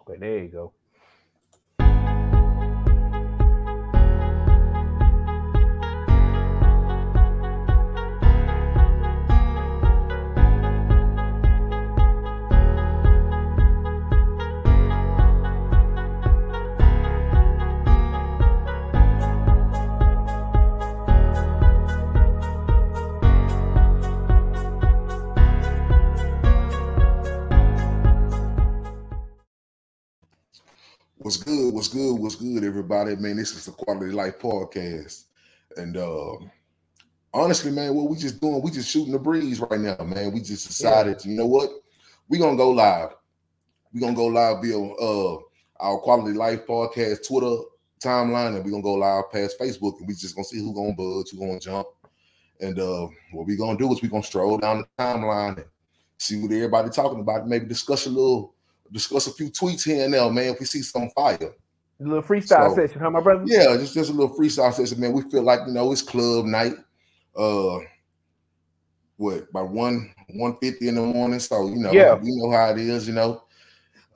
Okay, there you go. Good? What's good? Everybody? Man, this is the Quality Life Podcast. And uh, honestly, man, what we just doing, we just shooting the breeze right now, man. We just decided, you know what? we gonna go live. we gonna go live via uh our Quality Life Podcast Twitter timeline, and we gonna go live past Facebook, and we just gonna see who gonna budge, who gonna jump. And uh what we gonna do is we gonna stroll down the timeline and see what everybody talking about, maybe discuss a little discuss a few tweets here and there, man. If we see some fire, A little freestyle So, session, huh, my brother? yeah, just just a little freestyle session, man. We feel like you know it's club night. Uh, what by one one fifty in the morning? So you know, Yeah. you know how it is. You know,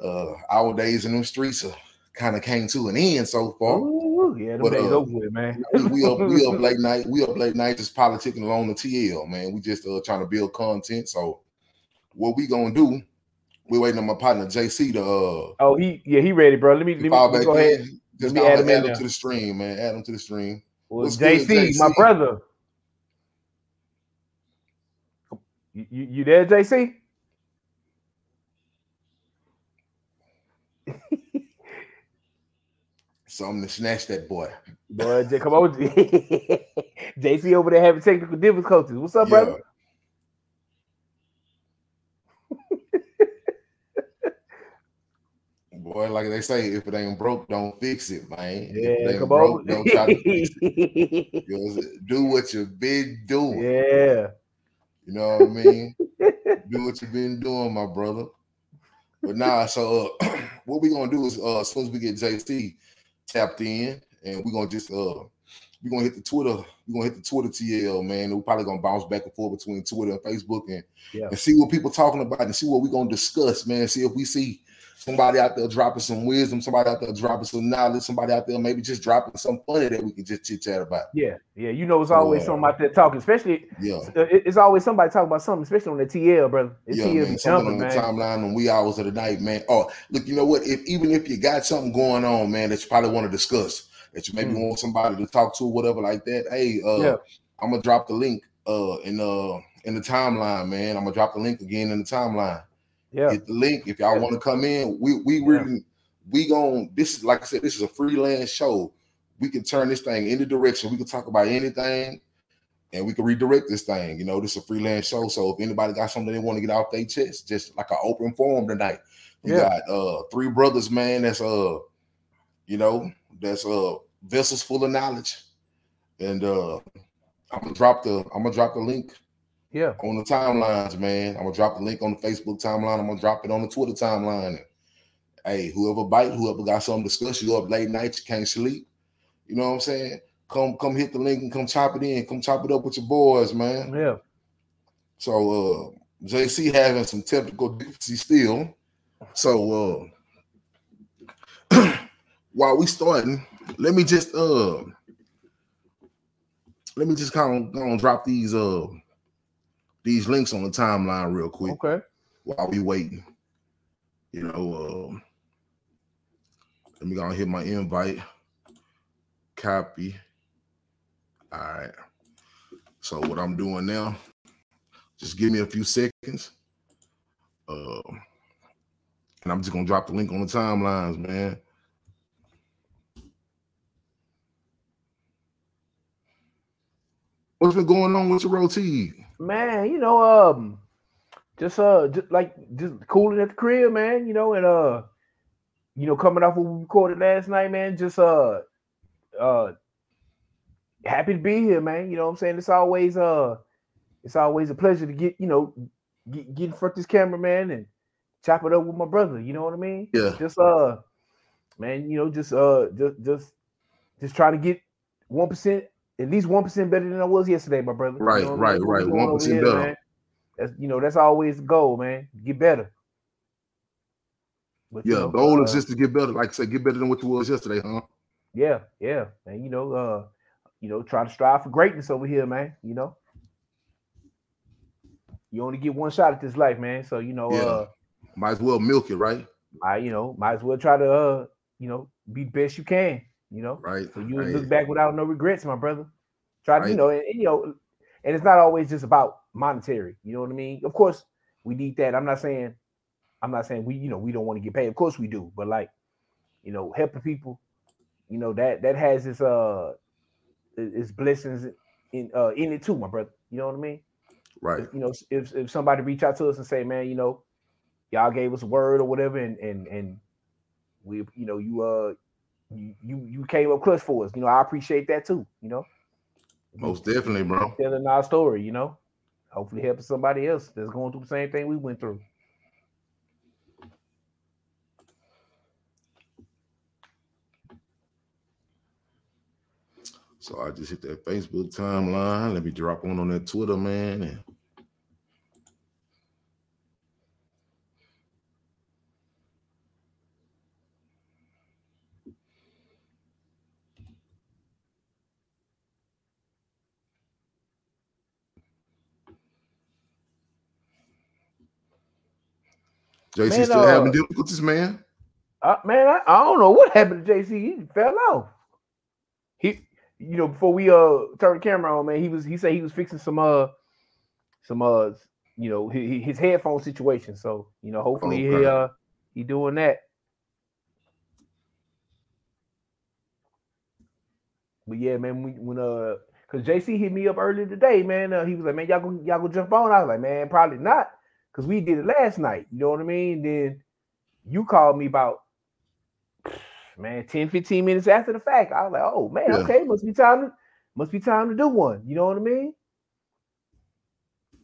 uh, our days in them streets are kind of came to an end so far. Ooh, yeah, them But, days uh, over with, man. we, we up we up late night. We up late night just politicking along the TL, man. We just uh, trying to build content. So what we gonna do? We're waiting on my partner JC to uh Oh, he yeah, he ready, bro. Let me, let me, let me go ahead. in. Just me go add add, him in him to the stream, man. Add him to the stream. Well, What's good, JC, my brother. You, you, you there, JC? Something to snatch that boy. Boy, come on. JC over there having technical difficulties. What's up, brother? Boy, like they say, if it ain't broke, don't fix it, man. if it Yeah, ain't come broke, on. don't try to fix it. Do what you've been doing. yeah. You know what I mean? do what you've been doing, my brother. But nah, so uh, what we gonna do is uh as soon as we get JC tapped in, and we're gonna just uh we're gonna hit the Twitter, we're gonna hit the Twitter TL, man. We're probably gonna bounce back and forth between Twitter and Facebook and, Yeah. and see what people talking about and see what we're gonna discuss, man. See if we see somebody out there dropping some wisdom, somebody out there dropping some knowledge, somebody out there maybe just dropping some funny that we can just chit chat about. Yeah. Yeah. You know, it's always Yeah. something out there talking, especially Yeah. uh, it's always somebody talking about something, especially on the TL, brother. The Yeah, TL man. jumping, on the man. timeline on wee hours of the night, man. Oh, look, you know what? If even if you got something going on, man, that you probably want to discuss, that you maybe Mm. want somebody to talk to, whatever like that. Hey, uh, Yeah. I'm gonna drop the link uh in uh in the timeline, man. I'm gonna drop the link again in the timeline. Yeah. Hit the link if y'all Yeah. want to come in. We we Yeah. really we gon' this is like I said, this is a freelance show. We can turn this thing any direction. We can talk about anything and we can redirect this thing. You know, this is a freelance show. So if anybody got something they want to get off their chest, just like an open forum tonight. You Yeah. got uh three brothers, man. That's uh, you know, that's uh vessels full of knowledge. And uh I'm gonna drop the I'm gonna drop the link Yeah. on the timelines, man. I'm gonna drop the link on the Facebook timeline. I'm gonna drop it on the Twitter timeline. Hey, whoever bite, whoever got something to discuss, you up late night, you can't sleep. You know what I'm saying? Come, come hit the link and come chop it in. Come chop it up with your boys, man. Yeah. So uh JC having some technical difficulty still. So uh while we starting, let me just uh let me just kind of go and drop these uh these links on the timeline real quick Okay. while we waiting. You know, um let me go and hit my invite. Copy. All right. So what I'm doing now, just give me a few seconds. Um, and I'm just gonna drop the link on the timelines, man. What's been going on with your roti? Man, you know, um, just uh, just like just cooling at the crib, man. You know, and uh, you know, coming off what we recorded last night, man. Just uh, uh, happy to be here, man. You know what I'm saying? It's always uh, it's always a pleasure to get you know get, get in front of this camera, man, and chop it up with my brother. You know what I mean? Yeah. Just uh, man, you know, just uh, just just just trying to get one percent, at least one percent better than I was yesterday, my brother. You Right, know what I right, mean? Right. 1% better. man. That's you know, that's always the goal, man. Get better. But, you Yeah, know, goal uh, is just to get better. Like I said, get better than what you was yesterday, huh? Yeah, yeah, and you know, uh, you know, try to strive for greatness over here, man. You know, you only get one shot at this life, man. So you know, Yeah. uh, Might as well milk it, right? I you know, might as well try to uh, you know, be best you can. You know, Right. so you right. look back without no regrets, my brother. Try to, you know, and, and, you know, and it's not always just about monetary. You know what I mean? Of course, we need that. I'm not saying, I'm not saying we, you know, we don't want to get paid. Of course we do, but like, you know, helping people, you know, that that has its uh its blessings in uh in it too, my brother. You know what I mean? Right. You know, if if somebody reach out to us and say, man, you know, y'all gave us a word or whatever, and and and we, you know, you uh you you, you came up clutch for us. You know, I appreciate that too. You know, Most definitely, bro. telling our story. You know, hopefully helping somebody else that's going through the same thing we went through. So I just hit that Facebook timeline. Let me drop one on that Twitter, man. And JC Man, still uh, having difficulties, man. Uh, man, I, I don't know what happened to JC. He fell off. He, you know, before we uh turned the camera on, man, he was he said he was fixing some uh some uh you know his, his headphone situation. So you know, hopefully he uh he doing that. But yeah, man, we, when uh, cause JC hit me up earlier today, man. Uh, he was like, man, y'all go y'all go jump on. I was like, man, probably not, cause we did it last night. You know what I mean? Then you called me about man 10 15 minutes after the fact i was like oh man Yeah. okay must be time to must be time to do one you know what i mean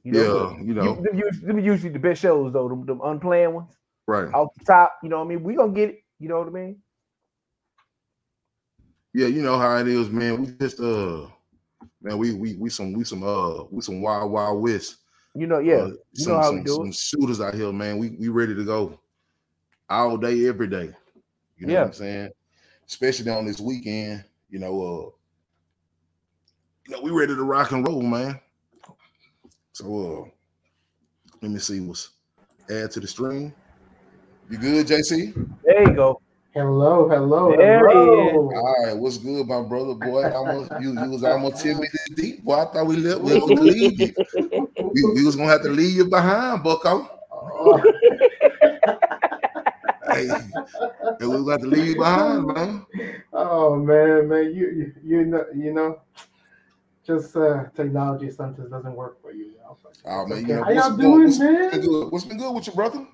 you yeah, but you know, them usually the best shows though them, them unplanned ones right. off the top you know what i mean we gonna get it you know what i mean Yeah, you know how it is, man. We just uh man, we we we some we some uh we some wild wild west. You know yeah Uh, you some, know how some, we do some it shooters out here, man. We we ready to go all day, every day. You know Yeah. what I'm saying? Especially on this weekend, you know, uh you know, we ready to rock and roll, man. So uh let me see what's add to the stream. You good, JC? there you go Hello, hello, There he hello. All right, what's good, my brother? Boy, almost you, you was almost 10 minutes deep. Boy, I thought we left we was gonna leave you. We, we was gonna have to leave you behind, Bucko. Oh, Hey, we was gonna have to leave you behind, man. oh, man, man, you you you know you know, just uh, technology sometimes doesn't work for you. you know, but Oh man, okay. you know, How y'all doing, what's man? been good? What's been good with you, brother?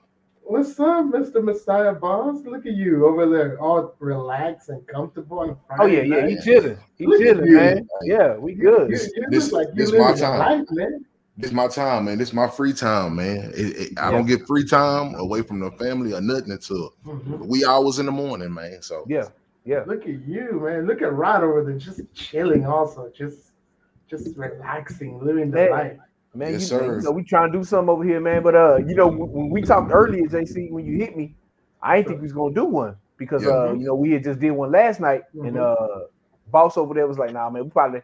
What's up, Mr. Messiah Boss? Look at you over there, all relaxed and comfortable on a Friday oh yeah yeah night. he chilling he chilling man yeah we good You, This- you this- look like you this my time. life, man. This my time, man. This my free time, man. It- it- I Yeah. don't get free time away from the family or nothing until Mhm. the wee hours in the morning, man. So yeah yeah Look at you, man. Look at Rod over there, just chilling, also, just just relaxing, living the Hey. life. Man, Yes, you, sir. you know, we trying to do something over here, man. But uh, you know, when when we talked earlier, JC, when you hit me, I didn't think we was gonna do one because Yeah. uh, you know, we had just did one last night, and Mhm. uh, boss over there was like, "Nah, man, we probably,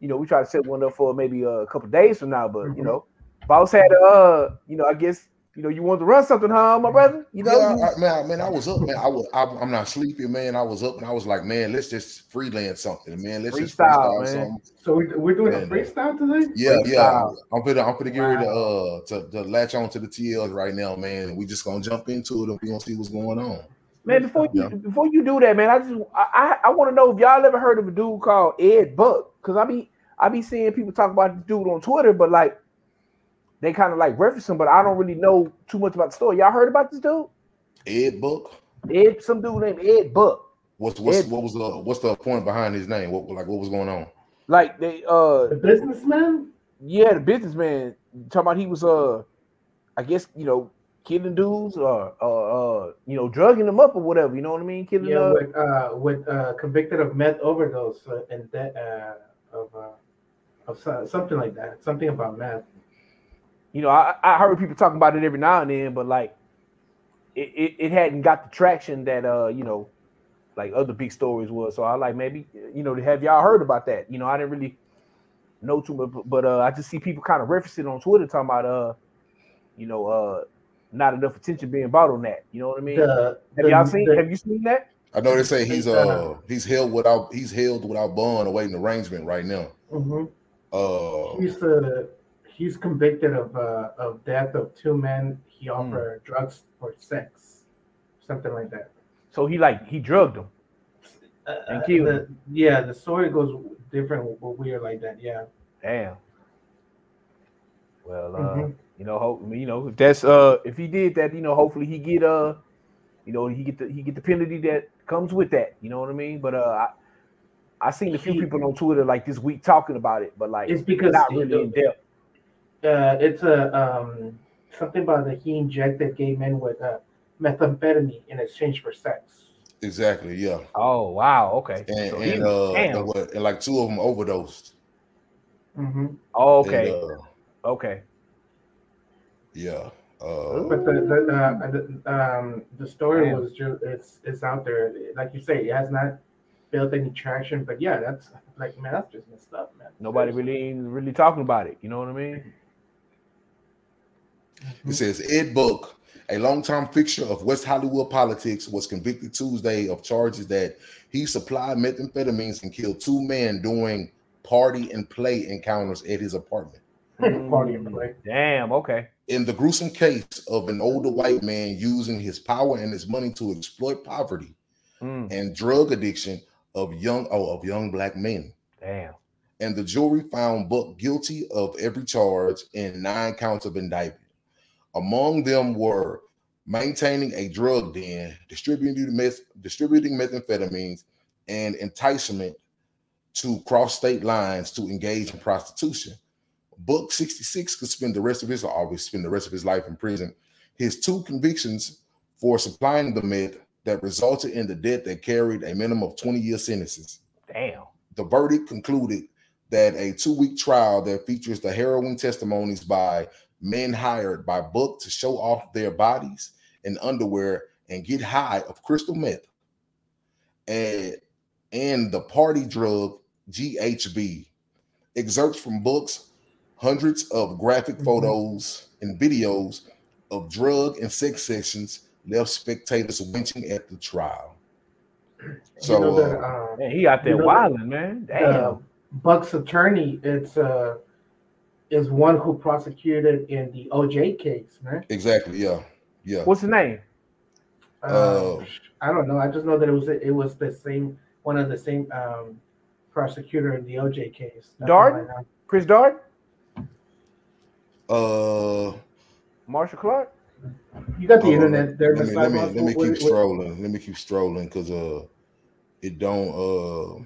you know, we try to set one up for maybe a couple days from now." But you Mhm. know, boss had uh, you know, I guess you know, you want to run something, huh, my brother? You know, yeah, you- I, man, I, man, I was up, man. I was, I, I'm not sleepy, man. I was up, and I was like, man, let's just freelance something, man. Let's just Freestyle, freestyle man. something. So we, we're doing a Man, freestyle today. Yeah, yeah. I'm gonna, I'm gonna get ready to uh to, to latch on to the TLs right now, man. We just gonna jump into it and we gonna see what's going on. man. Before you Yeah. before you do that, man, I just I I, I want to know if y'all ever heard of a dude called Ed Buck because I be I be seeing people talk about the dude on Twitter, but like they kind of like reference him, but I don't really know too much about the story. Y'all heard about this dude? Ed Buck. Ed, some dude named Ed Buck. What's what's Ed- what was the what's the point behind his name? What like what was going on? Like they uh The businessman. yeah, the businessman talking about he was uh I guess you know killing dudes or uh, uh you know drugging them up or whatever. You know what I mean? Killing Yeah, uh, with uh, with uh, convicted of meth overdose uh, and that uh, of uh, of something like that. Something about math. you know, I, I heard people talking about it every now and then, but like it, it, it hadn't got the traction that uh you know like other big stories was. So I like maybe you know have y'all heard about that? You know, I didn't really know too much, but uh I just see people kind of referencing on Twitter talking about uh you know uh not enough attention being brought on that. You know what I mean? The, have the- y'all seen? the- have you seen that? I know they say he's It's, uh, he's held without he's held without bond awaiting arrangement right now. Mhm. Uh He's uh, he's convicted of uh, of death of two men. He Hmm. offered drugs for sex, something like that. So he like he drugged them. Uh, And killed the- yeah, the story goes different, but weird like that. Yeah. Damn. Well, uh, Mhm. you know, hope you know if that's uh if he did that, you know, hopefully he get uh, you know, he get the he get the penalty that comes with that. You know what I mean? But uh, I I seen a few He- people on Twitter like this week talking about it, but like It's because not you really know, in depth. uh, it's a um, something about that he injected gay men with uh, methamphetamine in exchange for sex. exactly, yeah. Oh wow, okay. And, So and was- uh damn. and, what, and like two of them overdosed. hmm Oh, okay, And, uh, okay. yeah. Uh But the the, uh, the um the story Damn. was just it's it's out there. Like you say, it has not built any traction. But yeah, that's like man, that's just messed up, man. Nobody really really talking about it. You know what I mean? It says Ed Buck, a longtime fixture of West Hollywood politics, was convicted Tuesday of charges that he supplied methamphetamines and killed two men during party and play encounters at his apartment. Party and play. Damn. Okay. In the gruesome case of an older white man using his power and his money to exploit poverty Mm, and drug addiction of young oh, of young black men. damn. and the jury found Buck guilty of every charge in nine counts of indictment. Among them were maintaining a drug den, distributing meth, distributing methamphetamines, and enticement to cross state lines to engage in prostitution. Buck 66 could spend the rest of his always spend the rest of his life in prison. His two convictions for supplying the meth that resulted in the death that carried a minimum of 20 year sentences Damn. the verdict concluded that a two-week trial that features the harrowing testimonies by men hired by Buck to show off their bodies and underwear and get high of crystal meth and and the party drug GHB excerpts from books, hundreds of graphic Mhm. photos and videos of drug and sex sessions left spectators winching at the trial. So you know uh, that uh, Man, he out there You know, wilding, man. Damn. uh, Buck's attorney it's uh is one who prosecuted in the OJ case, man. Exactly. Yeah. Yeah. What's his name? Uh, Uh, I don't know. I just know that it was it was the same one of the same um, prosecutor in the OJ case. That's all I Darden? know. Chris Dart? Uh, Marcia Clark? You got the hold internet there. Let me let me let me us. What- keep what- strolling. Let me keep strolling because uh, it don't uh,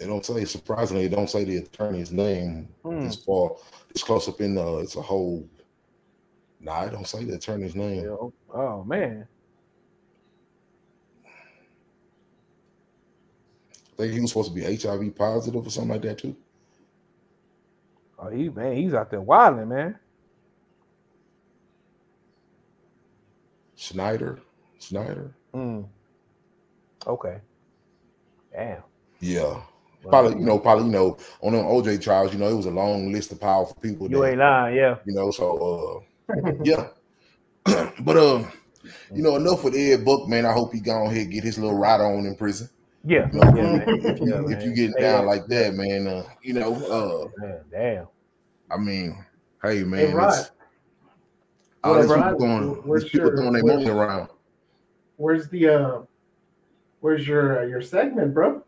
it don't say surprisingly it don't say the attorney's name Hmm. this far. It's close up in uh, it's a whole. Nah, I don't say the attorney's name. Yeah. Oh man. I think he was supposed to be HIV positive or something like that too. Oh, he man, he's out there wilding, man. Snyder, Snyder. Mm. Okay. Damn. Yeah, probably you know probably you know on them OJ trials you know it was a long list of powerful people. You that- ain't lying, yeah. you know so uh yeah but uh you know enough with ed buck man i hope he go ahead and get his little ride on in prison Yeah. you know, yeah, if, you, Yeah, if you getting Hey, down yeah. like that man uh you know uh Man, damn. i mean hey man Hey, Rod. let's- all these Rod, people going where's these people your- throwing their where's- money around Where's the uh, where's your uh, your segment, bro?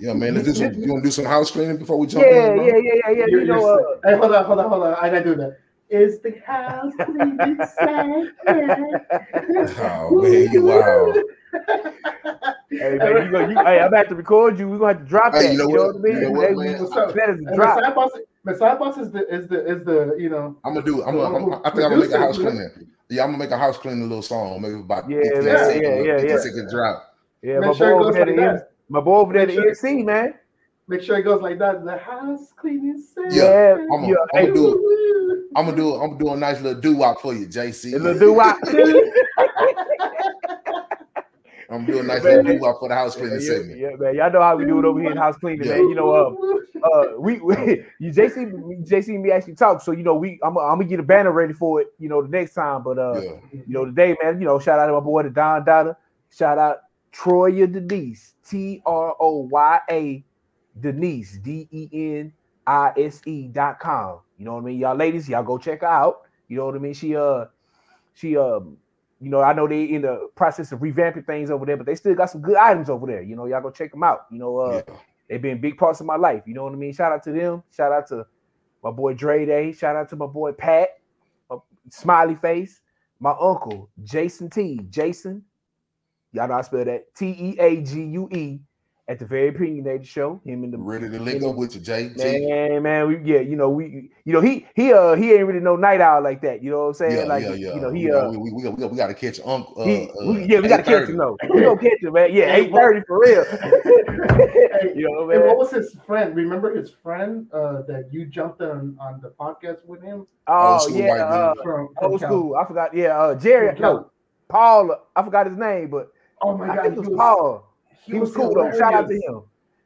yeah man let's do some you want to do some house cleaning before we jump Yeah, in bro? yeah, yeah, yeah, yeah. Your- You know, uh, hey, hold on, hold on, hold on. I gotta do that. Is the house cleaning segment? oh man you wow hey, man, you go, you, hey, I'm about to record you. We're gonna have to drop Hey, that. you know You know what? what I mean? You know what, Hey, man? What's up? That is a drop. Messiah Boss, Messiah Boss is the is the is the you know i'm gonna do i'm gonna, I'm, i think i'm gonna make a house cleaning yeah i'm gonna make a house cleaning little song maybe about Yeah, 15 man, seconds, yeah, yeah, 15 yeah. second drop Yeah, Make my sure boy over goes there, like the that. My boy over there, Make the sure- NC, man. Make sure it goes like that. The house cleaning service. Yeah, I'm gonna hey, do I'm gonna do it. I'm gonna do a nice little doo wop for you, JC. It's a do wop. I'm gonna do a nice Man. little doo wop for the house cleaning yeah, segment. yeah, man. Y'all know how we do it over here in house cleaning, Yeah. man. You know, uh, uh, we, we you JC, JC and me actually talk. So you know, we I'm, I'm gonna get a banner ready for it. You know, the next time. But uh, Yeah. you know, today, man. You know, shout out to my boy, the Don Dada. Shout out Troya Denise, T R O Y A Denise, D E N I S E dot com. You know what I mean, y'all ladies, y'all go check her out. You know what I mean. She uh, she um, you know, I know they in the process of revamping things over there, but they still got some good items over there. You know, y'all go check them out. You know, uh, yeah. they've been big parts of my life. You know what I mean? Shout out to them. Shout out to my boy Dre Day. Shout out to my boy Pat, my Smiley Face, my uncle Jason T. Jason, y'all know I spell that T E A G U E at the very opinionated show. Him and the Ready to link up with you, JT. man, man, we yeah, you know we, you know he he uh he ain't really no night owl like that. You know what I'm saying? Yeah, like yeah, yeah. you know he You uh. we, we, we, got, we, got to catch Uncle. Uh, he, uh, we- yeah, we gotta catch him though. We gonna catch him, man. Yeah, eight thirty for real. you know, And what was his friend? Remember his friend uh, that you jumped on on the podcast with him Oh Old yeah, white uh, from, from old Cal- school. I forgot. Yeah, uh, Jerry. No, Paul. I forgot his name, but Oh my I god, think it was Paul. He, was, cool though. Shout out to him.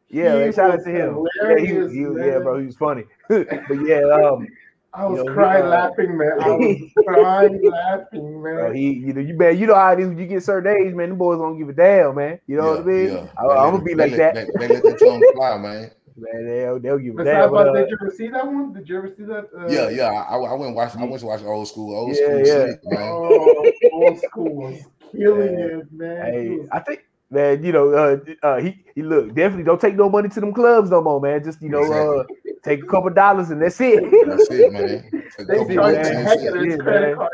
Yeah, He shout out to him. Yeah, he, he, yeah, bro, he was funny. but yeah, um, I was You know, crying he, uh, laughing, man. I was crying laughing, man. bro, he, you know, you man, you know how it is when you get certain age, man. The boys don't give a damn, man. You know what I mean? I, They I'm gonna be they like let- that. They, they let that tongue fly, man. Man, they'll, they'll give a But damn. but But, uh, did you ever see that one? Did you ever see that? Uh, Yeah, yeah. I, I went and watched. I went to watch old school. Old Yeah, school yeah. shit, man. Oh, old school was killing Yeah. it, man. Hey, was- I think man, you know, uh, uh, he he look definitely don't take no money to them clubs no more, man. Just you know, uh, take a couple dollars and that's it. That's it, man. Take a they couple charge bucks the and heck that's it. his Yeah, credit man.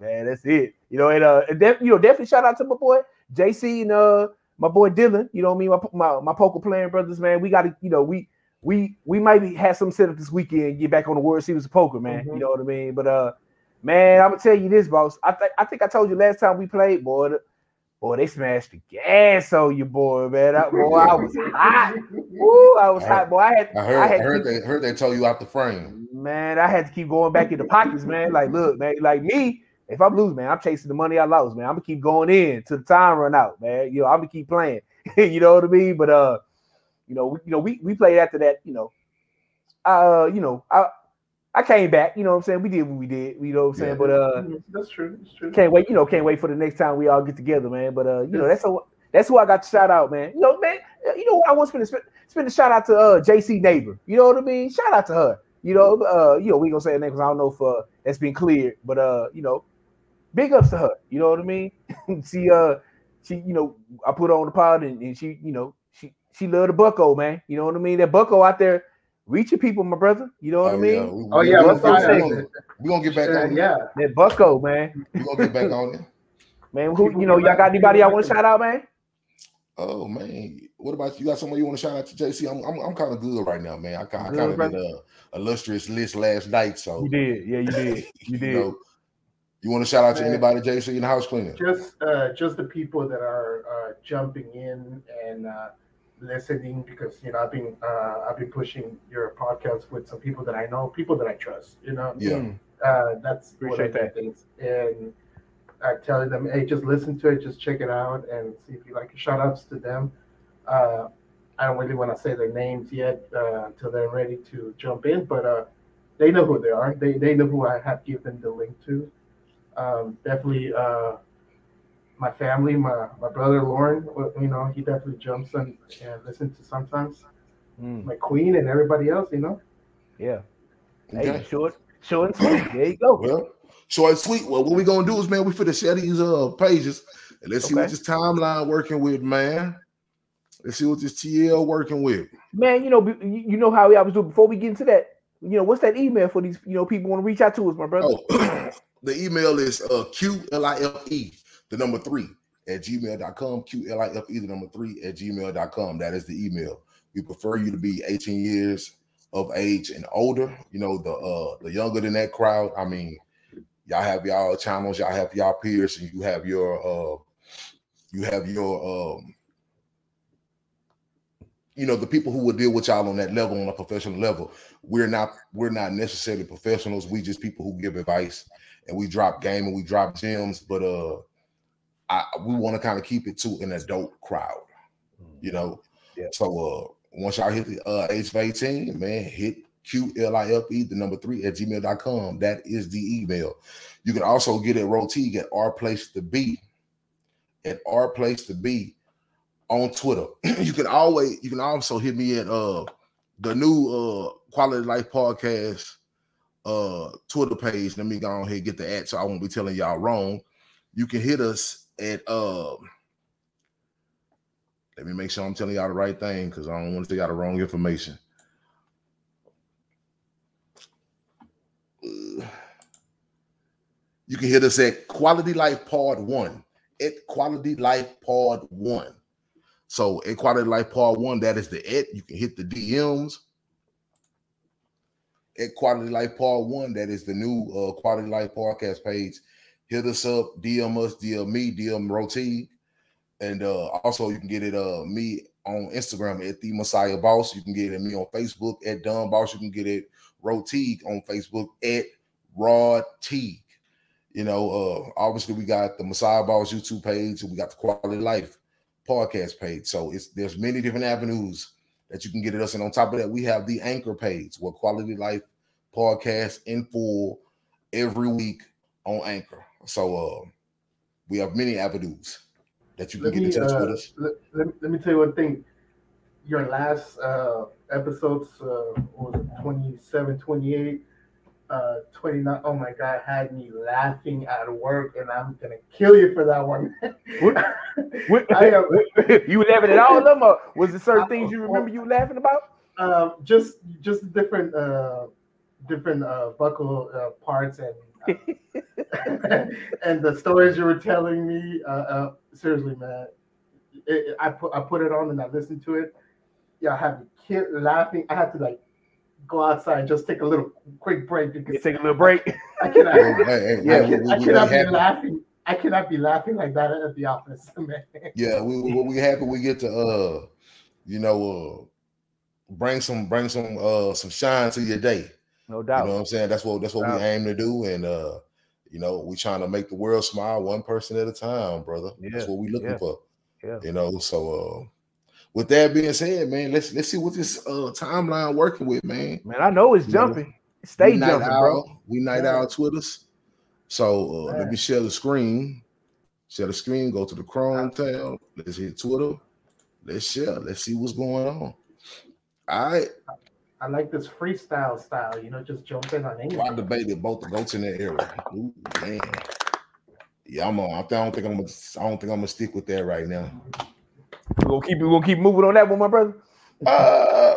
man, that's it. You know, and uh, and def- you know, definitely shout out to my boy JC and uh my boy Dylan. You know what I mean? My my, my poker playing brothers, man. We got to, you know, we we we might have some set up this weekend, and get back on the World Series of poker, man. Mhm. You know what I mean? But uh, man, I'm gonna tell you this, boss. I think I think I told you last time we played, boy. the- Boy, they smashed the gas on you, boy, man. That, boy, I was hot. Woo, I was hot, boy. I had, I heard. I I, had heard to- they heard they told you out the frame. Man, I had to keep going back in the pockets, man. Like, look, man, like me, if I'm losing, man, I'm chasing the money I lost, man. I'm gonna keep going in till the time run out, man. You know, I'm gonna keep playing. you know what I mean? But uh, you know, we, you know, we we played after that, you know. Uh, you know, I I came back, you know what I'm saying? We did what we did, you know what I'm saying? Yeah. But uh That's true. That's true. can't wait, you know, can't wait for the next time we all get together, man. But uh, you know, that's who that's who I got to shout out, man. You know, man, uh, you know I want to spend spend a shout out to uh JC neighbor. You know what I mean? Shout out to her. You know, uh, you know, we gonna say her name because I don't know if uh that's been cleared, but uh, you know, big ups to her. You know what I mean? she uh she, you know, I put her on the pod and, and she, you know, she she loved the bucko, man. You know what I mean? That bucko out there reaching people, my brother. You know what I mean? we, Oh we- yeah, we, what's gonna, we, man? gonna, gonna get back Uh, on. yeah. That bucko, man. we gonna get back on it. Man, who you know, y'all got anybody y'all want to shout out, man? Oh man, what about you? Got someone you want to shout out to? JC, I'm I'm, I'm kind of good right now, man. I, I kind of brother? did a illustrious list last night, so You did, yeah, you did, you did. know, you want to shout out to anybody, JC, in the house cleaning? Just uh, just the people that are uh, jumping in and uh, listening because you know I've been uh, I've been pushing your podcast with some people that I know, people that I trust. You know, Yeah. Mm. uh, that's one Appreciate of the that. things. And I tell them, hey, just listen to it, just check it out, and see if you like. it. Shout outs to them. Uh, I don't really want to say their names yet uh, until they're ready to jump in, but uh, they know who they are. They they know who I have given the link to. Um, definitely, uh, my family, my my brother Lauren. You know, he definitely jumps in and listens to sometimes. Mm. My queen and everybody else. You know. Yeah. Hey, Okay. short, short and sweet. There you go. Well, short and sweet. Well, what we gonna do is, man, we finna share these uh pages and let's see what this timeline working with, man. Let's see what this TL working with. Man, you know, you you know how we always do before we get into that. You know, what's that email for these, you know, people want to reach out to us, my brother? Oh, the email is uh QLIFE, the number three at gmail.com. QLIFE, the number three at gmail.com. That is the email. We prefer you to be 18 years of age and older. You know, the uh the younger than that crowd. I mean, y'all have y'all channels, y'all have y'all peers, and you have your uh you have your um you know the people who will deal with y'all on that level on a professional level we're not we're not necessarily professionals we just people who give advice and we drop game and we drop gems but uh I, we want to kind of keep it to an adult crowd you know Yeah. so uh once y'all hit the uh age of 18 man hit qlife the number three at gmail.com that is the email you can also get it rotique at our place to be at our place to be on Twitter. you can always you can also hit me at uh the new uh quality life podcast uh Twitter page. Let me go on here and get the ad so I won't be telling y'all wrong. You can hit us at uh let me make sure I'm telling y'all the right thing because I don't want to tell y'all the wrong information. You can hit us at Quality Life Part One. At Quality Life Part One. So at Quality Life Part One, that is the at. You can hit the DMs. At Quality Life Part One, that is the new uh, Quality Life podcast page. Hit us up, DM us, DM me, DM Roti. And uh, also you can get it uh me on Instagram at the Messiah Boss. You can get it me on Facebook at Don Boss. You can get it Rotigue on Facebook at Rod Teague. You know, uh, obviously we got the Messiah Boss YouTube page, and we got the Quality Life podcast page. So it's there's many different avenues that you can get at us. And on top of that, we have the anchor page where Quality Life podcast in full every week on Anchor. So uh we have many avenues that you can Let get me, in touch uh, with us. let, let, me- let me tell you one thing. Your last uh, episodes, uh, was 27, 28, uh, 29. Oh my God, had me laughing at work, and I'm going to kill you for that one. What- What, I am- you were laughing at all of them, or was it certain things you remember you laughing about? um, just just different uh, different uh, buckle uh, parts and uh, and the stories you were telling me. Uh, uh, seriously, man, it, it- I put I put it on and I listened to it. Yeah, I had me kid laughing. I had to like go outside, just take a little quick break because You take a little break. I cannot. Hey, hey, hey, Yeah, I, man, can, we, I we, we cannot be happy. laughing. I cannot be laughing like that at the office, man. Yeah, we we, we happy we get to uh you know uh bring some bring some uh some shine to your day. No doubt. You know what I'm saying? That's what that's what Doubt. we aim to do. And uh, you know, we trying to make the world smile one person at a time, brother. Yeah, That's what we looking yeah, for. yeah. You know, so uh with that being said, man, let's let's see what this uh timeline working with, man. Man, I know it's You know, jumping. Stay we night jumping, bro. we night Yeah. owl Twitters. So uh, let me share the screen. Share the screen, go to the Chrome tab. Let's hit Twitter. Let's share. Let's see what's going on. All right. I like this freestyle style, you know, just jump in on I debated both the goats in that area. Ooh, man. Yeah, I'm on. I don't think I'm gonna I don't think I'm gonna stick with that right now. We gonna keep we gonna keep moving on that one, my brother. Uh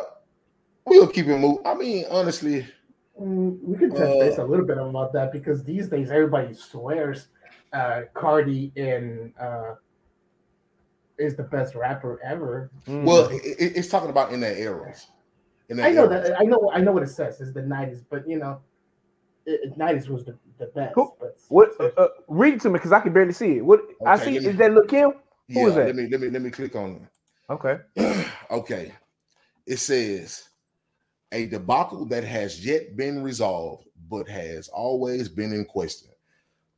we'll keep it moving. I mean, honestly, Mm, we can touch Uh, base a little bit about that because these days everybody swears uh, Cardi and uh, is the best rapper ever. Mm. well, it, it- it's talking about in that era. In I know era. that. I know. I know what it says. It's the '90s, but you know, it, '90s was the, the best. Who- But what? Uh, uh, read it to me because I can barely see it. What I see me- is that Lil Kim. Yeah, who is that? let me let me let me click on Okay. it. okay. It says a debacle that has yet been resolved, but has always been in question.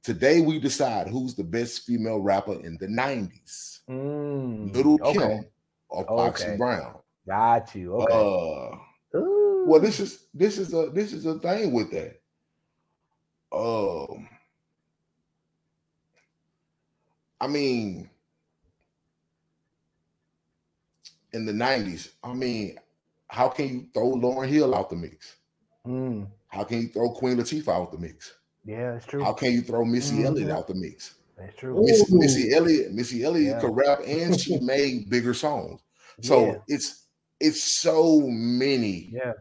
Today we decide who's the best female rapper in the 90s. Mm, Little okay. Kim or Foxy Okay. Brown. Got you. Okay. Uh Ooh. Well this is this is a this is a thing with that. Um I mean in the 90s, I mean, how can you throw Lauryn Hill out the mix? Mm, How can you throw Queen Latifah out the mix? yeah, that's true. How can you throw Missy Mhm. Elliott out the mix? That's true. Missy, Missy Elliott, Missy Elliott Yeah. could rap and she made bigger songs. So yeah, it's it's so many, yeah,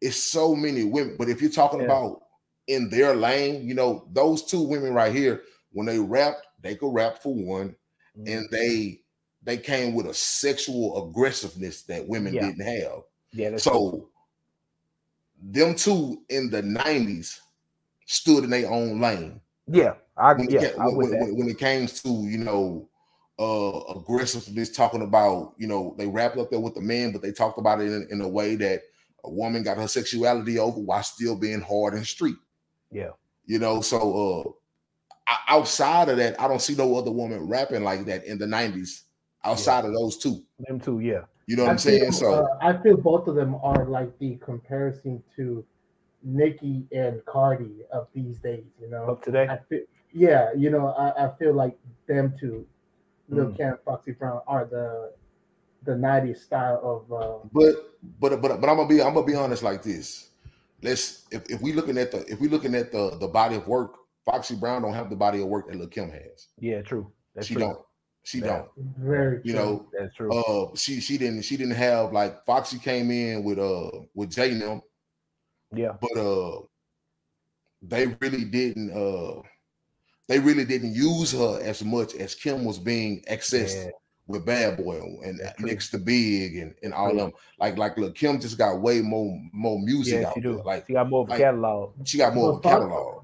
it's so many women. But if you're talking Yeah. about in their lane, you know, those two women right here, when they rapped, they could rap for one, Mm, and they they came with a sexual aggressiveness that women Yeah. didn't have. yeah. So them two in the 90s stood in their own lane. Yeah, I When, yeah, it, when, when- when- it came to, you know, uh aggressiveness talking about you know they wrapped up there with the man but they talked about it in, in a way that a woman got her sexuality over while still being hard and street Yeah. you know so uh outside of that i don't see no other woman rapping like that in the 90s outside of those two Them two, yeah. you know what I i'm saying so uh, I feel both of them are like the comparison to Nicki and Cardi of these days. You know, Up today. I feel, yeah, you know, I, I feel like them two, Lil Mm. Kim, Foxy Brown, are the the '90s style of. Uh, But but but but I'm gonna be I'm gonna be honest like this. Let's if, if we looking at the if we looking at the the body of work, Foxy Brown don't have the body of work that Lil Kim has. Yeah, true. That's she true. don't. She Yeah. don't. very, You true. know, That's true. uh she she didn't she didn't have like Foxy came in with uh with Jay and them, yeah. but uh they really didn't uh they really didn't use her as much as Kim was being accessed Yeah. With Bad Boy and That's true. next to Big and, and all True. them. Like like look, Kim just got way more more music Yeah, out she there. do. Like she got more of a like- catalog. she got more of a Well, Fox- catalog.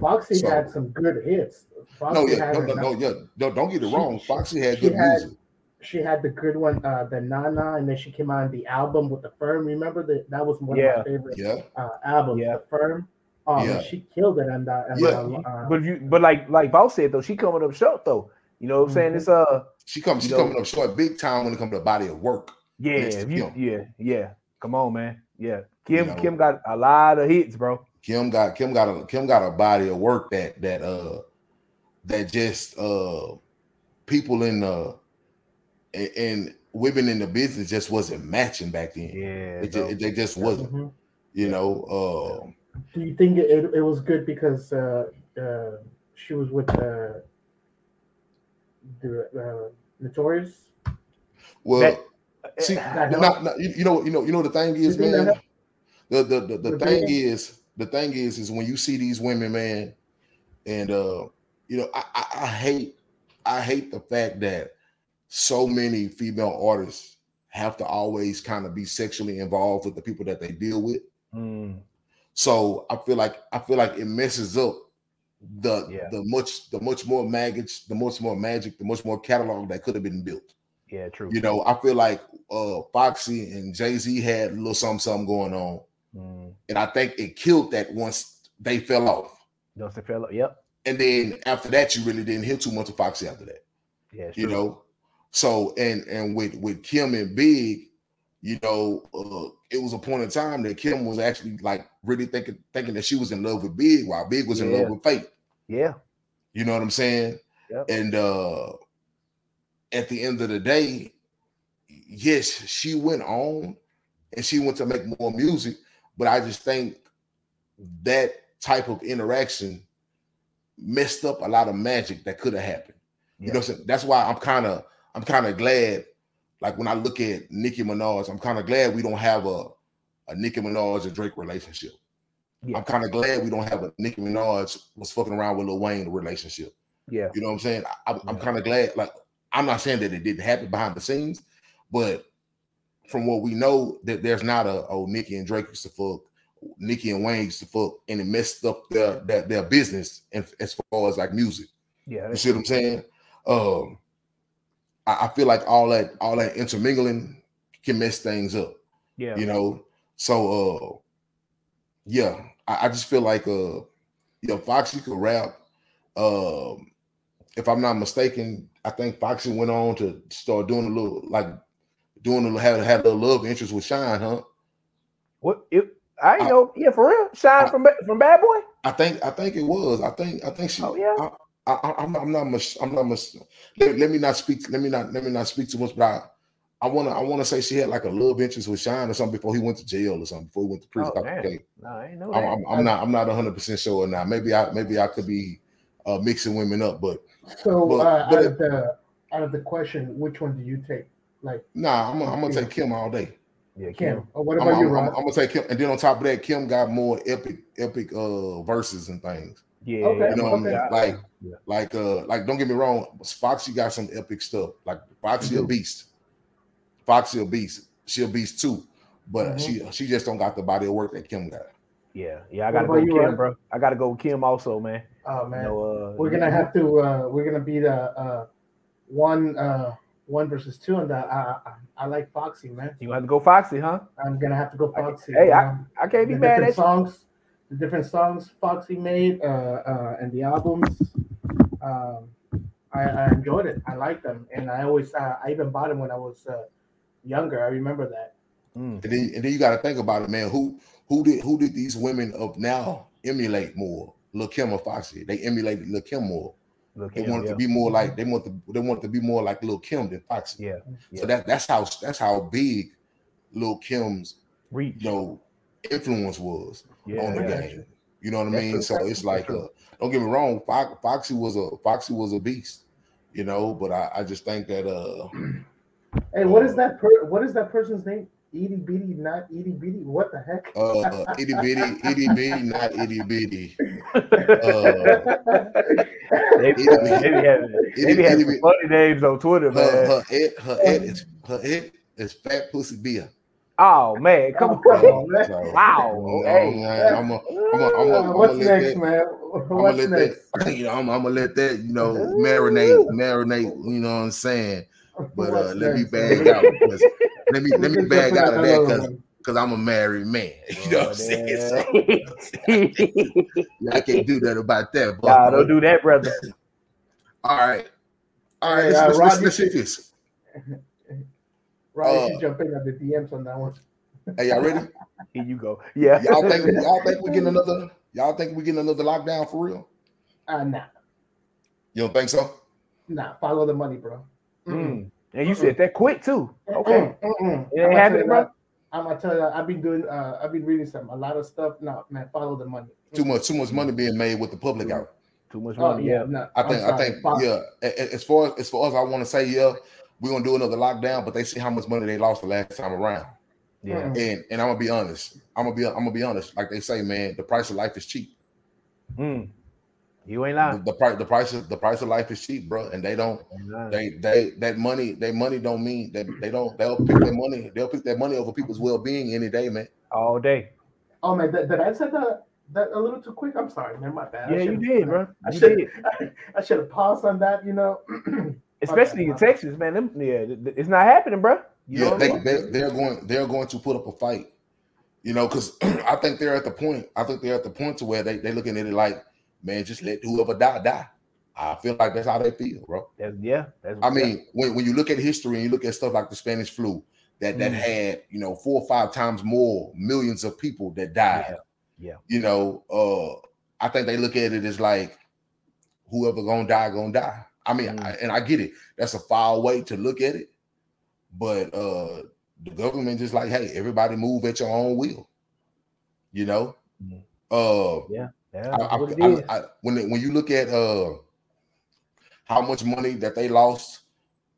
Foxy So- had some good hits. Foxy No, yeah, had no, no, no, yeah. No, don't get it She- wrong. she- Foxy had good had- music. She had the good one, uh, the Nana, and then she came on the album with the Firm. Remember that? That was one of Yeah. my favorite Yeah. uh, albums, Yeah. the Firm. Um, Yeah. she killed it on that. on Yeah. the, uh, But you but like like Boss said though, she coming up short though. You know what I'm saying? Mhm. It's uh She comes she You know- coming up short big time when it comes to body of work. yeah, Next to if you, yeah, yeah. Come on, man. Yeah. Kim know. Kim got a lot of hits, bro. Kim got Kim got a Kim got a body of work that that uh that just uh people in the and, and women in the business just wasn't matching back then. Yeah. It just, they just wasn't, mhm. you know. Uh Do you think it, it was good because uh, uh, she was with uh, the uh, Notorious? well That- see That no, helped? no, no, you, you know you know you know the thing is, think man. helped? The the the, the thing dating? is the thing is is when you see these women, man, and uh you know, I, I, I hate I hate the fact that so many female artists have to always kind of be sexually involved with the people that they deal with. Mm, So I feel like I feel like it messes up the Yeah. the much the much more magic, the much more magic, the much more catalog that could have been built. yeah, true. You know, I feel like uh Foxy and Jay Z had a little something something going on, Mm, and I think it killed that once they fell off. Dustin fell. Off, yep. And then after that, you really didn't hear too much of Foxy after that. Yeah, you true. know. So and and with with Kim and Big, you know, uh, it was a point in time that Kim was actually like really thinking thinking that she was in love with Big while Big was in Yeah. love with Faith. Yeah. You know what I'm saying? Yep. And uh at the end of the day, yes, she went on and she went to make more music, but I just think that type of interaction messed up a lot of magic that could have happened. You know, saying? that's why I'm kind of I'm kind of glad. Like when I look at Nicki Minaj, I'm kind of glad we don't have a a Nicki Minaj and Drake relationship. Yeah. I'm kind of glad we don't have a Nicki Minaj was fucking around with Lil Wayne relationship. Yeah. You know what I'm saying? I, I'm Yeah. kind of glad. Like I'm not saying that it didn't happen behind the scenes, but from what we know, that there's not a oh Nicki and Drake used to fuck, Nicki and Wayne used to fuck, and it messed up their their, their business and as far as like music. Yeah. You see what I'm saying? Um, I, I feel like all that all that intermingling can mess things up. Yeah. You know, so uh, yeah, I, I just feel like uh, you know, Foxy could rap. Um, if I'm not mistaken, I think Foxy went on to start doing a little like doing a little had had a little love interest with Shyne, huh? What? It, I I- know. Yeah, for real. Shyne I- from from Bad Boy. I think I think it was. I think I think she. Oh yeah. I, I, I'm not. I'm not much. I'm not much. Let, let me not speak. Let me not. Let me not speak too much. But I, I want to. I want to say she had like a love interest with Shyne or something before he went to jail or something. before he went to prison. Oh, Okay. No, I ain't know I'm, that. I'm, I'm not. I'm not 100 percent sure now. Maybe I. Maybe I could be uh, mixing women up, but So But- uh, but out it- of the out of the question, which one do you take? Like nah. I'm. I'm gonna take Kim all day. yeah, Kim? Kim. Or what I'm, about you, I'm, I'm, I'm gonna take Kim, and then on top of that, Kim got more epic, epic uh verses and things. Yeah. Okay, You know what I mean? Okay. Like, Yeah. like, uh, like. Don't get me wrong. Foxy got some epic stuff. Like Foxy a Mhm. beast. Foxy a beast. She a beast too. But Mhm. she she just don't got the body of work that Kim got. Yeah. Yeah. I gotta go with Kim, Rod? bro. I gotta go with Kim also, man. Oh You man, know, uh, we're gonna have to. Uh, we're gonna be the uh, one uh one versus two on that. I, I I like Foxy, man. You gonna have to go Foxy, huh? I'm gonna have to go Foxy. Hey, I, I can't be the mad different at you. songs, the different songs Foxy made, uh, uh, and the albums. Um, I, I enjoyed it. I liked them, and I always, uh, I even bought them when I was uh, younger. I remember that. Mm. And then, and then you got to think about it, man. Who who did who did these women of now emulate more? Lil Kim or Foxy? They emulated Lil Kim more. Look They him, wanted yeah. to be more like they want to they want to be more like Lil Kim than Foxy. yeah. So that that's how that's how big Lil Kim's Reach. you know influence was yeah, on the yeah. game. You know what I mean? true. So it's like, true. uh, don't get me wrong, Fo- Foxy was a Foxy was a beast, you know. But I, I just think that uh, Hey, what is that? Per- what is that person's name? Edie Bitty, not Edie Bitty. What the heck? uh, itty bitty, itty bitty, not itty bitty. Uh, They, they be having, they be having some funny names on Twitter, her man. her ed, her ed is her ed is fat pussy beer. Oh man, come Oh, come on. on, man. So, Wow, you know, hey. I'm a, I'm a, I'm a, Uh, I'm what's gonna let next, that, man? I'm gonna What's let next? that, you know, I'm, I'm gonna let that, you know, marinate, marinate. You know what I'm saying? But uh, let me bag out because let me let me bag out of that because because I'm a married man. You know what I'm saying? So, nah, I can't do that about that. But don't do that, brother. all right, all right. Hey, let's, uh, let's, let's, you should- this. Right, Uh, should jump in at the DMs on that one. Hey, y'all ready? Here you go. Yeah. Y'all think y'all think we getting another? Y'all think we getting another lockdown for real? Uh, nah, You don't think so? nah. Follow the money, bro. Mm. And you said that quick too. Okay. Mm, mm, mm. It ain't I'ma tell happening, you bro. I'm gonna tell you, I've been doing, uh, I've been reading some, a lot of stuff. No, man, follow the money. Too much, too much money being made with the public out. Too much Oh money. yeah, yeah. no, I I'm think, I think, Fuck. yeah. a- a- As far as as far as I want to say, yeah, we're gonna do another lockdown, but they see how much money they lost the last time around. Yeah. And and I'm gonna be honest. I'm gonna be I'm gonna be honest. Like they say, man, the price of life is cheap. Mm. You ain't The, lying. the price, the price of the price of life is cheap, bro. And they don't, You ain't lying. they they that money, that money don't mean that they don't. They'll pick their money. They'll pick their money over people's well being any day, man. All day. Oh man, did, did I say that that a little too quick? I'm sorry, man. My bad. Yeah, you did, bro. I should did. I should have paused on that. You know. Especially in my. Texas, man. Them, yeah, th- th- it's not happening, bro. You yeah, what they, mean? they they're going they're going to put up a fight, you know, because I think they're at the point. I think they're at the point to where they they looking at it like, man, just let whoever die die. I feel like that's how they feel, bro. That's, yeah. That's, I mean, when, when you look at history and you look at stuff like the Spanish flu, that that Mm. had you know four or five times more millions of people that died. Yeah. You know, uh, I think they look at it as like whoever gonna die gonna die. I mean, Mm. I, and I get it. That's a foul way to look at it, but uh, the government just like, hey, everybody move at your own will. You know, Mm. uh, yeah, I, I, I- I- when when you look at uh how much money that they lost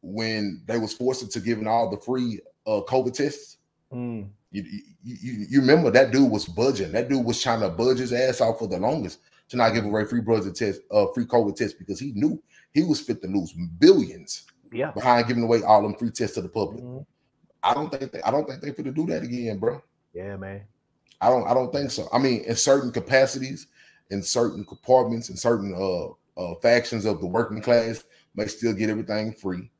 when they was forced to giving all the free uh COVID tests, Mm. you, you you remember that dude was budging. That dude was trying to budge his ass off for the longest to not give away free budget test, uh, free COVID tests because he knew he was fit to lose billions Yeah. behind giving away all them free tests to the public. Mhm. I don't think they, I don't think they fit to do that again, bro. Yeah, man. I don't I don't think so. I mean, in certain capacities, in certain compartments, and certain uh, uh factions of the working class may still get everything free.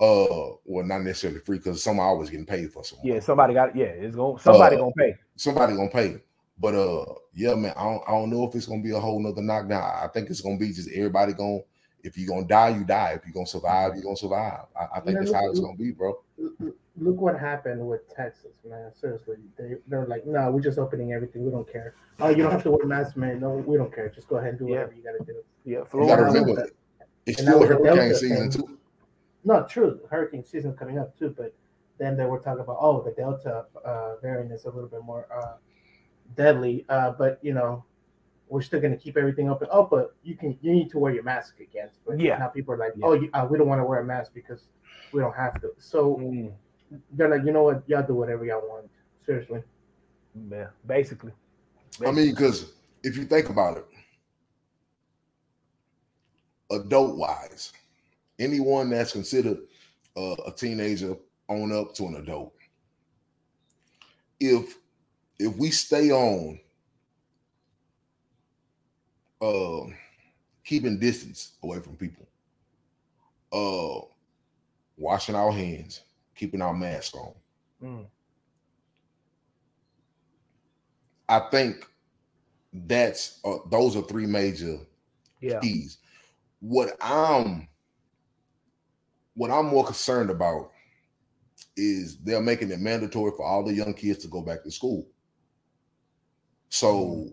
Uh well not necessarily free because some always getting paid for something. Yeah, somebody got. Yeah, it's going. Somebody Uh, gonna pay. Somebody gonna pay. But uh yeah, man, I don't I don't know if it's gonna be a whole nother knockdown. I think it's gonna be just everybody gonna if you're gonna die, you die. If you're gonna survive, you're gonna survive. I, I think Yeah, that's how it's gonna be, bro. Look what happened with Texas, man. Seriously, they they're like, no, we're just opening everything. We don't care. Oh, you don't have to wear masks, man. No, we don't care. Just go ahead and do Yeah. whatever you gotta do. Yeah, You gotta Florida. remember it's And still hurricane season thing. too. No, true. Hurricane season coming up too, but then they were talking about oh, the Delta uh, variant is a little bit more uh, deadly. Uh, but you know, we're still gonna keep everything open. Oh, but you can you need to wear your mask again. But Yeah. now people are like, Yeah. oh, you, uh, we don't want to wear a mask because we don't have to. So Mm, they're like, you know what, y'all do whatever y'all want. Seriously. yeah, basically. I mean, because if you think about it, adult wise, anyone that's considered uh, a teenager on up to an adult, if if we stay on uh, keeping distance away from people, uh washing our hands, keeping our mask on. Mm. I think that's uh, those are three major Yeah. keys. What I'm what I'm more concerned about is they're making it mandatory for all the young kids to go back to school. So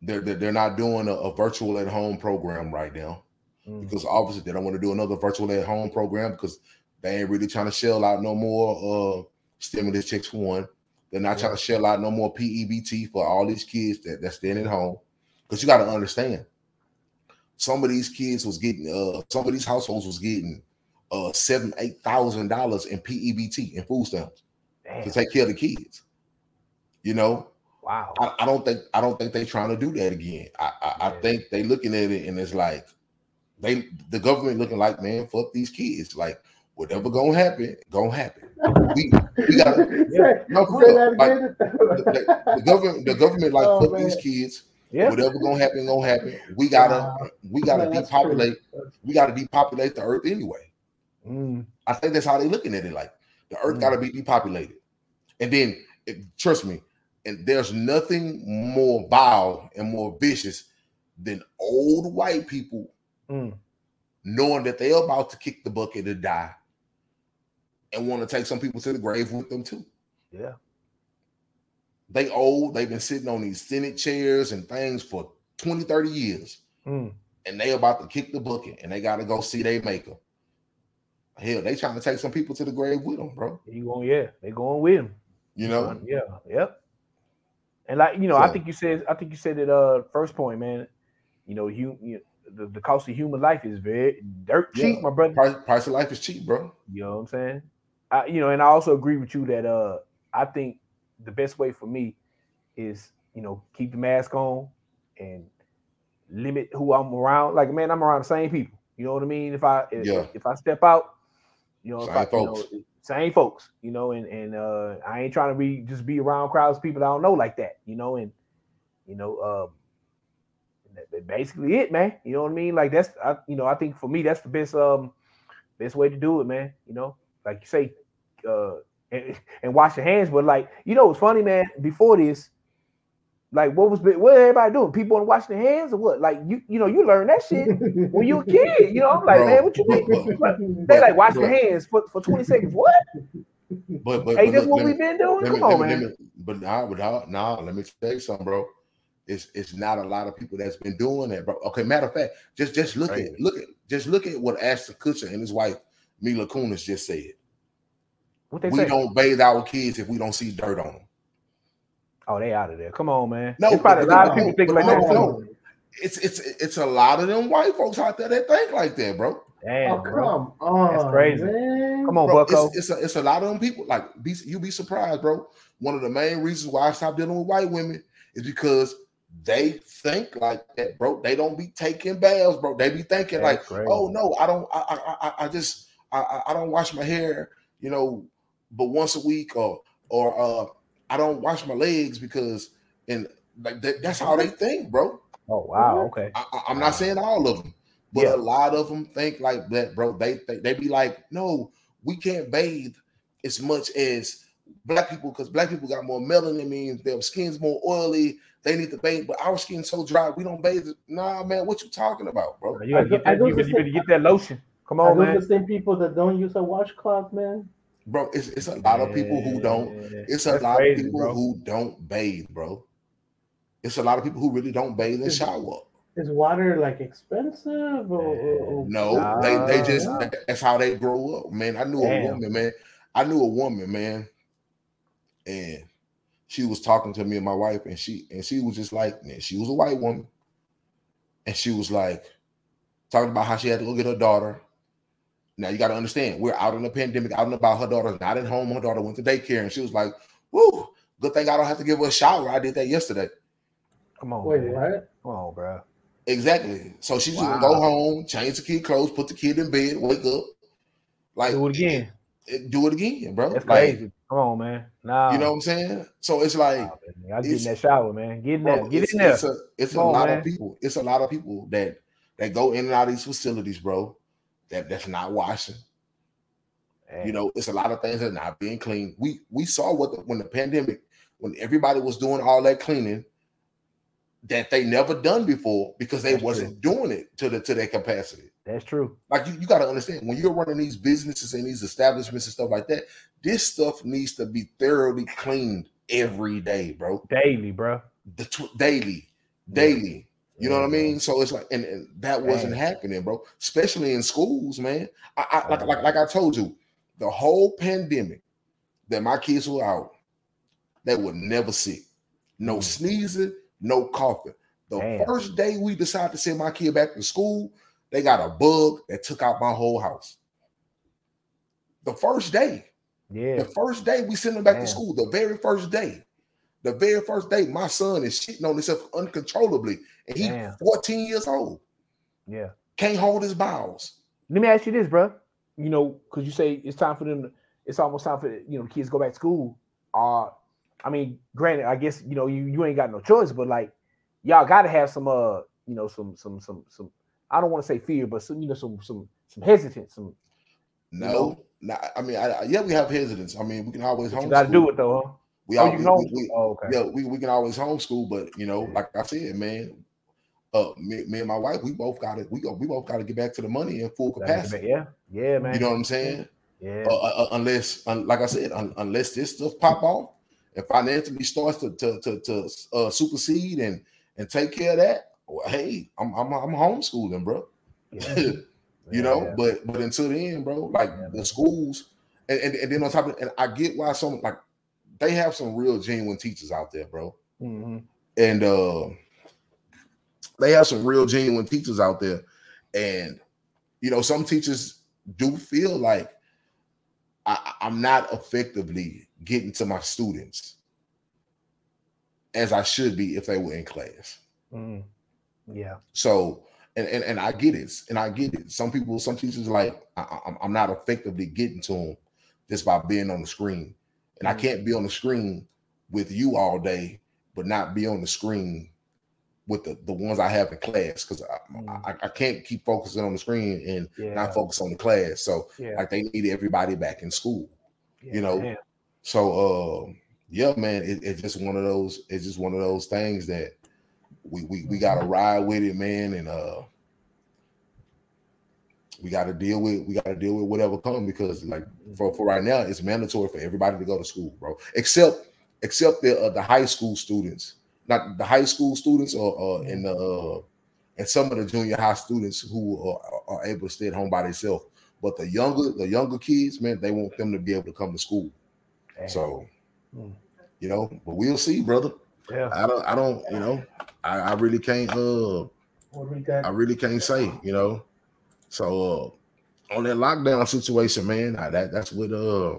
they're they're, they're not doing a, a virtual at home program right now Mm. because obviously they don't want to do another virtual at home program because they ain't really trying to shell out no more uh stimulus checks for one. They're not trying to shell out no more PEBT for all these kids that, that's staying at home. Because you got to understand, some of these kids was getting uh some of these households was getting uh seven, eight thousand dollars in PEBT in food stamps Damn. to take care of the kids. You know, Wow. I, I don't think I don't think they trying to do that again. I I, I think they looking at it and it's like they the government looking like man, fuck these kids. Like whatever gonna happen, gonna happen. We we gotta Say- no real. Like, again. the, the government the government like Oh, fuck man. these kids. Yeah. Whatever gonna happen, gonna happen. We gotta Wow. we gotta Man, depopulate. We gotta depopulate the earth anyway. Mm. I think that's how they're looking at it. Like the earth Mm. got to be depopulated, and then it, trust me, and there's nothing more vile and more vicious than old white people Mm. knowing that they're about to kick the bucket and die, and want to take some people to the grave with them too. Yeah. They old, they've been sitting on these Senate chairs and things for 20, 30 years, Mm. and they about to kick the bucket, and they got to go see their maker. Hell, they trying to take some people to the grave with them, bro. You going? Yeah. They going with them. You know, Yeah. Yep. And like you know, I think you said I think you said it uh first point, man. You know, you, you the, the cost of human life is very dirt cheap, Yeah. my brother. price, price of life is cheap, bro. You know what I'm saying? I, you know, and I also agree with you that uh I think the best way for me is you know keep the mask on and limit who I'm around. Like man, I'm around the same people. You know what I mean? If I if, Yeah. if I step out, you know, if Same I, you know, folks. same folks, you know, and and uh I ain't trying to be just be around crowds of people that I don't know like that, you know, and you know, um that- that's basically it, man. You know what I mean? Like that's I, you know, I think for me that's the best um best way to do it, man. You know, like you say, uh and, and wash your hands, but like you know it's funny, man, before this, like what was what everybody doing? People want to wash their hands or what? Like you, you know, you learn that shit when you a kid. You know, I'm like, Bro, man, what you but- mean? but- They like wash but- their hands for, for 20 seconds. What? But but, Hey, but this look, what we've been doing? let me- Come on, me- man. me- But nah, but nah, nah, let me tell you something, bro. It's it's not a lot of people that's been doing that, bro. Okay, matter of fact, just just look Right. at look at just look at what Ashton Kutcher and his wife Mila Kunis just said. What they we say? don't bathe our kids if we don't see dirt on them. Oh, they out of there. Come on, man. No, There's probably a but- lot of people think like no, that too. no. It's it's it's a lot of them white folks out there that think like that, bro. Damn, Oh, bro. come on. That's crazy. Man. Come on, Bro, Bucko. it's, it's a it's a lot of them people. Like be, you be surprised, bro. One of the main reasons why I stopped dealing with white women is because they think like that, bro. They don't be taking baths, bro. They be thinking like, oh, crazy. oh no, I don't. I I I, I just I, I I don't wash my hair, you know, but once a week, or or uh I don't wash my legs because and like that, that's how they think, bro. Oh, wow. Okay. I, I- I'm not saying all of them, but Yeah. a lot of them think like that, bro. They think they be like, no, we can't bathe as much as black people because black people got more melanin, means their skin's more oily. They need to bathe, but our skin's so dry, we don't bathe. Nah, man, what you talking about, bro? You gotta get that. go You better, you better get that lotion. Come Are on, those man. the same people that don't use a washcloth, man? Bro, it's, it's a lot of people who don't. It's a that's lot crazy, of people bro. who don't bathe, bro. It's a lot of people who really don't bathe and shower. Is water like expensive or, No, they they just that's how they grow up, man. I knew Damn. a woman, man. I knew a woman, man, and she was talking to me and my wife, and she and she was just like, man, she was a white woman, and she was like talking about how she had to go get her daughter. Now you got to understand, we're out in the pandemic, out and about. Her daughter's not at home. Her daughter went to daycare, and she was like, "Whoo, good thing I don't have to give her a shower. I did that yesterday." Come on, Wait, man. what? Come on, bro. Exactly. So she's gonna go home, change the kid clothes, put the kid in bed, wake up, like Do it again. Eh, eh, do it again, bro. That's Like, crazy. Come on, man. Nah. you know what I'm saying? So it's like, nah, man. Y'all get in that shower, man. Get in bro, there. Get it's, in there. It's a, it's Come a on, lot man. of people. It's a lot of people that that go in and out of these facilities, bro. That that's not washing. Man. You know, it's a lot of things that are not being cleaned. We we saw what the, when the pandemic, when everybody was doing all that cleaning, that they never done before because they That's wasn't doing it to the to their capacity. That's true. Like you, you got to understand when you're running these businesses and these establishments and stuff like that, this stuff needs to be thoroughly cleaned every day, bro. Daily, bro. The tw- daily, daily. You know what I mean? So it's like, and, and that wasn't Man. happening, bro. Especially in schools, man. I, I like, like, like I told you, the whole pandemic that my kids were out, they were never sick. No Mm. sneezing, no coughing. The Damn. first day we decided to send my kid back to school, they got a bug that took out my whole house. The first day, Yeah. the first day we sent them back Damn. to school, the very first day, the very first day, my son is shitting on himself uncontrollably, and he's 14 years old, Yeah. can't hold his bowels. Let me ask you this, bro. You know, because you say it's time for them. To, it's almost time for you know kids to go back to school. Uh, I mean, granted, I guess you know you you ain't got no choice, but like y'all got to have some uh you know some some some some. I don't want to say fear, but some you know some some some hesitance. Some No, know? nah, I mean, I, yeah, we have hesitance. I mean, we can always homeschool. you got to do it though, huh? We oh, we- can we- oh, okay. yeah, we, we can always homeschool, but you know, like I said, man, uh, me, me and my wife, we both got to we go, we both got to get back to the money in full capacity. Yeah, yeah, man. You know what I'm saying? yeah, Uh, uh, uh, unless, un, like I said, un, unless this stuff pop off and financially starts to to to, to uh, supersede and and take care of that, well, hey, I'm I'm I'm homeschooling, bro. yeah. you Yeah, know, yeah. but but until then, bro, like the schools, and, and and then on top of it, and I get why some like they have some real genuine teachers out there, bro, Mhm. and uh they have some real genuine teachers out there, and you know, some teachers do feel like I, I'm not effectively getting to my students as I should be if they were in class. Mhm. Yeah, So, and, and and I get it, and I get it. Some people, some teachers, like I, I'm not effectively getting to them just by being on the screen, and I can't be on the screen with you all day, but not be on the screen with the, the ones I have in class because I, Mhm. I I can't keep focusing on the screen and yeah, not focus on the class. So, yeah. like they need everybody back in school. yeah, you know, man. So, uh, yeah, man, it, it's just one of those. It's just one of those things that we we, we got to ride with it, man, and uh, we got to deal with we got to deal with whatever comes because like for, for right now, it's mandatory for everybody to go to school, bro, except except the uh, the high school students, not the high school students or uh, and the uh, and some of the junior high students who are, are able to stay at home by themselves. But the younger the younger kids, man, they want them to be able to come to school. Damn. So, Mm. you know, but we'll see, brother. yeah, I don't, I don't, you know, I, I really can't, uh, What we got? I really can't say, you know. So, uh, on that lockdown situation, man, I, that that's what, uh,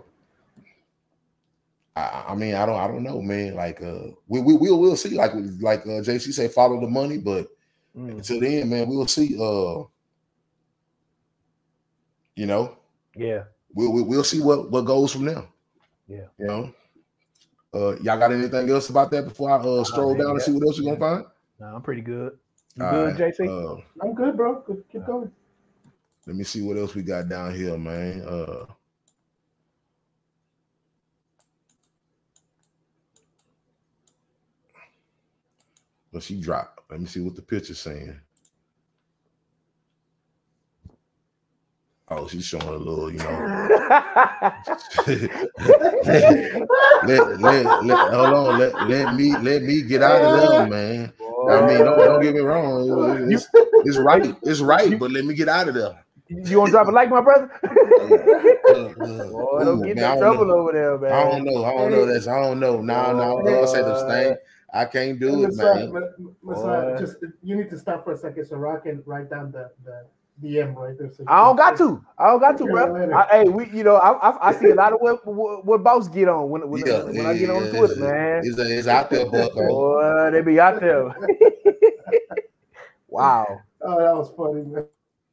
I, I mean, I don't, I don't know, man. Like, uh, we we we'll, we'll see. Like, like uh, JC say, follow the money, but Mm. until then, man, we'll see. Uh, you know, yeah. we'll we'll, we'll see what what goes from there. Yeah. you know. Uh, y'all got anything else about that before I uh stroll man, down and see what else we gonna find? No, I'm pretty good. You good, right, JC? Uh, I'm good, bro. Keep going. Let me see what else we got down here, man. Uh, but she dropped. Let me see what the picture's saying. Oh, she's showing a little, you know. let, let, let, hold on, let, let me let me get out of there, man. I mean, don't, don't get me wrong. It's, it's right, it's right, but let me get out of there. You want to drop a like, my brother? Boy, don't ooh, get man, I in don't trouble know. over there, man. I don't know. I don't know. That's I don't know. No, no, Boy. no. Say the thing. I can't do it, Messiah, man. Ma- just you need to stop for a second so Rock can write down the the DM right there. So I don't got to. I don't got to, bro. I, hey, we, you know, I, I, I see a lot of what, what, what boss get on when, when, Yeah, when I get on yeah, Twitter, man. It's, it's out there, Bucko. Boy, they be out there. wow. Oh, that was funny, man.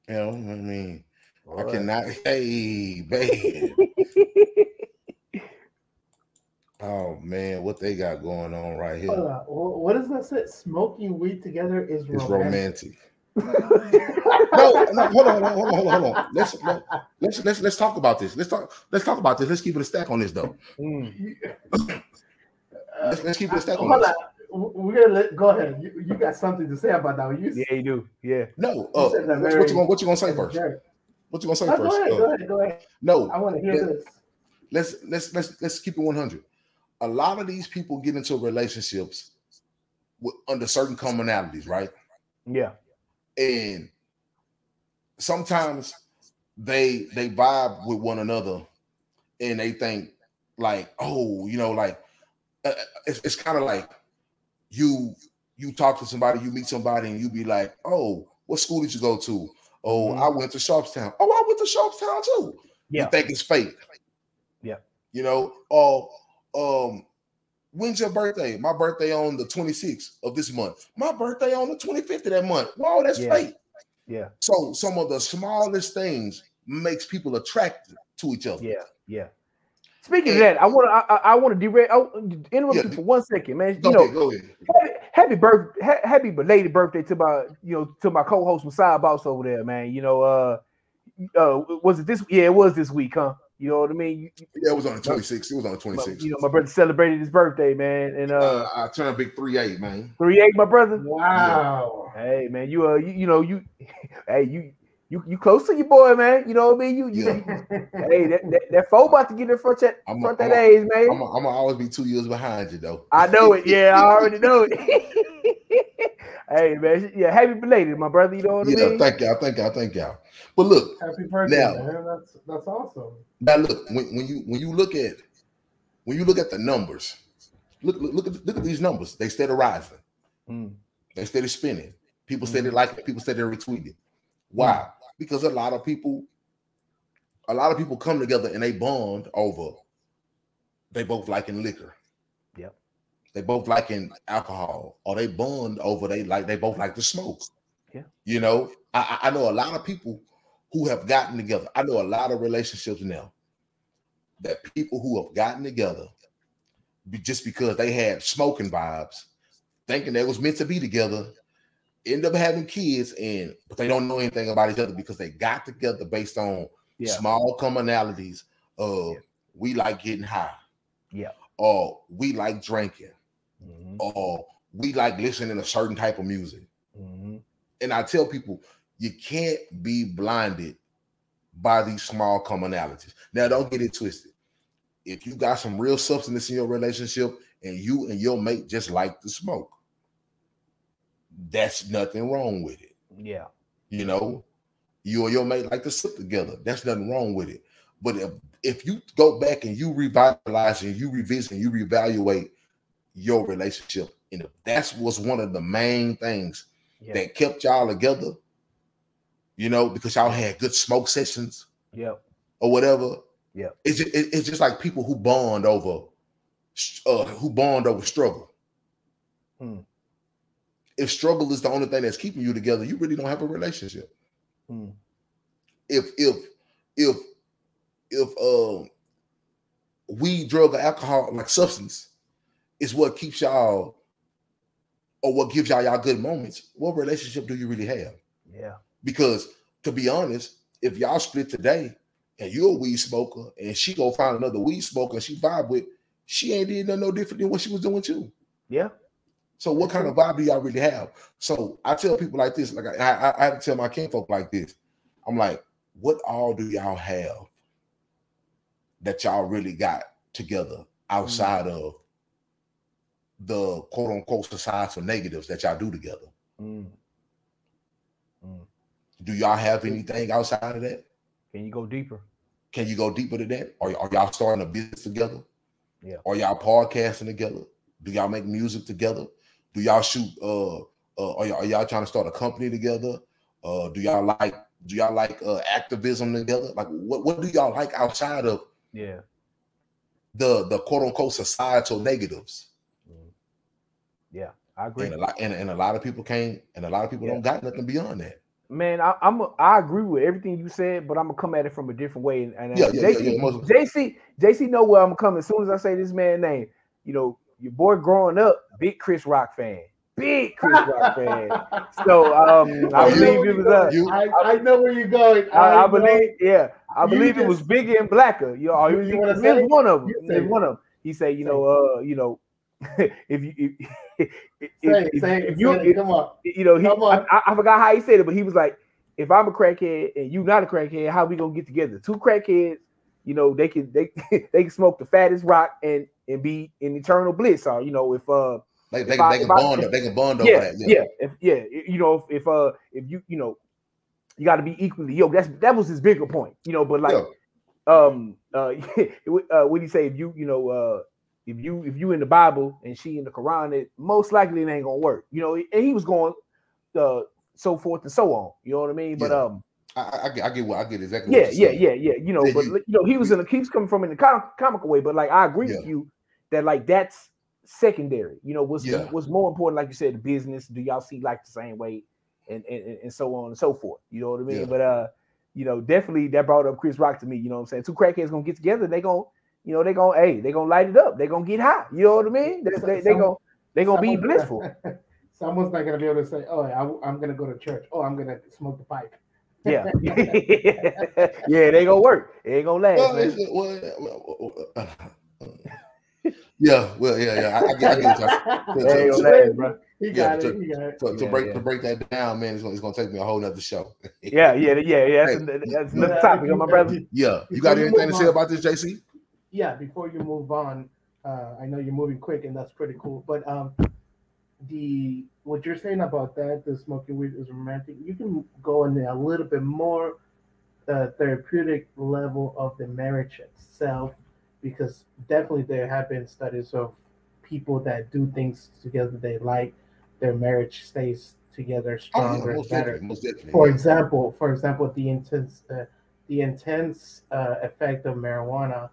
You know, I mean, I cannot. Hey, babe. Oh man, what they got going on right here? On. What does that say? Smoking weed together is It's romantic. romantic. no, no, hold on, hold on, hold on, hold on. Let's let's let's let's talk about this. Let's talk. Let's talk about this. Let's keep it a stack on this though. Mm. Let's, let's keep it a stack on Hold this. on. We're gonna let go ahead. You, you got something to say about that? You, Yeah, you do. Yeah. No, uh, what, very- what you gonna what you gonna say first? What you gonna say No, first? go ahead. Uh, Go ahead. Go ahead. No. I want to hear let- this. let's let's let's let's keep it 100 a lot of these people get into relationships with, under certain commonalities right Yeah. and sometimes they they vibe with one another and they think like oh you know like uh, it's, it's kind of like you you talk to somebody you meet somebody and you be like oh what school did you go to oh Mhm. i went to sharpstown oh i went to sharpstown too Yeah. you think it's fake Yeah. you know oh um when's your birthday my birthday on the 26th of this month my birthday on the 25th of that month wow that's Yeah. fake Yeah. so some of the smallest things makes people attracted to each other. Yeah. Yeah. Speaking of that, I want to I, I want to derail. I interrupt Yeah. you for one second, man. Go you know, ahead, go ahead. happy, happy birthday, ha- happy belated birthday to my, you know, to my co-host Messiah Boss over there, man. You know, uh, uh, was it this? Yeah, it was this week, huh? You know what I mean? You- you- Yeah, it was on the 26th. It was on the 26th. you know, my brother celebrated his birthday, man, and uh, Uh, I turned a big 3-8, man. three eight, my brother. Wow. Hey, man, you uh, you, you know, you, hey, you. You, you close to your boy, man. You know what I mean? You, you Yeah. hey, that, that, that foe about to get in front that I'm a- front that I'm a- age, man. I'm gonna always be two years behind you, though. I know it. Yeah, I already know it. hey, man. Yeah, happy belated, my brother. You know what I mean? Yeah, thank y'all, thank y'all, thank y'all. But look, Happy birthday, Now- man. That's that's awesome. now look, when, when you when you look at when you look at the numbers, look look look at, look at these numbers. They steady rising. Mm, They steady spinning. People steady Mhm. liking it. People steady retweeting. Why? Because a lot of people, a lot of people come together and they bond over. They both liking liquor. Yep. They both liking alcohol, or they bond over they like they both like to smoke. Yeah. You know, I, I know a lot of people who have gotten together. I know a lot of relationships now that people who have gotten together just because they had smoking vibes, thinking they was meant to be together, end up having kids, and but they don't know anything about each other because they got together based on yeah. small commonalities of Yeah. we like getting high, Yeah. or we like drinking, Mhm, or we like listening to certain type of music. mhm. And I tell people you can't be blinded by these small commonalities. Now, don't get it twisted. If you got some real substance in your relationship and you and your mate just like to smoke, that's nothing wrong with it. Yeah. You know, you and your mate like to sit together. That's nothing wrong with it. But if, if you go back and you revitalize and you revisit and you reevaluate your relationship, and if that's was one of the main things Yeah. that kept y'all together, you know, because y'all had good smoke sessions Yep. or whatever. Yeah. It's just, it's just like people who bond over, uh, who bond over struggle. Hmm. If struggle is the only thing that's keeping you together, you really don't have a relationship. Hmm. If if if if um weed, drug, or alcohol, like substance, is what keeps y'all or what gives y'all y'all good moments, what relationship do you really have? Yeah. Because to be honest, if y'all split today and you're a weed smoker and she go find another weed smoker she vibe with, she ain't did nothing no different than what she was doing too. Yeah. So what kind of vibe do y'all really have? So I tell people like this, like I, I, I had to tell my kinfolk like this. I'm like, what all do y'all have that y'all really got together outside of the quote unquote societal negatives that y'all do together? Mm. Do y'all have anything outside of that? Can you go deeper? Can you go deeper than that? Are, are y'all starting a business together? Yeah. Are y'all podcasting together? Do y'all make music together? Do y'all shoot? Uh, uh are, y'all, are y'all trying to start a company together? Uh, do y'all like? Do y'all like uh, activism together? Like, what what do y'all like outside of Yeah. the the quote unquote societal negatives? Mm. Yeah. I agree. And a lot and, and a lot of people can't, and a lot of people Yeah. don't got nothing beyond that. Man, I, I'm a, I agree with everything you said, but I'm gonna come at it from a different way. And, and Yeah, yeah, yeah, JC, yeah, most- JC, JC, know where I'm coming. As soon as I say this man name, you know, your boy growing up, big Chris Rock fan. big Chris Rock fan. So um, I I believe it was uh, You- I, I know where you're going. I, I believe, yeah, I You believe it just- was bigger and blacker. You know, You- you say was one of them. You He say was it. one of them. He said, you know, uh, you know, if you if, if, Say if, say if you say if, Come on. you know, he. I, I forgot how he said it, but he was like, if I'm a crackhead and you not a crackhead, how we gonna get together? Two crackheads, you know, they can they they can smoke the fattest rock and and be in eternal bliss. Or you know, if uh They, they, If can I- they can if I- bond. They can bond over yeah, that. yeah, if, yeah, you know, if, if uh if you you know, you got to be equally yoked. That's that was his bigger point, you know. But like, Yeah. um, uh, uh, what do you say? If you you know, uh, if you if you in the Bible and she in the Quran, it most likely it ain't gonna work, you know. And he was going, uh, so forth and so on. You know what I mean? But um, I, I, get, I get what I get exactly. yeah, yeah, yeah, yeah. You know, Yeah, but you- know, he was in a keeps coming from in the com- comical way. But like, I agree with you that like that's secondary. You know, what's Yeah. what's more important, like you said, the business. Do y'all see like the same way, and and, and- and so on and so forth. You know what I mean? Yeah. But uh, you know, definitely that brought up Chris Rock to me. You know what I'm saying? Two crackheads gonna get together. They gonna, you know, they gonna, hey, they gonna light it up. They gonna get high. You know what I mean? They they, they gonna they gonna be blissful. Someone's not gonna be able to say, "Oh, I, am gonna go to church. Oh, I'm gonna smoke the pipe." Yeah, yeah, they gonna work. It ain't gonna last. Well, well, well, uh, yeah, well, yeah, yeah. I, I get, I get what y'all It ain't so- gonna bro. He Yeah, got to- it. He got it. to, to Yeah, break yeah. to break that down, man, it's gonna, it's gonna take me a whole nother show. Yeah, yeah, yeah, yeah. That's, Hey. that's another Yeah, topic, if you- my brother. Yeah, you Before got you anything to move say on- about this, JC? yeah before you move on uh i know you're moving quick and that's pretty cool but um the what you're saying about that the smoking weed is romantic you can go in there a little bit more uh, therapeutic level of the marriage itself because definitely there have been studies of people that do things together they like their marriage stays together Oh, stronger yeah, and better definitely, for yeah. example, for example, the intense uh, the intense uh, effect of marijuana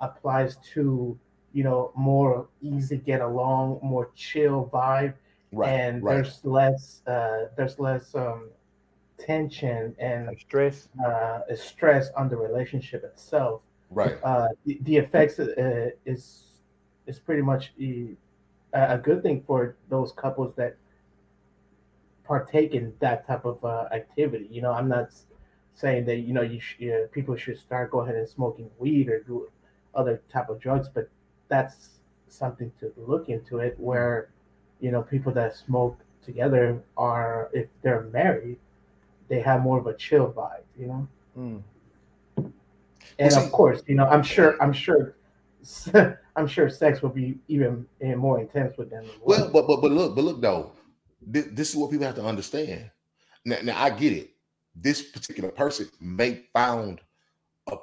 applies to you know more easy get along, more chill vibe, right, and right. there's less uh, there's less um, tension and stress. uh, stress on the relationship itself. Right. Uh, the, the effects uh, is is pretty much a, a good thing for those couples that partake in that type of uh, activity. You know, I'm not saying that you know you sh- uh, people should start go ahead and smoking weed or do other type of drugs, but that's something to look into it. Where you know people that smoke together are if they're married, they have more of a chill vibe. You know. Mm. And of course, you know, I'm sure, I'm sure, I'm sure sex will be even more intense with them. Well, but but but look, but look though, this, this is what people have to understand. Now, now I get it. This particular person may found a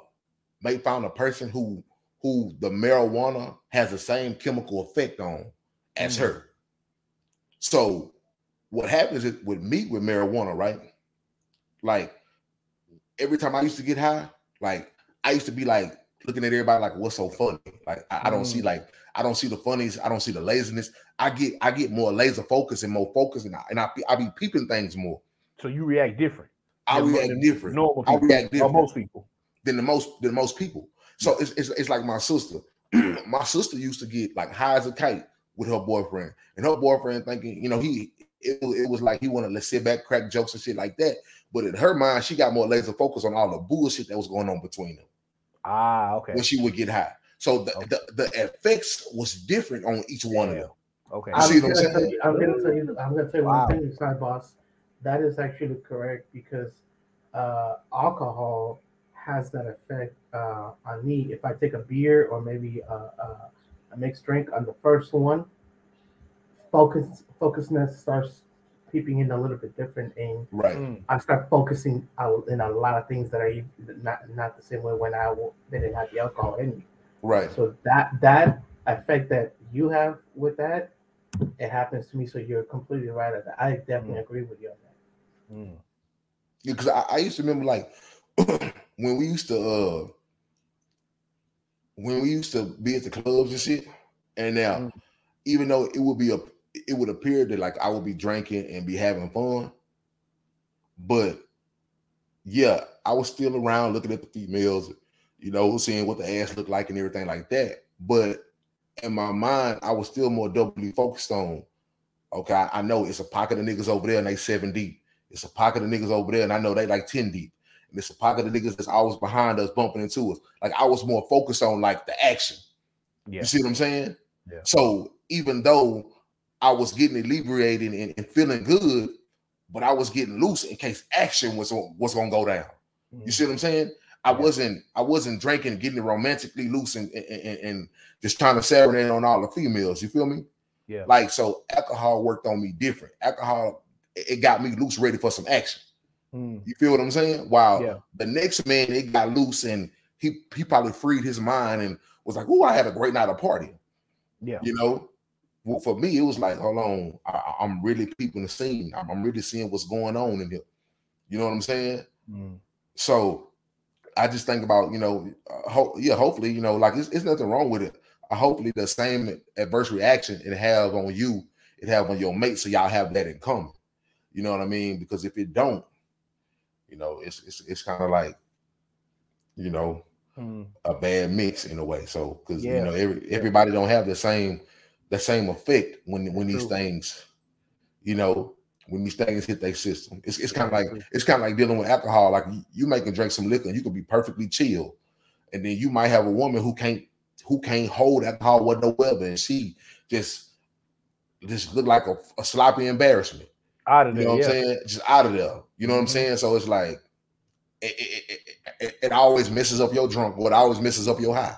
may found a person who who the marijuana has the same chemical effect on as Mm. her. So what happens is with me with marijuana, right? Like every time I used to get high, like I used to be like looking at everybody like, what's so funny? Like I, I don't see Mm. like I don't see the funnies, I don't see the laziness. I get I get more laser focus and more focus, and I and I, be- I be peeping things more. So you react different. I than react than different Normal I people. react different. most people. than the most than most people. So it's, it's it's like my sister. my sister used to get like high as a kite with her boyfriend, and her boyfriend thinking, you know, he it, was- it was like he wanted to sit back, crack jokes and shit like that. But in her mind, she got more laser focus on all the bullshit that was going on between them Ah, okay. when she would get high. So the, Okay. the, the effects was different on each one of Yeah. them. Okay. I'm, see what I'm gonna saying? you, I'm gonna tell you, I'm gonna tell you Wow. one thing, side boss. That is actually correct because uh, alcohol has that effect uh, on me. If I take a beer or maybe a, a, a mixed drink on the first one, focus focusness starts peeping in a little bit different, and Right. Mm. I start focusing out in a lot of things that are not not the same way when I didn't have the alcohol in me. Right. So that that effect that you have with that, it happens to me. So you're completely right at that. I definitely agree with you on that. Mm. because I, I used to remember like when we used to uh when we used to be at the clubs and shit, and now Mm. even though it would be a it would appear that like I would be drinking and be having fun, but yeah, I was still around looking at the females, you know, seeing what the ass looked like and everything like that. But in my mind, I was still more doubly focused on Okay, I, know it's a pocket of niggas over there and they seven deep. It's a pocket of niggas over there and I know they like 10 deep. And it's a pocket of niggas that's always behind us, bumping into us. Like I was more focused on like the action. Yeah. You see what I'm saying? Yeah. So even though I was getting inebriated and, and feeling good, but I was getting loose in case action was was gonna go down. You see what I'm saying? I wasn't I wasn't drinking, getting romantically loose and, and, and- and just trying to serenade on all the females. You feel me? Yeah. Like so, alcohol worked on me different. Alcohol it got me loose, ready for some action. Mm. You feel what I'm saying? While Yeah. the next man it got loose and he he probably freed his mind and was like, "Oh, I had a great night of partying." Yeah. You know, well, for me, it was like, hold on, I, I'm really peeping the scene. I'm, I'm really seeing what's going on in here. You know what I'm saying? Mm. So I just think about, you know, uh, ho- yeah, hopefully, you know, like it's, it's nothing wrong with it. Uh, hopefully, the same adverse reaction it have on you, it have on your mate, so y'all have that in common. You know what I mean? Because if it don't, you know, it's it's it's kind of like, you know, Mm. a bad mix in a way. So because Yeah. you know every everybody don't have the same the same effect when when these True. things, you know, when these things hit their system. It's it's kind of like it's kind of like dealing with alcohol. Like you, make and drink some liquor, and you could be perfectly chill, and then you might have a woman who can't who can't hold alcohol whatsoever, and she just just look like a, a sloppy embarrassment. Out of there, You know what yeah. I'm saying? Just out of there. You know what I'm Mhm. saying? So it's like it, it, it, it, it always messes up your drunk, or it always messes up your high.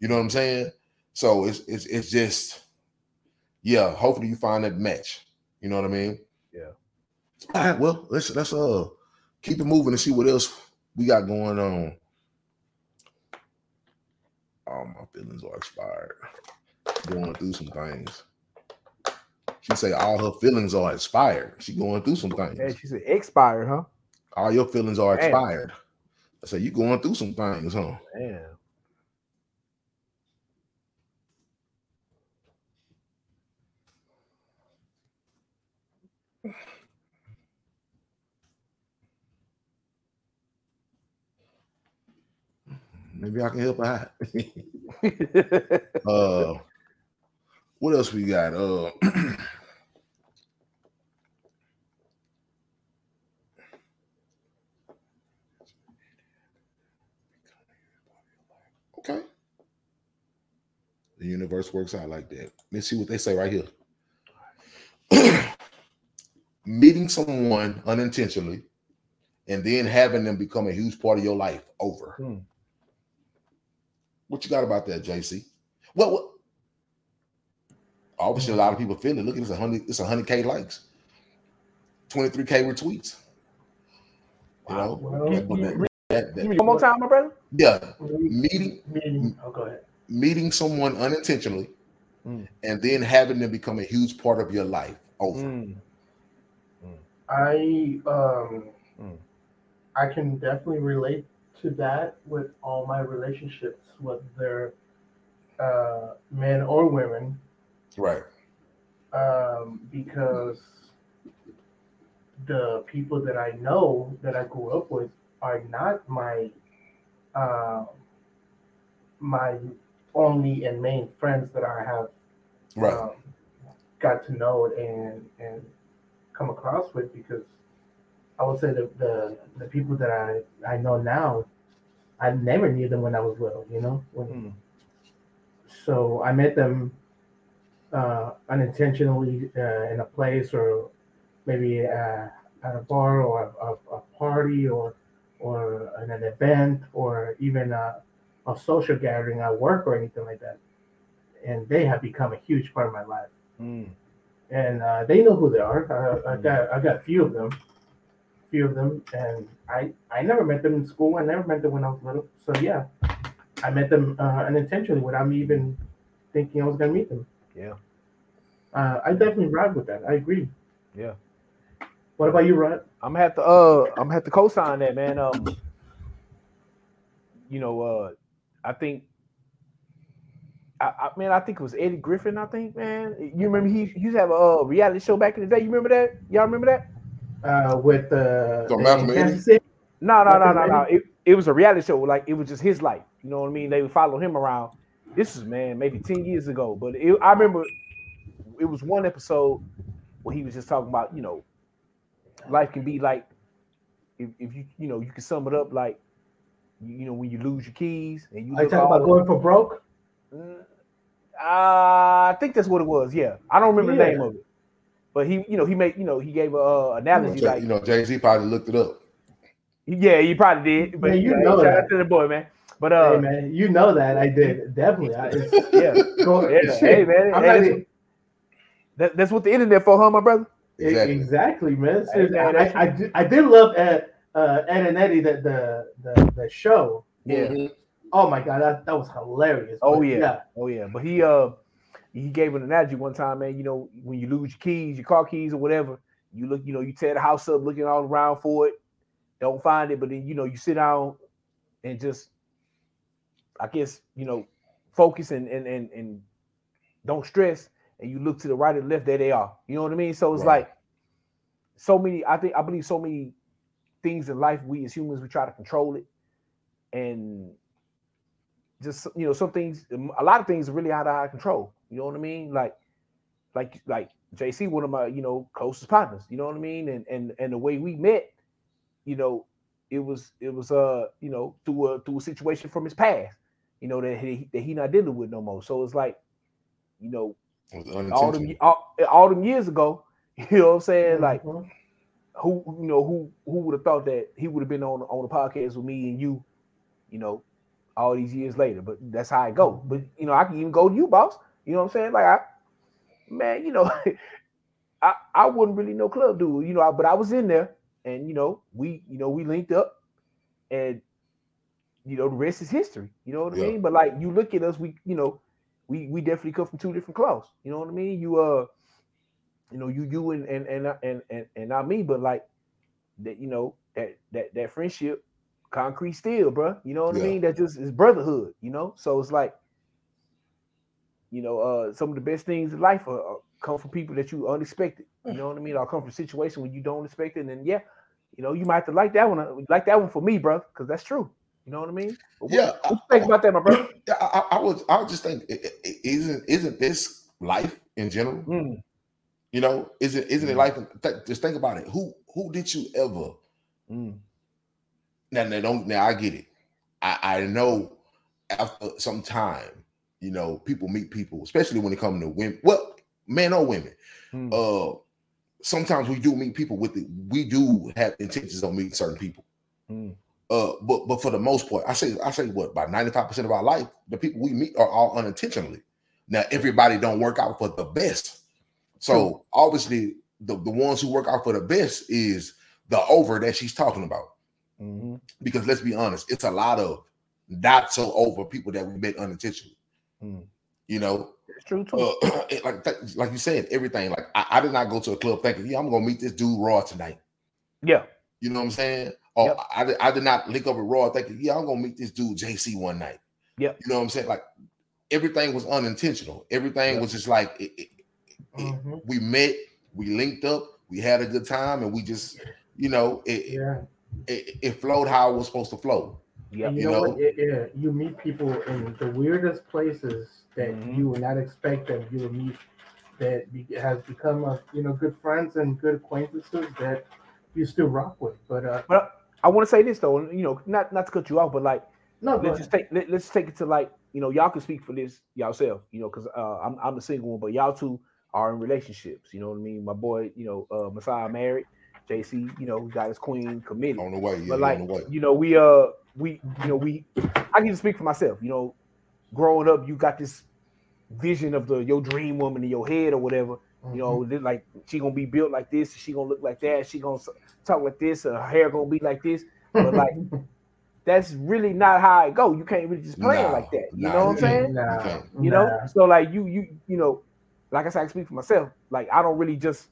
You know what I'm saying? So it's it's it's just yeah. Hopefully you find that match. You know what I mean? Yeah. All right. Well, let's let's uh keep it moving and see what else we got going on. Oh, my feelings are expired. Going through some things. She say all her feelings are expired. She going through some things. Yeah, she said expired, huh? All your feelings are Damn. expired. I say you going through some things, huh? Maybe I can help out. uh, what else we got? Uh, okay. The universe works out like that. Let's see what they say right here. Meeting someone unintentionally and then having them become a huge part of your life over. Hmm. What you got about that, JC? Well, what? Obviously, a lot of people feeling. it. Look at this, hundred. It's hundred k likes, twenty three k retweets. You know, Well, That- but that- that- that- one more time, my brother. yeah, meeting, meeting meeting. Oh, go ahead. meeting someone unintentionally, Mm. and then having them become a huge part of your life over. Mm. I um Mm. I can definitely relate to that with all my relationships, whether uh, men or women, Right. um, because the people that I know that I grew up with are not my uh, my only and main friends that I have Right. um, got to know and and come across with because I would say the, the the people that I I know now, I never knew them when I was little. You know, when, Mm. so I met them uh, unintentionally uh, in a place or maybe uh, at a bar or a, a, party or or an event or even a, a social gathering at work or anything like that. And they have become a huge part of my life. Mm. And uh, they know who they are. Uh, I got I got a few of them, few of them, and I I never met them in school. I never met them when I was little. So yeah, I met them uh, unintentionally without me even thinking I was gonna meet them. Yeah. Uh, I definitely ride with that. I agree. Yeah. What about you, Rod? I'm gonna have to uh I'm gonna have to co-sign that, man. Um, you know, uh, I think, I, I man, I think it was Eddie Griffin. I think, man, you remember he, he used to have a uh, reality show back in the day. You remember that? Y'all remember that? Uh, with uh, So in Kansas City? No, no, no, no, no. It, it was a reality show. Like it was just his life. You know what I mean? They would follow him around. This is man, maybe ten years ago, but it, I remember it was one episode where he was just talking about, you know, life can be like if, if you you know you can sum it up like you, you know when you lose your keys and you I look talk all about going for broke. Uh, I think that's what it was. Yeah, I don't remember the name of it, but he, you know, he made, you know, he gave a uh, You know, analogy like, you know, JC probably looked it up. yeah, he probably did, but Man, you yeah, know shout that. out to the boy, man. But uh, hey man, you know that I did definitely. I, yeah, go, yeah, hey man, I'm hey, not that's, even- that, that's what the internet for, huh, my brother? Exactly. Exactly, man. Hey, man, that's- I, I, did, I did love Ed, uh, Ed and Eddie the, the the the show. Yeah. Mhm. Oh my god, that, that was hilarious. Oh, But, yeah. Oh yeah, but he uh he gave an analogy one time, man. You know, when you lose your keys, your car keys or whatever, you look, you know, you tear the house up, looking all around for it, don't find it, but then you know you sit down and just, I guess you know, focus and and and and don't stress, and you look to the right and left, there they are. You know what I mean? So it's Right. like so many. I think I believe so many things in life we as humans we try to control it, and just you know some things a lot of things are really out of our control you know what i mean like like like jc one of my you know closest partners you know what i mean and and and the way we met you know it was it was uh you know through a through a situation from his past you know that he that he not dealing with no more so it's like you know all them all, all them years ago you know what i'm saying like Mhm. who you know who who would have thought that he would have been on on the podcast with me and you, you know, all these years later. But that's how I go. But you know, I can even go to you, boss. You know what I'm saying? Like I, man, you know, I I wasn't really no club dude, you know, I- but I was in there, and you know, we you know we linked up, and you know the rest is history. You know what I mean? But like you look at us, we you know, we we definitely come from two different cloths. You know what I mean? You uh you know, you you and and and and and, and not me, but like that, you know, that that that friendship, concrete steel, bro. You know what I mean? That just is brotherhood, you know. So it's like, you know, uh, some of the best things in life are, are come from people that you unexpected. You know what I mean? Or come from a situation when you don't expect it, and then yeah, you know, you might have to like that one, uh, like that one for me, bro, because that's true. You know what I mean? What, Yeah, what you think about that, my brother? Yeah, I, I, I was. I was just think, i- i- isn't isn't this life in general? Mm, You know, isn't isn't it Mhm. life? th- Just think about it. Who who did you ever? mm, Now, now don't now I get it. I I know after some time, you know, people meet people, especially when it comes to women. Well, men or women. mm, Uh, sometimes we do meet people with the, we do have intentions on meeting certain people. mm. Uh, but but for the most part, I say I say what about ninety five percent of our life, the people we meet are all unintentionally. Now everybody don't work out for the best, so obviously the the ones who work out for the best is the over that she's talking about. mhm, Because let's be honest, it's a lot of not so over people that we met unintentionally. Mm. You know, It's true too. uh, it- like that- like you said, everything. Like I, I did not go to a club thinking, yeah, I'm gonna meet this dude raw tonight. yeah, You know what I'm saying? Or Yep. I, did, I did not link up with Raw thinking, yeah, I'm gonna meet this dude JC one night. Yeah. You know what I'm saying? Like everything was unintentional. Everything Yep. was just like it, it- Mhm. we met, we linked up, we had a good time, and we just, you know, it, Yeah. it, it flowed how it was supposed to flow. Yeah, you, You know, know? what? It, yeah, you meet people in the weirdest places that Mhm. you would not expect them. You will meet that be, has become a, you know good friends and good acquaintances that you still rock with. But uh, but I want to say this though, you know, not not to cut you off, but like no, let's just take let, us take it to like you know y'all can speak for this yourself you know because uh, I'm I'm the single one but y'all two are in relationships you know what I mean my boy you know uh Messiah married JC you know got his queen committed On the way, yeah, but like on the way. you know we uh we you know we I can just speak for myself you know growing up you got this vision of the your dream woman in your head or whatever you know Mm-hmm. like she gonna be built like this she gonna look like that she gonna talk like this her hair gonna be like this but like that's really not how it go. You can't really just play it Nah, like that. You know what I'm saying? You. Know, so like you you you know, like I said, I speak for myself. Like I don't really just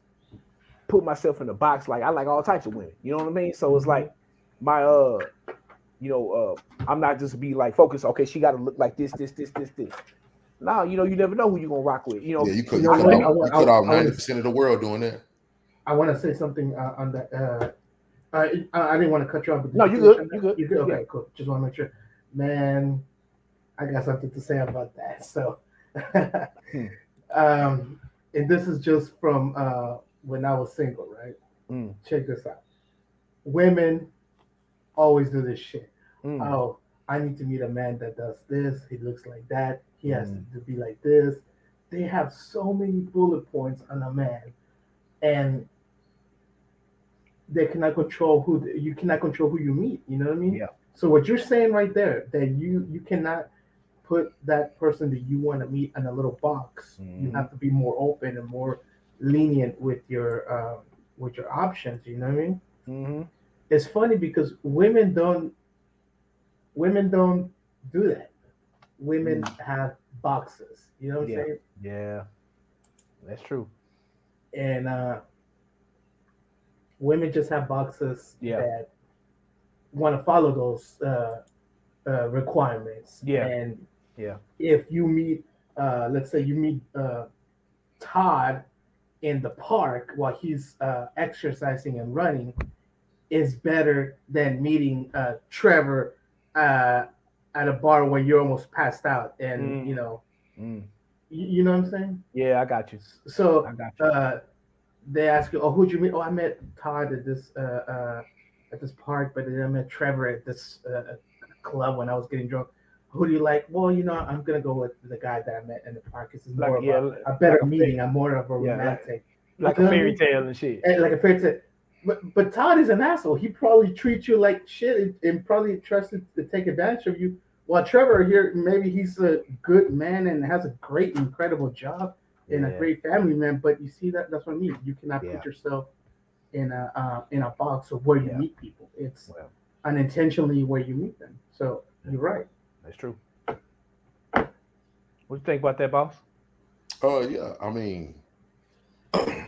put myself in a box. Like I like all types of women. You know what I mean? So it's like my uh, you know, uh, I'm not just be like focused. Okay, she got to look like this, this, this, this, this. No, you know, you never know who you're gonna rock with. You know, Yeah, you could, you you know cut off, I- you I- cut off I wanna- ninety percent of the world doing that. I want to say something uh, on that. Uh, I, I didn't want to cut you off. But No, you finish good, you good, You good? Okay, yeah. cool. Just want to make sure. Man, I got something to say about that. So, Hmm. um, and this is just from uh, when I was single, right? Mm. Check this out. Women always do this shit. Mm. Oh, I need to meet a man that does this. He looks like that. He has Mm. to be like this. They have so many bullet points on a man, and they cannot control who you cannot control who you meet. You know what I mean? Yeah. So what you're saying right there that you you cannot put that person that you want to meet in a little box. You Mhm. have to be more open and more lenient with your uh, with your options. You know what I mean? hmm it's funny because women don't women don't do that. Women have boxes, you know what Yeah. I'm saying? Yeah, that's true. And uh women just have boxes Yeah. that want to follow those uh, uh requirements. Yeah. And Yeah. if you meet uh let's say you meet uh Todd in the park while he's uh exercising and running is better than meeting uh Trevor uh at a bar where you're almost passed out and Mm. you know Mm. you, you know what I'm saying? Yeah, I got you. So I got you. uh they ask you, Oh, who'd you meet? Oh, I met Todd at this uh uh at this park, but then I met Trevor at this uh, club when I was getting drunk. Who do you like? Well, you know, I'm gonna go with the guy that I met in the park. This is Like, more yeah, of a, a better like a meeting. I'm more of a Yeah, like- romantic. like you a fairy tale and shit. like a fairy tale. But but Todd is an asshole. He probably treats you like shit and, and probably tries to, to take advantage of you. While Trevor here, maybe he's a good man and has a great, incredible job and a great family man. But you see that that's what I mean. You cannot Yeah. put yourself in a uh, in a box of where you Yeah. meet people. It's Well, unintentionally where you meet them. So you're right. that's true. What do you think about that, boss? Uh, yeah. I mean,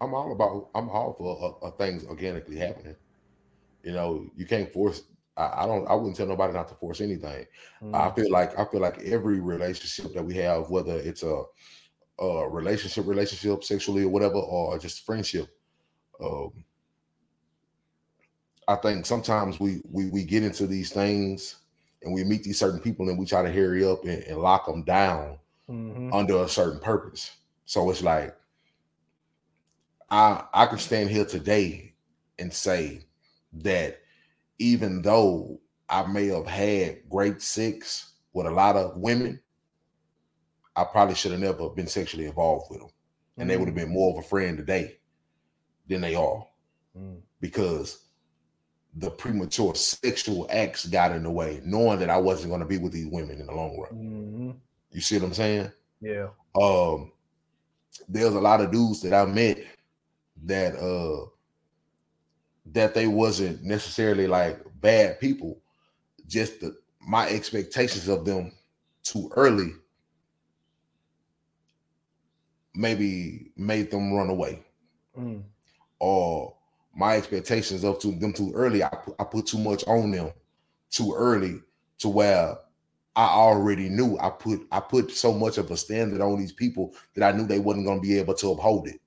I'm all about. I'm all for uh, uh, things organically happening. You know, you can't force. I, I don't. I wouldn't tell nobody not to force anything. Mm. I feel like I feel like every relationship that we have, whether it's a, a relationship, relationship, sexually or whatever, or just friendship, um, I think sometimes we we we get into these things and we meet these certain people and we try to hurry up and, and lock them down Mhm. under a certain purpose. So it's like I I can stand here today and say that even though I may have had great sex with a lot of women, I probably should have never been sexually involved with them. And they would have been more of a friend today than they are Mm. because the premature sexual acts got in the way, knowing that I wasn't going to be with these women in the long run. Mhm. You see what I'm saying? Yeah. um there's a lot of dudes that I met that uh that they wasn't necessarily like bad people, just the my expectations of them too early maybe made them run away Mm. or my expectations of to them too early I put, I put too much on them too early to where I already knew I put I put so much of a standard on these people that I knew they wasn't going to be able to uphold it.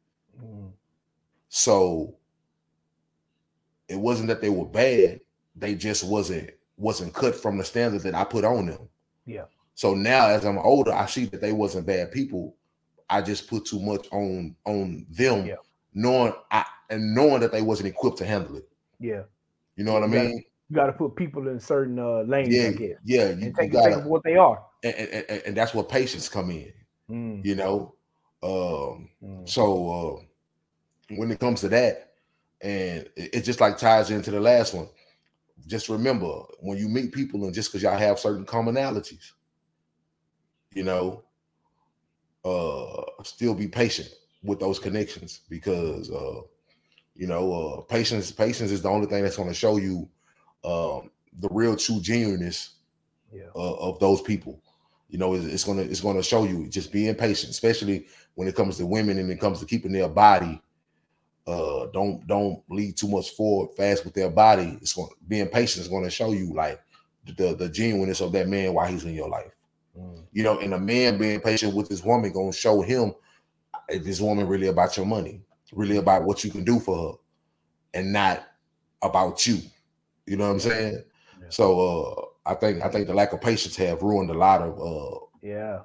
So it wasn't that they were bad; they just wasn't wasn't cut from the standard that I put on them. Yeah. So now, as I'm older, I see that they wasn't bad people. I just put too much on on them, Yeah. knowing I and knowing that they wasn't equipped to handle it. Yeah. You know what I You mean? You got to put people in certain uh, lanes, Yeah, guess, yeah. You, and take, take gotta, what they are. and, and, and- and that's where patience come in. Mm. You know, um, Mm. So uh, when it comes to that, and it, it just like ties into the last one. Just remember when you meet people, and just because y'all have certain commonalities, you know, uh, still be patient with those connections because uh, you know, uh, patience patience is the only thing that's going to show you um, the real true genuineness Yeah. uh, of those people. You know, it's, it's gonna it's gonna show you just being patient, especially when it comes to women and it comes to keeping their body. Uh, don't don't lead too much forward fast with their body. It's going being patient is going to show you like the the genuineness of that man while he's in your life. Mm. You know, and a man being patient with his woman going to show him if this woman really about your money, really about what you can do for her, and not about you. You know what I'm saying? Yeah. So uh I think I think the lack of patience have ruined a lot of uh Yeah.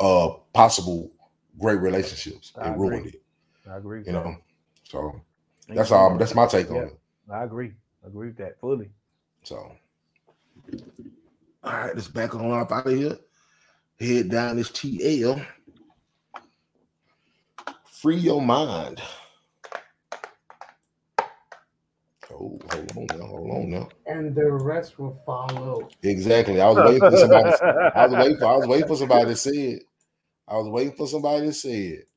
uh possible great relationships. I It ruined it, I agree. you know. So that's all. That's my take on Yeah. it. I agree. I agree with that fully. So, all right, let's back on up out of here. Head down this TL. Free your mind. Oh, hold on now. Hold on now. And the rest will follow. Exactly. I was waiting for somebody. I was waiting for. I was waiting for somebody to say it. I was waiting for somebody to say it.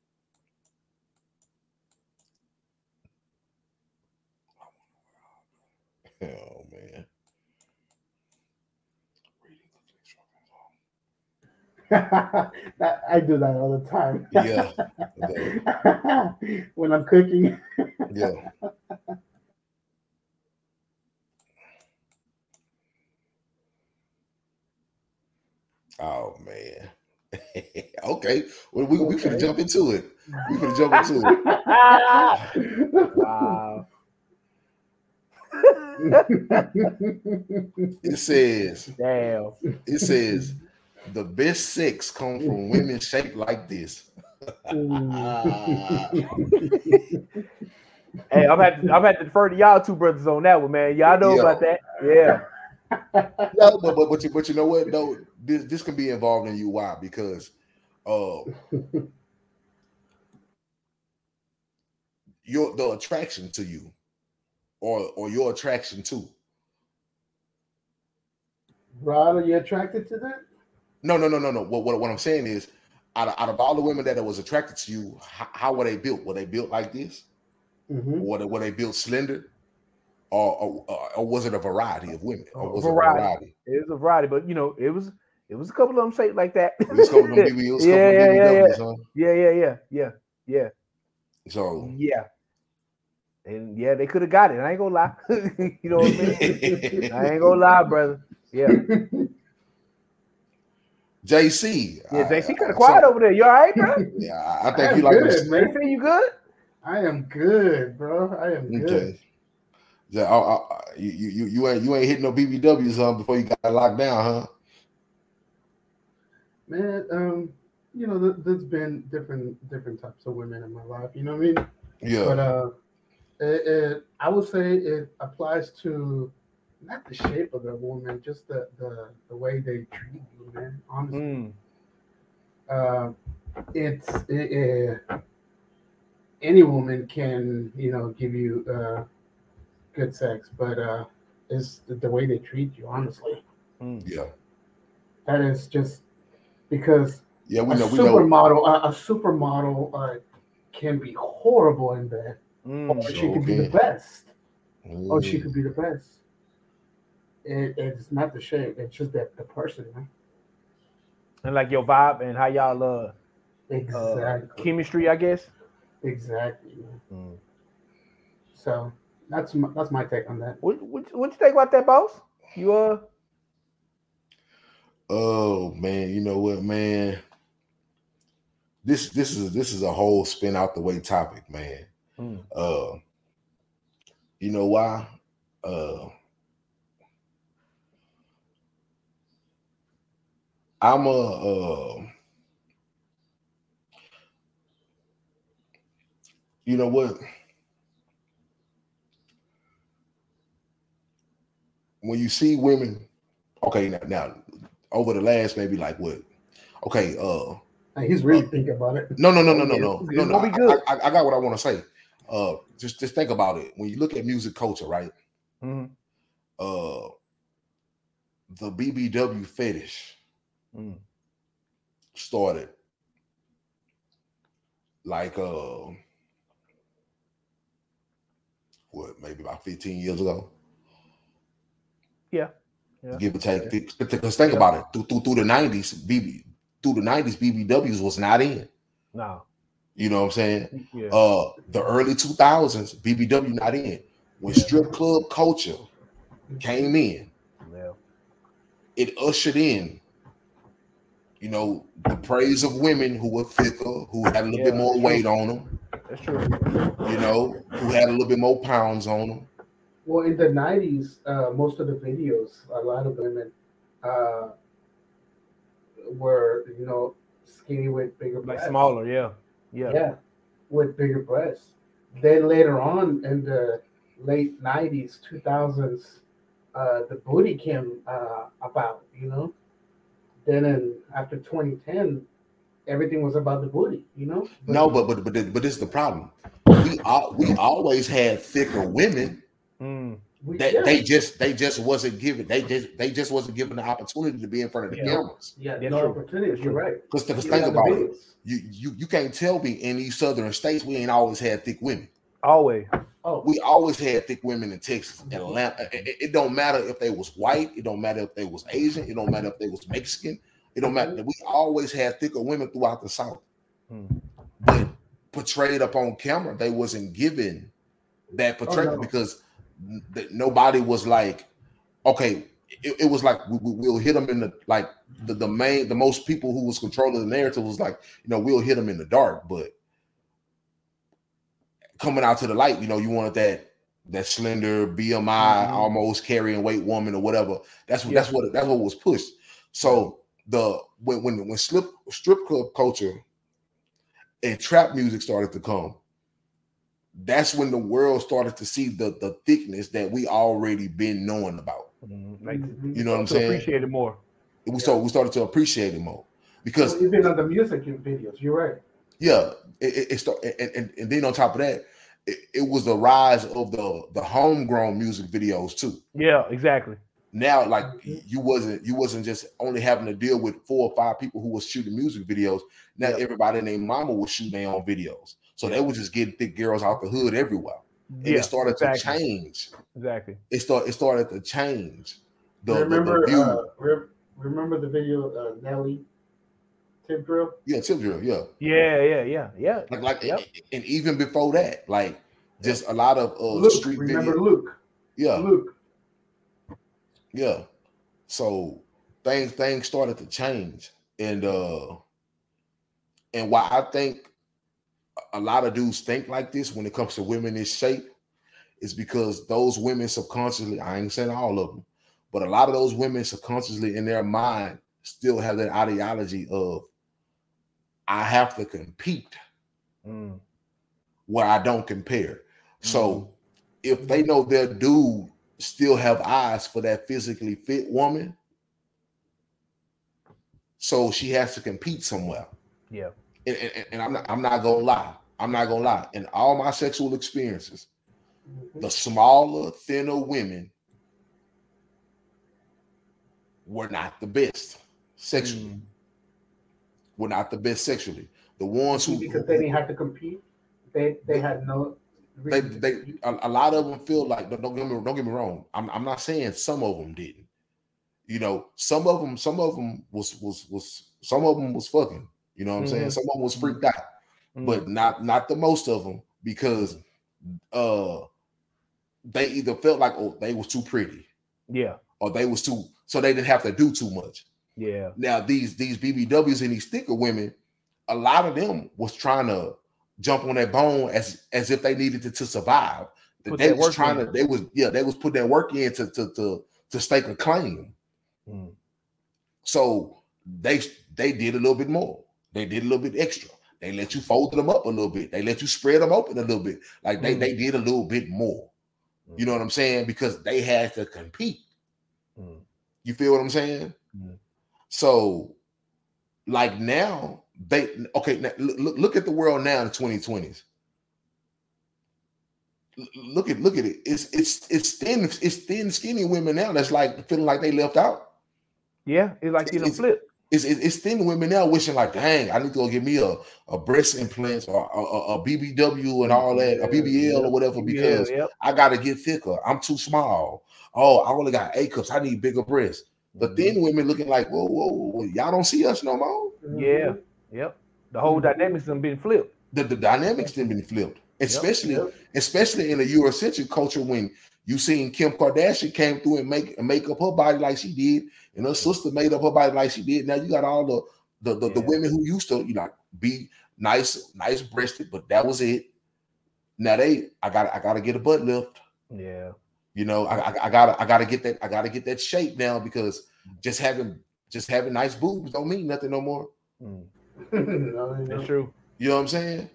I do that all the time. Yeah. when I'm cooking. Yeah. Oh man. okay. Well, we we finna Okay. jump into it. We finna jump into it. wow. It says, Damn. it says, the best sex come from women shaped like this. Hey, I'm had to, I'm had to defer to y'all two brothers on that one, man. Y'all know Yeah. about that. Yeah. No, but but but you, but you know what though this this can be involved in you why because uh your the attraction to you or or your attraction to Rod, are you attracted to that? No no no no no what what, what I'm saying is out of, out of all the women that was attracted to you how, how were they built were they built like this Mhm. or were they, were they built slender or, or or was it a variety of women or A was variety. it a variety It was a variety, but you know, it was it was a couple of them shaped like that. it was a couple of them BB, it couple Yeah, of yeah, yeah, BBWs, huh? yeah, yeah, yeah, yeah, yeah, so yeah. And yeah, they could have got it. I ain't gonna lie. you know what I mean? I ain't gonna lie, brother. Yeah. JC. Yeah, JC kind I- of quiet so- over there. You all right, bro? Yeah, I- I I think am you like good, them. man. JC, you good? I am good, bro. I am good. Okay. Yeah, I, I, I- you, you you ain't you ain't hitting no BBWs huh, before you got locked down, huh? Man, um, you know, th- there's been different different types of women in my life. You know what I mean? Yeah. But uh, it, it, I would say it applies to not the shape of the woman, just the the, the way they treat you, man. Honestly, Mm. uh, it's it, it, any woman can you know give you uh, good sex, but uh, it's the, the way they treat you. Honestly, Mm. yeah. that is just because Yeah, we a know we know. supermodel, a, a supermodel uh, can be horrible in bed, or Mm. she Sure could be the can. best, or she Mm. could be the best. It, it's not the shape; it's just that the person. Man. And like your vibe and how y'all uh, uh Exactly. chemistry, I guess. exactly. Mm. So that's my, that's my take on that. What what what you think about that, boss? You uh Oh man, you know what, man? This this is this is a whole spin out the way topic, man. Mm. Uh you know why? Uh I'm a uh you know what? When you see women, okay, now, now over the last maybe like what? Okay, uh And he's really thinking about it. no, no, no, no, no, no, It's no, no. be good. I, I, I got what I want to say. Uh, just just think about it. When you look at music culture, right? mm, Uh, the BBW fetish mm, started like uh, what maybe about fifteen years ago. Yeah. Yeah. Give or take. Because think Yeah. about it. Through, through through the nineties, BB through the nineties, BBWs was not in. no. You know what I'm saying? Yeah. uh the early 2000s bbw not in when strip club culture came in yeah. it ushered in you know the praise of women who were thicker who had a little bit more that's weight on them That's true. you know who had a little bit more pounds on them Well, in the '90s, uh, most of the videos, a lot of women uh, were, you know, skinny with bigger Like smaller, yeah. Yeah. yeah, with bigger breasts. then later on in the late '90s, 2000s, uh, the booty came uh, about. You know, then in after 2010, everything was about the booty. You know. No, but but but but this is the problem. We all, we always had thicker women. Mm. we, That yeah, they just they just wasn't given they just they just wasn't given the opportunity to be in front of the Yeah. cameras. yeah, Yeah, no true. opportunities. You're right. Because think You got about it, you you you can't tell me in these southern states we ain't always had thick women. Always. Oh, We always had thick women in Texas and Atlanta. It, it- it don't matter if they was white. It don't matter if they was Asian. It don't matter if they was Mexican. It don't matter. We always had thicker women throughout the South. Mm. But portrayed up on camera, they wasn't given that portrayal no. because th- nobody was like, okay. It, it was like we, we- we'll hit them in the like the, the main the most people who was controlling the narrative was like you know we'll hit them in the dark, but coming out to the light, you know, you wanted that that slender BMI, Mhm. almost carrying weight woman or whatever. That's what Yeah. that's what that's what was pushed. So the when when when slip strip club culture and trap music started to come, that's when the world started to see the the thickness that we already been knowing about. Mm. Like Mhm. You know what I'm saying? appreciate it more. We started we started to appreciate it more because Well, even on the music videos, you're right. yeah, it, it, it start, and, and, and then on top of that, it, it was the rise of the the homegrown music videos too. Yeah, exactly. Now, like you wasn't you wasn't just only having to deal with four or five people who was shooting music videos. Now Yep. everybody named mama was shooting their own videos, so they was just getting thick girls out the hood everywhere. And Yeah, it started exactly. to change. Exactly. It started it started to change. The, the- the remember, uh, re- remember the video uh, Nelly tip drill? yeah, tip drill, yeah. Yeah, yeah, yeah, yeah. Like like Yep. and even before that, like just a lot of uh, Luke, street remember video. Luke? Yeah. Luke. Yeah. So things things started to change. And uh and why I think a lot of dudes think like this when it comes to women in shape is because those women subconsciously, I ain't saying all of them, but a lot of those women subconsciously in their mind still have that ideology of I have to compete Mm. where I don't compare. So if they know their dude still have eyes for that physically fit woman, so she has to compete somewhere. Yeah. And, and, and I'm not I'm not gonna lie. I'm not gonna lie. In all my sexual experiences, Mhm. the smaller, thinner women were not the best sexually. Mm. Were not the best sexually. The ones who because they didn't have to compete. They they had no. They they a, a lot of them feel like don't, don't get me don't get me wrong. I'm I'm not saying some of them didn't. You know, some of them some of them was was was some of them was fucking. You know what I'm saying? Mhm. Some of them was freaked out, Mm. but not not the most of them because uh they either felt like oh they was too pretty yeah, or they was too so they didn't have to do too much. yeah, Now these these BBWs and these thicker women, a lot of them was trying to jump on that bone as as if they needed to, to survive. Put they was trying in. to they was yeah they was putting that work in to to to, to stake a claim. Mm. So they they did a little bit more. They did a little bit extra. They let you fold them up a little bit. They let you spread them open a little bit. Like they Mm. they did a little bit more. You know what I'm saying? Because they had to compete. Mm. You feel what I'm saying? Mhm. So, like now, they okay. Now, look, look at the world now in the 2020s. Look at look at it. It's it's it's thin it's thin skinny women now that's like feeling like they left out. yeah. It's like you know flip. It's, it's, it's thin women now wishing like, dang, I need to go get me a, a breast implant or a, a, a BBW and all that, a BBL or whatever, because yeah, yep. I got to get thicker. I'm too small. Oh, I only got A cups. I need bigger breasts. The Mhm. thin women looking like, whoa, whoa, whoa, y'all don't see us no more. Yeah, yep. The whole Mhm. dynamics done been flipped. The, the dynamics didn't been flipped, especially Yep. especially in the Eurocentric culture when you seen Kim Kardashian came through and make make up her body like she did, and her sister made up her body like she did. Now you got all the the, the, the women who used to you know be nice nice breasted, but that was it. Now they I got I got to get a butt lift. Yeah, You know I, I I gotta I gotta get that I gotta get that shape now because just having just having nice boobs don't mean nothing no more. Mm. No, that's true. You know what I'm saying?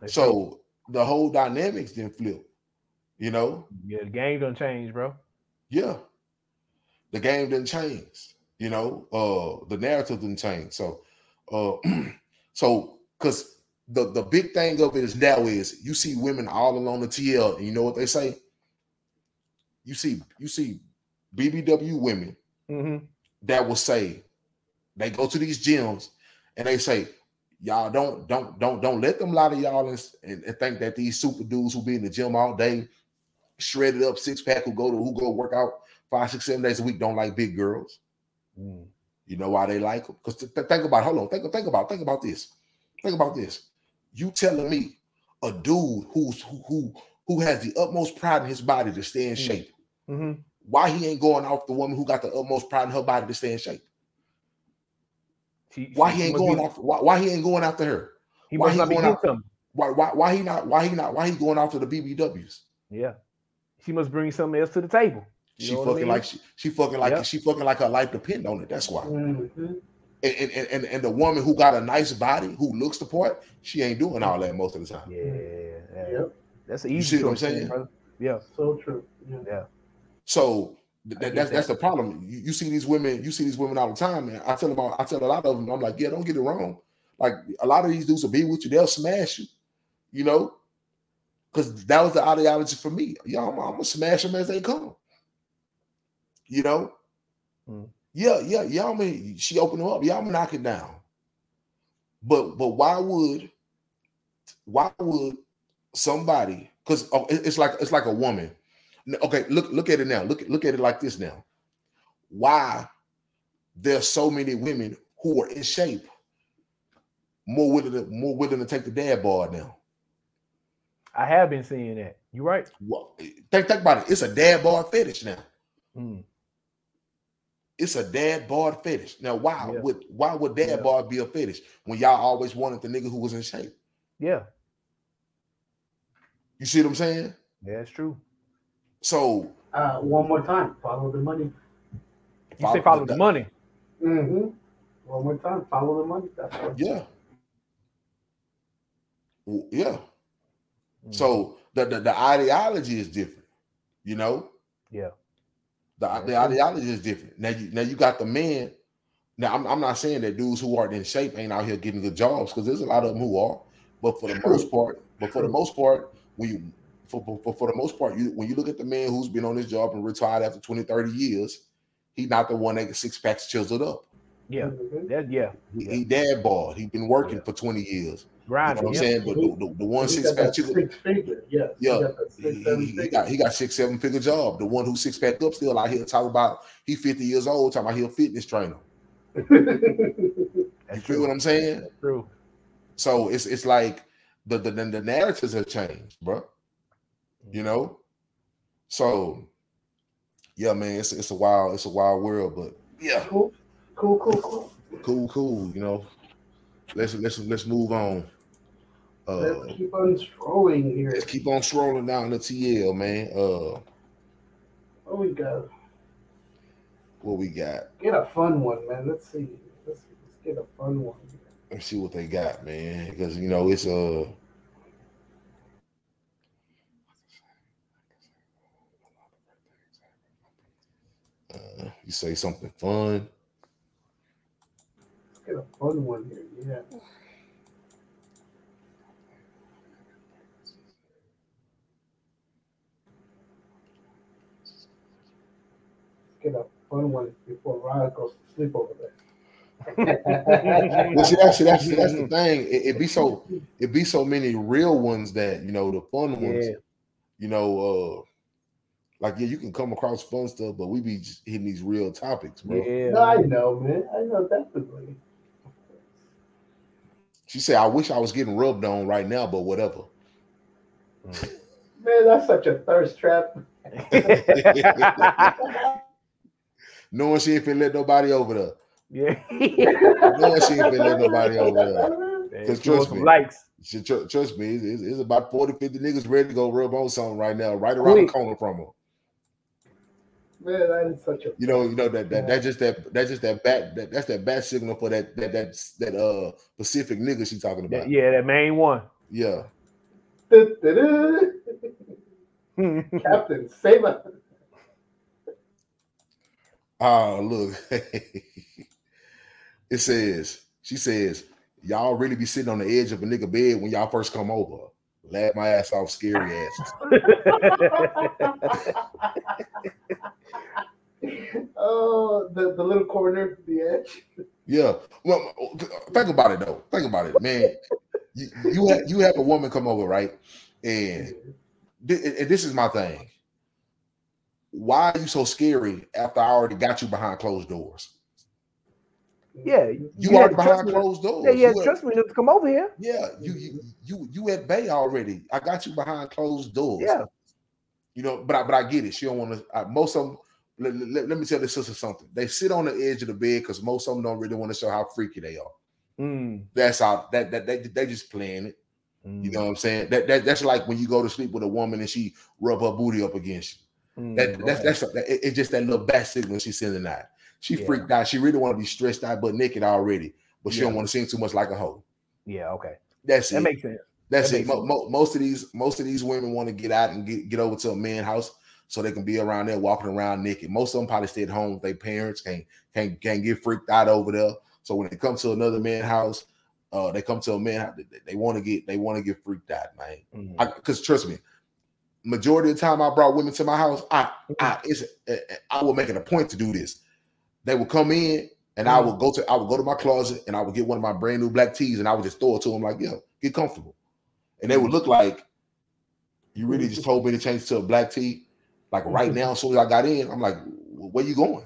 That's true. So the whole dynamics didn't flip. You know? Yeah, the game don't change, bro. Yeah. The game didn't change. You know, uh the narrative didn't change. So uh so because the, the big thing of it is now is you see women all along the TL, and you know what they say? You see, you see BBW women Mm-hmm. that will say they go to these gyms and they say, Y'all don't don't don't don't let them lie to y'all and, and, think that these super dudes who be in the gym all day, shredded up six pack who go to who go work out five, six, seven days a week don't like big girls. Mm. You know why they like them? Because think about hold on, think think about think about this. Think about this. You telling me a dude who's who who, who has the utmost pride in his body to stay in Mm. shape. Mm-hmm. Why he ain't going off the woman who got the utmost pride in her body to stay in shape? She, Why he ain't going be- after why, why he ain't going after her? He why must he not be going getting out- Why why why he not why he not why he going after the BBWs? Yeah. She must bring something else to the table. You She know what I fucking mean? like she, she fucking like Yep. she fucking like her life depend on it. That's why. Mhm. And, and, and, and the woman who got a nice body, who looks the part, she ain't doing all that most of the time. Yeah, yeah. Yep. That's an You easy see what I'm saying? brother. Yeah, So true. Yeah. yeah. So th- I that, that's that's the problem. You, you see these women, you see these women all the time, and I tell them, all, I tell a lot of them, I'm like, yeah, don't get it wrong. Like a lot of these dudes will be with you, they'll smash you, you know, because that was the ideology for me. Y'all, I'm, I'm gonna smash them as they come, you know. Mm. Yeah, yeah, y'all. mean she opened them up. Y'all knock it down. But but why would why would somebody? Because oh, it- it's like it's like a woman. Okay, look look at it now. Look look at it like this now. Why there's so many women who are in shape more willing to more willing to take the dad bod now? I have been seeing that. You right. Well, think think about it. It's a dad bod fetish now. Mm. It's a dad bod fetish. Now, why Yeah. would why would dad Yeah. bar be a fetish when y'all always wanted the nigga who was in shape? Yeah, You see what I'm saying? yeah, it's true. So Uh, one more time. Follow the money. You say follow the money. Mm-hmm. One more time. Follow the money. That's what. Yeah. Well, Yeah. Mm. So the, the the ideology is different, you know. yeah, The, That's the ideology is different. Now you now you got the men. Now I'm, I'm not saying that dudes who aren't in shape ain't out here getting good jobs because there's a lot of them who are, but for the most part, but for the most part, when you for, for, for, for the most part, you when you look at the man who's been on his job and retired after 20, 30 years, he's not the one that gets six packs chiseled up. yeah, Mhm. that yeah. He, Yeah. he dad bod. He been working Yeah. for 20 years. You know what I'm yeah. saying? But the, the, the one He six got pack chiseled six figure. Yes. Yeah. He got he, six, seven he- he got he got six seven figure job. The one who six packed up still out here talking about he 50 years old talking about he a fitness trainer. You feel true. what I'm saying? That's true. So it's it's like the the, the narratives have changed, bro. You know. So yeah, man, it's it's a wild it's a wild world, but yeah, cool. Cool, cool, cool. cool, cool. You know, let's let's let's move on. Uh, Let's keep on strolling here. let's keep on strolling down the TL, man. Uh, What we got? what we got? Get a fun one, man. Let's see. Let's, let's get a fun one. Let's see what they got, man. Because you know it's uh Uh, you say something fun. Get a fun one here. Yeah. Get a fun one before Ryan goes to sleep over there. Well, see, that's that's that's the thing. It, it be so it be so many real ones that you know the fun ones. Yeah. You know, uh like yeah, you can come across fun stuff, but we be just hitting these real topics, bro. Yeah. No, I know, man. I know definitely. She said, "I wish I was getting rubbed on right now, but whatever." Man, that's such a thirst trap. Knowing she ain't finna let nobody over there. yeah. Knowing she ain't finna let nobody over there. Cause trust me. likes. She, tr- trust me, it's, it's, it's about 40, 50 niggas ready to go rub on something right now, right around Quick. the corner from her. Man, that is such a You know, you know that that that's just that that's just that bat that, that's that bat signal for that that that that uh Pacific nigga she talking about. Yeah, that main one. Yeah. Captain, save us. Oh, look. it says, she says, y'all really be sitting on the edge of a nigga bed when y'all first come over. Laugh my ass off, scary asses. oh, the, the little corner, the edge. Yeah. Well, think about it though. Think about it, man. You you have, you have a woman come over, right? And, thi- and this is my thing. Why are you so scary after I already got you behind closed doors? Yeah, You, to trust behind closed doors. Yeah, yeah, You trust me to come over here. yeah, you you you you at bay already. I got you behind closed doors. Yeah. You know, but I but I get it. She don't want to. Most of them. Let, let- let me tell this sister something. They sit on the edge of the bed because most of them don't really want to show how freaky they are. Mm, That's how that that they they just playing it. You mm, know what I'm saying? That, that that's like when you go to sleep with a woman and she rub her booty up against you. mm, That that's that's that, it- it's just that little bat signal she's sending out. She Yeah. freaked out. She really want to be stressed out, but naked already. But she Yeah. don't want to seem too much like a hoe. yeah, okay, That's that it. makes sense. That's that it. Mo- sense. mo- most of these most of these women want to get out and get, get over to a man house so they can be around there walking around naked. Most of them probably stay at home with their parents, can't can't can't get freaked out over there. So when they come to another man house, uh, they come to a man house, they, they want to get they want to get freaked out, man. Mm-hmm. Because trust me, majority of the time I brought women to my house, I I it's eh, eh, I will make it a point to do this. They would come in and I mm. would go to I would go to my closet and I would get one of my brand new black tees and I would just throw it to them like, yo, get comfortable. And they would mm. look like you really mm. just told me to change to a black tee. Like right now, as soon as I got in, I'm like, where you going?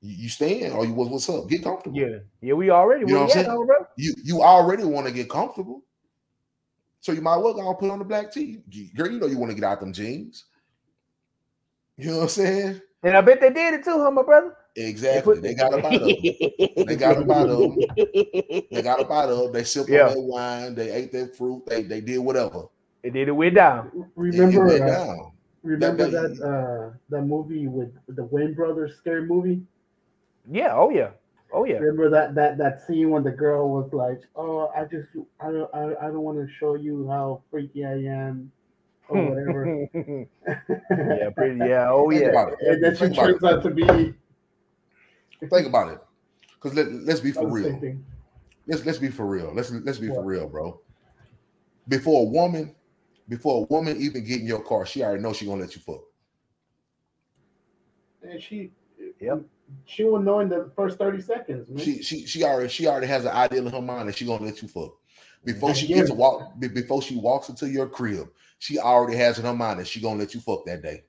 You, you staying or you what- what's up? Get comfortable. Yeah, yeah, we already. You know what I'm saying? bro? You you already want to get comfortable. So you might well go put on the black tee. Girl, you know you want to get out them jeans. You know what I'm saying? And I bet they did it too, huh, my brother? Exactly. They got a bottle. They got a bottle. They got a bottle. They sipped Yeah. on their wine. They ate their fruit. They they did whatever. They did it way down. It- it Remember, went uh, down. remember That- that uh, that movie with, with the Wayans brothers scary movie. Yeah. Oh yeah. Oh yeah. Remember that that that scene when the girl was like, "Oh, I just I don't I, I don't want to show you how freaky I am or whatever." yeah. Pretty. Yeah. Oh yeah. about it. and then she turns out to be Think about it. Because let, let's be for real. thing. Let's let's be for real. Let's let's be for real, bro. Before a woman, before a woman even get in your car, she already knows she gonna let you fuck. And she, Yep. she will know in the first thirty seconds, man. She she she already she already has an idea in her mind that she gonna let you fuck. Before she Again. gets to walk, before she walks into your crib, she already has in her mind that she gonna let you fuck that day.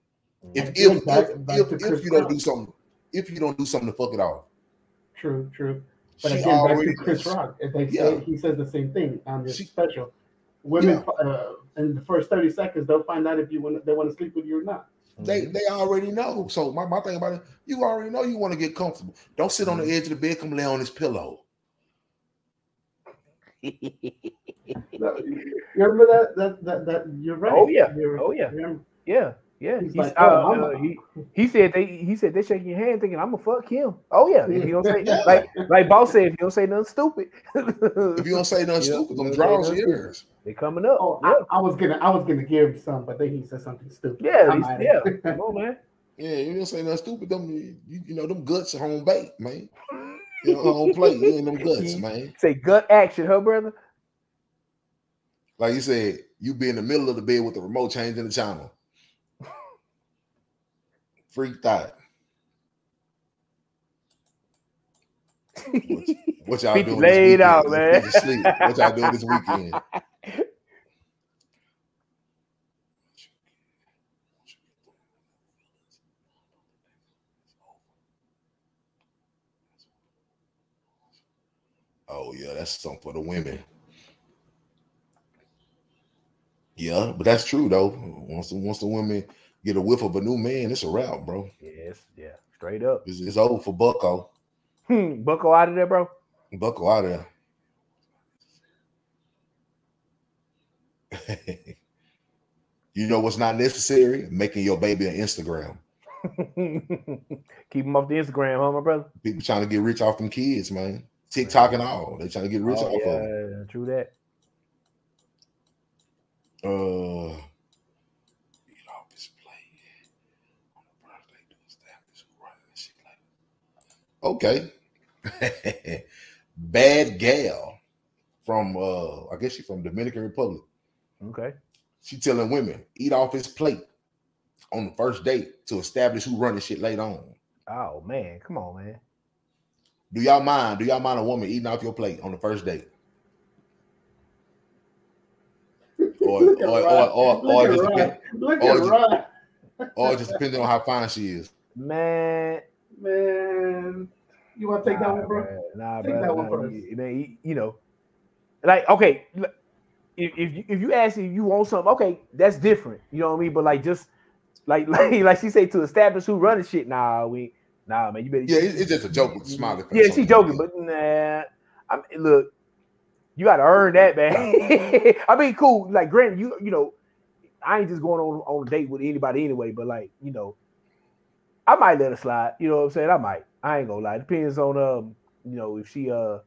If if back- if, back if, if you don't do something, if you don't do something to fuck it off, True, true. But she again, back already to Chris Rock. If they Yeah. say he says the same thing on this She- special. Women uh, in the first thirty seconds, they'll find out if you want they want to sleep with you or not. They they already know. So my, my thing about it, you already know you want to get comfortable. Don't sit on the edge of the bed, come lay on this pillow. No, you remember that that that, that you're right. Oh, yeah. You're- Oh, yeah. remember- Yeah. Yeah. He's He's, like, oh, uh, he, he said they he said they shaking your hand thinking I'm gonna fuck him. Oh yeah. If you don't say Yeah. like like boss said, if you don't say nothing stupid, If you don't say nothing Yeah, stupid, them you don't say draws nothing yours. they coming up. Oh, yeah. I, I was gonna I was gonna give some, but then he said something stupid. Yeah, I'm he's- out of yeah. it. Come on, man. Yeah, you don't say nothing stupid. Them you, you know them guts are home bait, man. You know, home plate. You in them guts, man. Say gut action, huh, brother? Like you said, you be in the middle of the bed with the remote changing the channel. Freaked out. What, what y'all doing? laid this out, man. Asleep. What y'all doing this weekend? Oh yeah, that's something for the women. Yeah, but that's true though. Once the once the women get a whiff of a new man, it's a wrap, bro. Yes, yeah, straight up. It's, it's over for Bucko. Hmm, Bucko out of there, bro. Bucko out of there. you know what's not necessary? Making your baby an Instagram. Keep them off the Instagram, huh, my brother? People trying to get rich off them kids, man. TikTok and all. They trying to get rich Oh, off of them. yeah, true that. Uh, eat off his plate. On the birthday, do establish who running this shit like. Okay. Bad gal from uh, I guess she's from Dominican Republic. Okay. She telling women eat off his plate on the first date to establish who running shit later on. Oh man, come on, man. Do y'all mind? Do y'all mind a woman eating off your plate on the first date? Or or or or, or, just Rod. depend, or just- or just depending on how fine she is. Man, Man, you want to take that one, bro? bruh. Nah, Take bro. that nah, first. you, man, you- you know, like okay, if if you, if you ask if you want something, okay, that's different. You know what I mean? But like just like like like she say to establish who running shit. Nah, we nah, man. You better. Yeah, it's, it's just a joke with smiley face. yeah, on she it. joking, but nah. I mean, look, you got to earn that, man. I mean, cool. Like, granted, you you know, I ain't just going on on a date with anybody anyway. But like, you know, I might let her slide. You know what I'm saying? I might. I ain't gonna lie. Depends on um, you know, if she uh,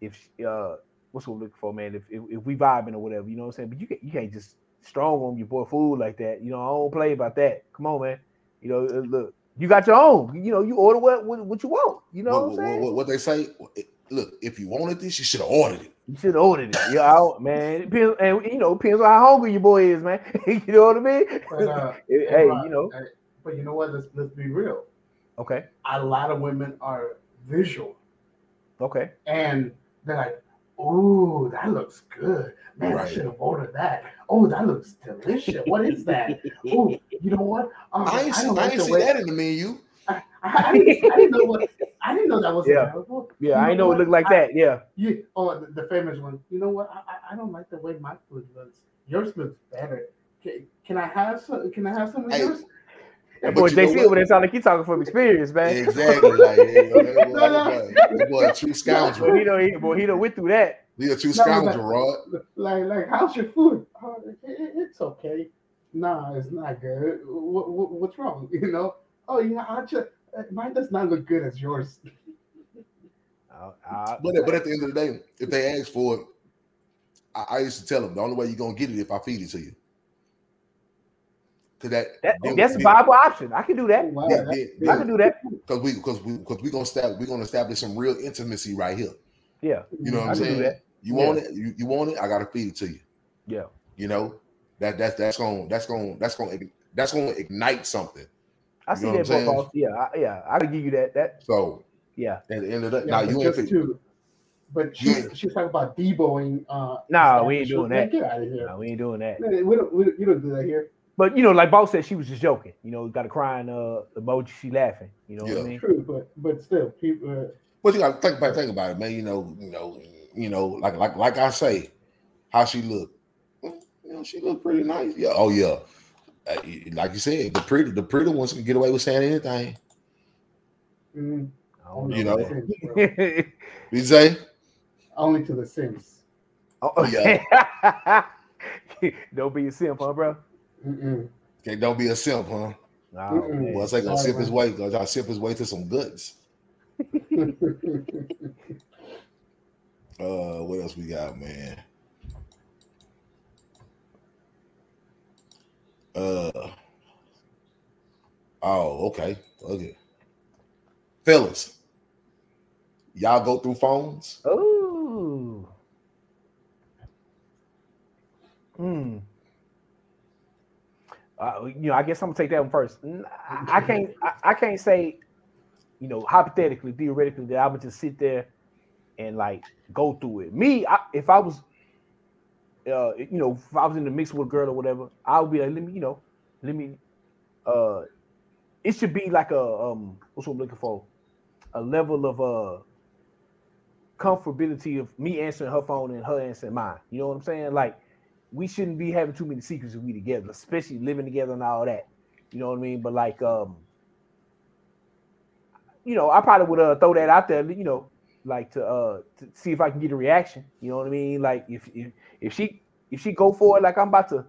if she, uh, what's what I'm looking for, man. If, if if we vibing or whatever, you know what I'm saying. But you can't you can't just strong on your boy food like that. You know, I don't play about that. Come on, man. You know, uh, look, you got your own. You know, you order what what, what you want. You know what, what I'm saying? what, what, what they say? Look, if you wanted this, you should have ordered it. You should have ordered it. Yeah, man. It depends, and you know, depends on how hungry your boy is, man. you know what I mean? But, uh, hey, Rod, you know, uh, But you know what? Let's let's be real. okay, A lot of women are visual, okay, and they're like, "Ooh, that looks good, man! I should have ordered that. Oh, that looks delicious. What is that? Oh, you know what? Um, I ain't, see, don't I like ain't see way- that in the menu. I, I, I didn't, I didn't know what. I didn't know that was Yeah. available. yeah. You I ain't know it looked like I- that. Yeah, Yeah. Oh, the, the famous one. You know what? I, I- I don't like the way my food looks. Yours looks better. Can, can I have some? Can I have some of Hey, yours? That boy you know JC what? over there sound like he talking from experience, man. Exactly. Like, yeah, you know, that boy, No, no. that boy, that boy a true Boy, scoundrel. he know he, boy, he done went through that. He a true No, no, scoundrel, Rod. Like, like, how's your food? Oh, it, it- it's okay. Nah, it's not good. What, what, what's wrong? You know? Oh, yeah, I just mine does not look good as yours. Uh, uh, But but at the end of the day, if they ask for it, I, I used to tell them the only way you're gonna get it if I feed it to you. Cause that, that, then- that's a then- viable option. I can do that. Wow, Yeah, that's yeah. I can do that. because we because we because we gonna establish we gonna establish some real intimacy right here. Yeah, You know what I I'm saying? You want it, you, you want it, I gotta feed it to you. Yeah. You know, that that's that's gonna that's gonna that's gonna that's gonna ignite something. I see that, what boss. Yeah, I, yeah. I can give you that. That So yeah. at the end of the Yeah, now but you ain't just fit, to, but You she's she's talking about deboing. Uh, Nah, we ain't doing that. Get out of here. No, we ain't doing that. We don't, we don't, you don't do that here. But you know, like boss said, she was just joking. You know, got a crying uh emoji. She laughing. You know what I mean? Yeah. True, but but still, people. Uh, but you gotta think about think about it, man. You know, you know, you know, like like like I say, how she look. You know, she look pretty nice. Yeah. Oh yeah. Uh, like you said, the pretty the pretty ones can get away with saying anything. mm, I don't You to know. the Sims. You say? only to the Sims. Oh, Yeah. don't be a simp, huh, bro? Mm-mm. Okay, don't be a simp, huh? Oh, man. Well, they gonna Sorry, sip his man. way, gonna try to sip his way to some goods. Uh, what else we got, man? Uh, oh, okay, okay. Fellas, y'all go through phones. Ooh. Hmm. Uh, you know, I guess I'm gonna take that one first. I can't. I, I can't say, you know, hypothetically, theoretically, that I would just sit there and like go through it. Me, I, if I was, uh, you know, if I was in the mix with a girl or whatever, I would be like, let me, you know, let me. Uh, it should be like a um, what's what I'm looking for, a level of uh comfortability of me answering her phone and her answering mine. You know what I'm saying? Like we shouldn't be having too many secrets if we together, especially living together and all that. You know what I mean? But like um, you know, I probably would uh, throw that out there, you know, like to uh to see if I can get a reaction. You know what I mean? Like if if, if she if she go for it like I'm about to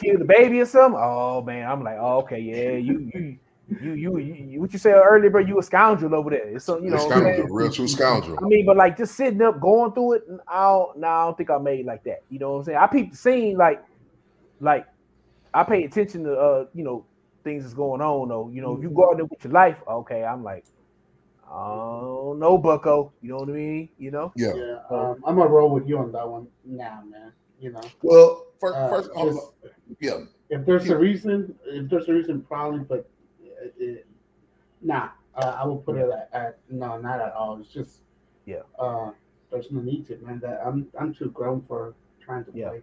kill the baby or something, oh man, I'm like, oh, okay, yeah, you you you, you, you, what you said earlier, bro. You a scoundrel over there. It's so you know, scoundrel, real true scoundrel. I mean, but like just sitting up, going through it, I don't, nah, I don't think I made like that. You know what I'm saying? I peep the scene, like, like I pay attention to, uh, you know, things that's going on. Though, you know, if you go out there with your life, okay, I'm like, oh no, Bucko. You know what I mean? You know? Yeah. Yeah, um, I'm gonna roll with you on that one now, man. You know, Well, first, uh, first just- yeah, if there's a reason, if there's a reason, probably, but it, it, nah, uh, I will put it at, at no, not at all. It's just Yeah. Uh, there's no need to, man. That I'm I'm too grown for trying to Yeah. play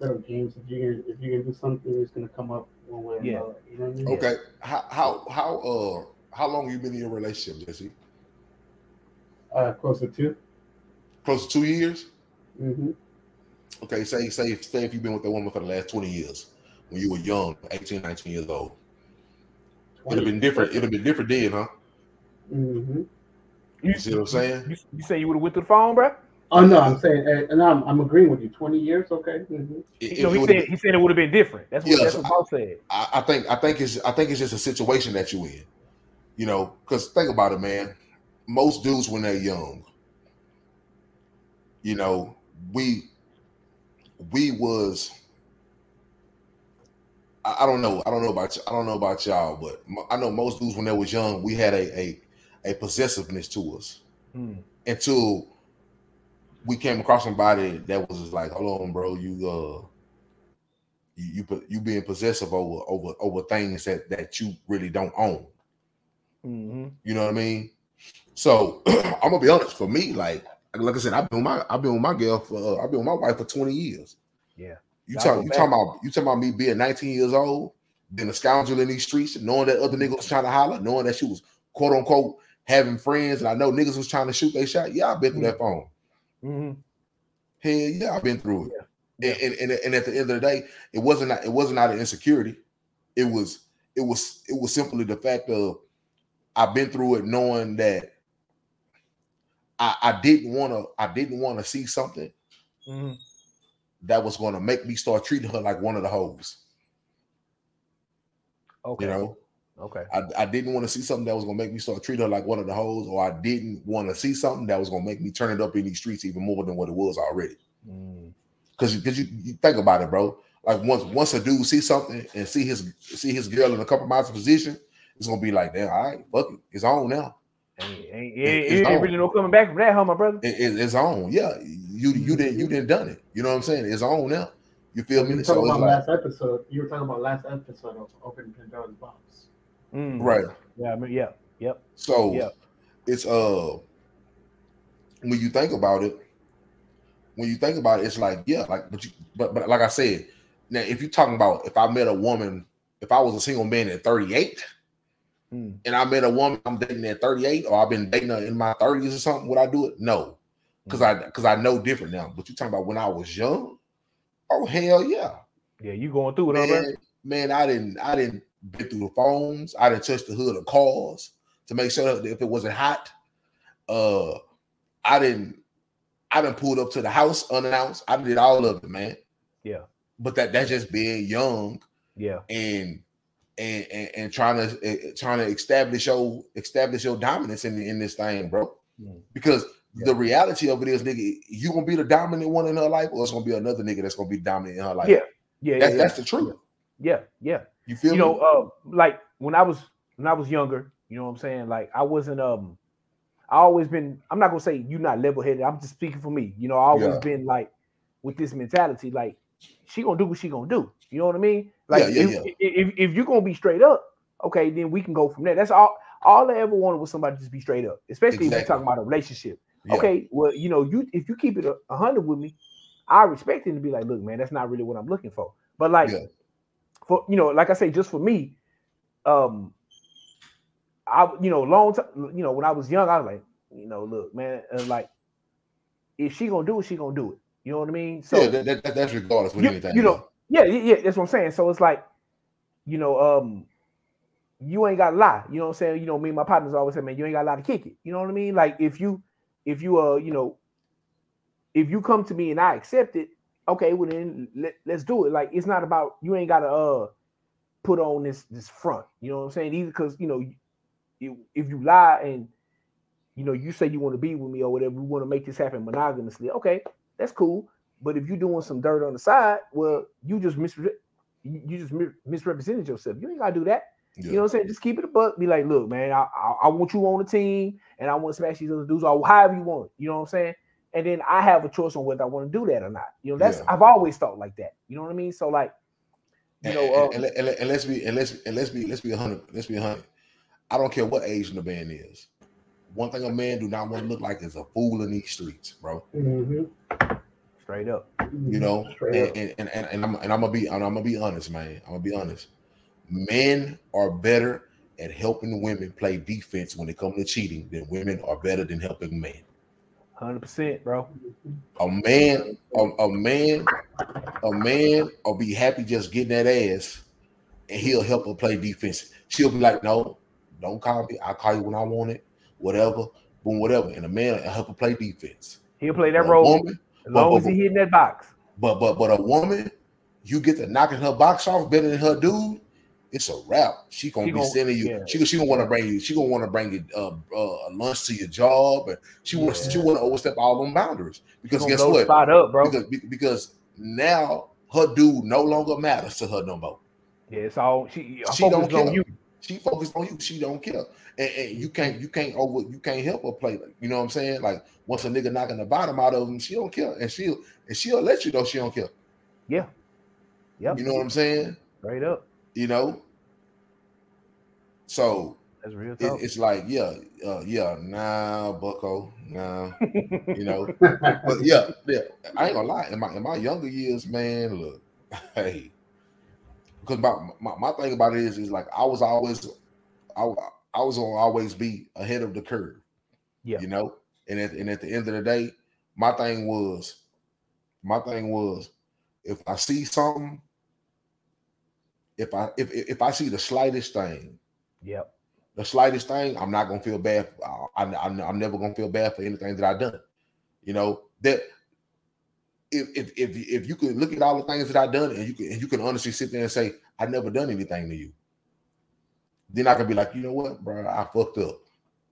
little games. If you can if you can do something, it's gonna come up one way or Yeah. another. You know what I mean? okay. How how how uh how long you been in your relationship, Jesse? Uh, close to 2 Close to two years. Mm-hmm. Okay, say say say if you've been with that woman for the last 20 years when you were young, 18, 19 years old. It'd have been different. It'd have been different then, huh? Mm-hmm. You see what I'm saying? You, you say you would have went through the phone, bro? Oh no, I'm saying, and I'm, I'm agreeing with you. 20 years, okay. Mm-hmm. It- You he would've- said he said it would have been different. That's what Yes, that's what Paul said. I, I think I think it's I think it's just a situation that you in. You know, because think about it, man. Most dudes when they're young, you know, we we was I, I don't know. I don't know about I don't know about y'all, but I know most dudes when they was young, we had a a, a possessiveness to us Hmm. until we came across somebody that was just like, hold on, bro, you uh you you, you being possessive over over over things that that you really don't own. hmm You know what I mean? So I'm gonna be honest. For me, like like I said, I've been with my I've been with my girl for uh, I've been with my wife for 20 years. Yeah. You talk you talking about you talking about me being 19 years old, being a scoundrel in these streets, knowing that other niggas was trying to holler, knowing that she was quote unquote having friends, and I know niggas was trying to shoot their shot. Yeah, I've been through that phone. hmm Hell yeah, I've been through it. Yeah. And, and, and at the end of the day, it wasn't it wasn't out of insecurity. It was it was it was simply the fact of I've been through it knowing that I, I didn't want to I didn't want to see something hmm that was going to make me start treating her like one of the hoes. Okay. You know, Okay. I, I didn't want to see something that was going to make me start treating her like one of the hoes, or I didn't want to see something that was going to make me turn it up in these streets even more than what it was already. Mm. Because because you, you think about it, bro. Like once once a dude see something and see his see his girl in a compromising position, it's gonna be like, damn, all right, fuck it, it's on now. Ain't, ain't, It- it's on. really no coming back from that, huh, my brother? It- it- it's on, yeah. You you didn't you didn't done it. You know what I'm saying? It's on now. You feel You me? were So talking it's about like, last episode. You were talking about last episode of opening Pandora's box. Mm. right. Yeah. I mean, yeah. Yep. So Yeah. it's uh when you think about it, when you think about it, it's like, yeah, like but you but but like I said, now if you're talking about if I met a woman, if I was a single man at 38 Mm. and I met a woman I'm dating at 38, or I've been dating her in my 30s or something, would I do it? No. Because I because I know different now. But you talking about when I was young? Oh hell yeah. Yeah. You going through it? Man, man, I didn't I didn't get through the phones, I didn't touch the hood of cars to make sure that if it wasn't hot. Uh I didn't I didn't pull up to the house unannounced. I did all of it, man. Yeah. But that that's just being young Yeah. and and and, and trying to uh, trying to establish your establish your dominance in in this thing, bro. Mm. Because Yeah. the reality of it is, nigga, you gonna be the dominant one in her life, or it's gonna be another nigga that's gonna be dominant in her life. Yeah. Yeah. that's yeah, that's the truth. yeah. Yeah. You feel You me? know, uh, like when I was when I was younger, you know what I'm saying? Like I wasn't um I always been I'm not gonna say you're not level headed. I'm just speaking for me. You know, I always Yeah. been like with this mentality, like she gonna do what she gonna do. You know what I mean? Like Yeah, yeah, if, If, if you're gonna be straight up, okay, then we can go from there. That's all all I ever wanted was somebody to just be straight up, especially if Exactly. you're talking about a relationship. Yeah. Okay, well, you know, you if you keep it a a hundred with me, I respect it to be like, look, man, that's not really what I'm looking for. But like Yeah. for you know, like I say, just for me, um, I you know, long time, you know, when I was young, I was like, you know, look, man, like if she gonna do it, she gonna do it. You know what I mean? So yeah, that, that, that- that's regardless with you, anything. you know, yeah, yeah, yeah, that's what I'm saying. So it's like, you know, um, you ain't got to lie. You know what I'm saying? You know, me and my partners always say, man, you ain't got to lie to kick it. You know what I mean? Like if you, if you, uh, you know, if you come to me and I accept it, okay, well then let, let's do it. Like it's not about you ain't got to, uh, put on this this front. You know what I'm saying? Either because you know, you, if you lie and you know you say you want to be with me or whatever, we want to make this happen monogamously. Okay, that's cool. But if you're doing some dirt on the side, well, you just misre- you just mi- misrepresented yourself. You ain't gotta do that. Yeah. You know what I'm saying? Just keep it a buck. Be like, look, man, I, I, I want you on the team, and I want to smash these other dudes, or however you want. You know what I'm saying? And then I have a choice on whether I want to do that or not. You know, that's Yeah. I've always thought like that. You know what I mean? So like, you And, know, and, uh, and, let- and, let- and let's be and let's and let's be let's be a hundred. Let's be a hundred. I don't care what age the man is. One thing a man do not want to look like is a fool in these streets, bro. Mhm. straight up. You know, Straight and up. and, and, and, and I'm and I'm gonna be and I'm gonna be honest, man. I'm gonna be honest. Men are better at helping women play defense when it comes to cheating than women are better than helping men. Hundred percent, bro. A man, a, a man, a man will be happy just getting that ass, and he'll help her play defense. She'll be like, "No, don't call me. I'll call you when I want it. Whatever, boom, whatever." And a man will help her play defense. He'll play that role woman, as long but- as he hit that box. but but but a woman, you get to knocking her box off better than her dude. It's a wrap. She gonna She be gon- sending you. yeah. She she gonna want to bring you. She gonna want to bring you uh, uh, lunch to your job, and she wants she want to overstep all them boundaries. Because Gonna guess what? Spot up, bro. Because because now her dude no longer matters to her no more. yeah, it's all she. I She don't care. you. She focused on you. She don't care, and, and you can't you can't over you can't help her play. You know what I'm saying? Like once a nigga knocking the bottom out of him, she don't care, and she'll and she'll let you know she don't care. Yeah. Yep. You know what I'm saying? Straight up. You know. So That's real it, it's like yeah, uh, yeah, nah, Bucko, nah, you know. but yeah, yeah, I ain't gonna lie. In my in my younger years, man, look, hey, because my, my my thing about it is is like I was always, I I was gonna always be ahead of the curve. Yeah. you know. And at and at the end of the day, my thing was, my thing was, if I see something, if I if if I see the slightest thing, yep. the slightest thing, I'm not gonna feel bad. I, I, I'm never gonna feel bad for anything that I've done. You know that if if if if you can look at all the things that I've done and you can and you can honestly sit there and say I never done anything to you, then I can be like, you know what, bro, I fucked up.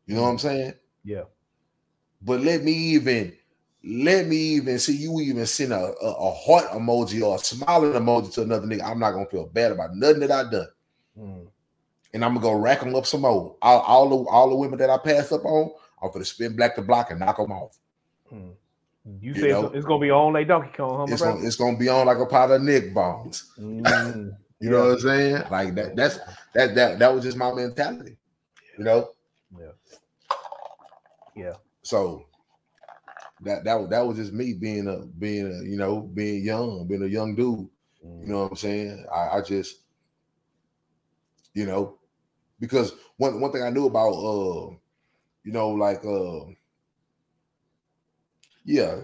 You know what I'm saying? Yeah. But let me even let me even see you even send a, a, a heart emoji or a smiling emoji to another nigga. I'm not gonna feel bad about nothing that I've done Mm. and I'm gonna go rack them up some more. All, all the all the women that I pass up on, I'm gonna spin black to block and knock them off. Mm. You You said know? it's, gonna be on like Donkey Kong, huh, It's gonna it's gonna be on like a pot of Nick bones. Mm. You know what I'm saying? Like that. That's that that that was just my mentality. You know. Yeah. Yeah. So that that was that was just me being a being a you know being young, being a young dude. Mm. You know what I'm saying? I, I just, you know, because one one thing I knew about, uh, you know, like, uh, yeah,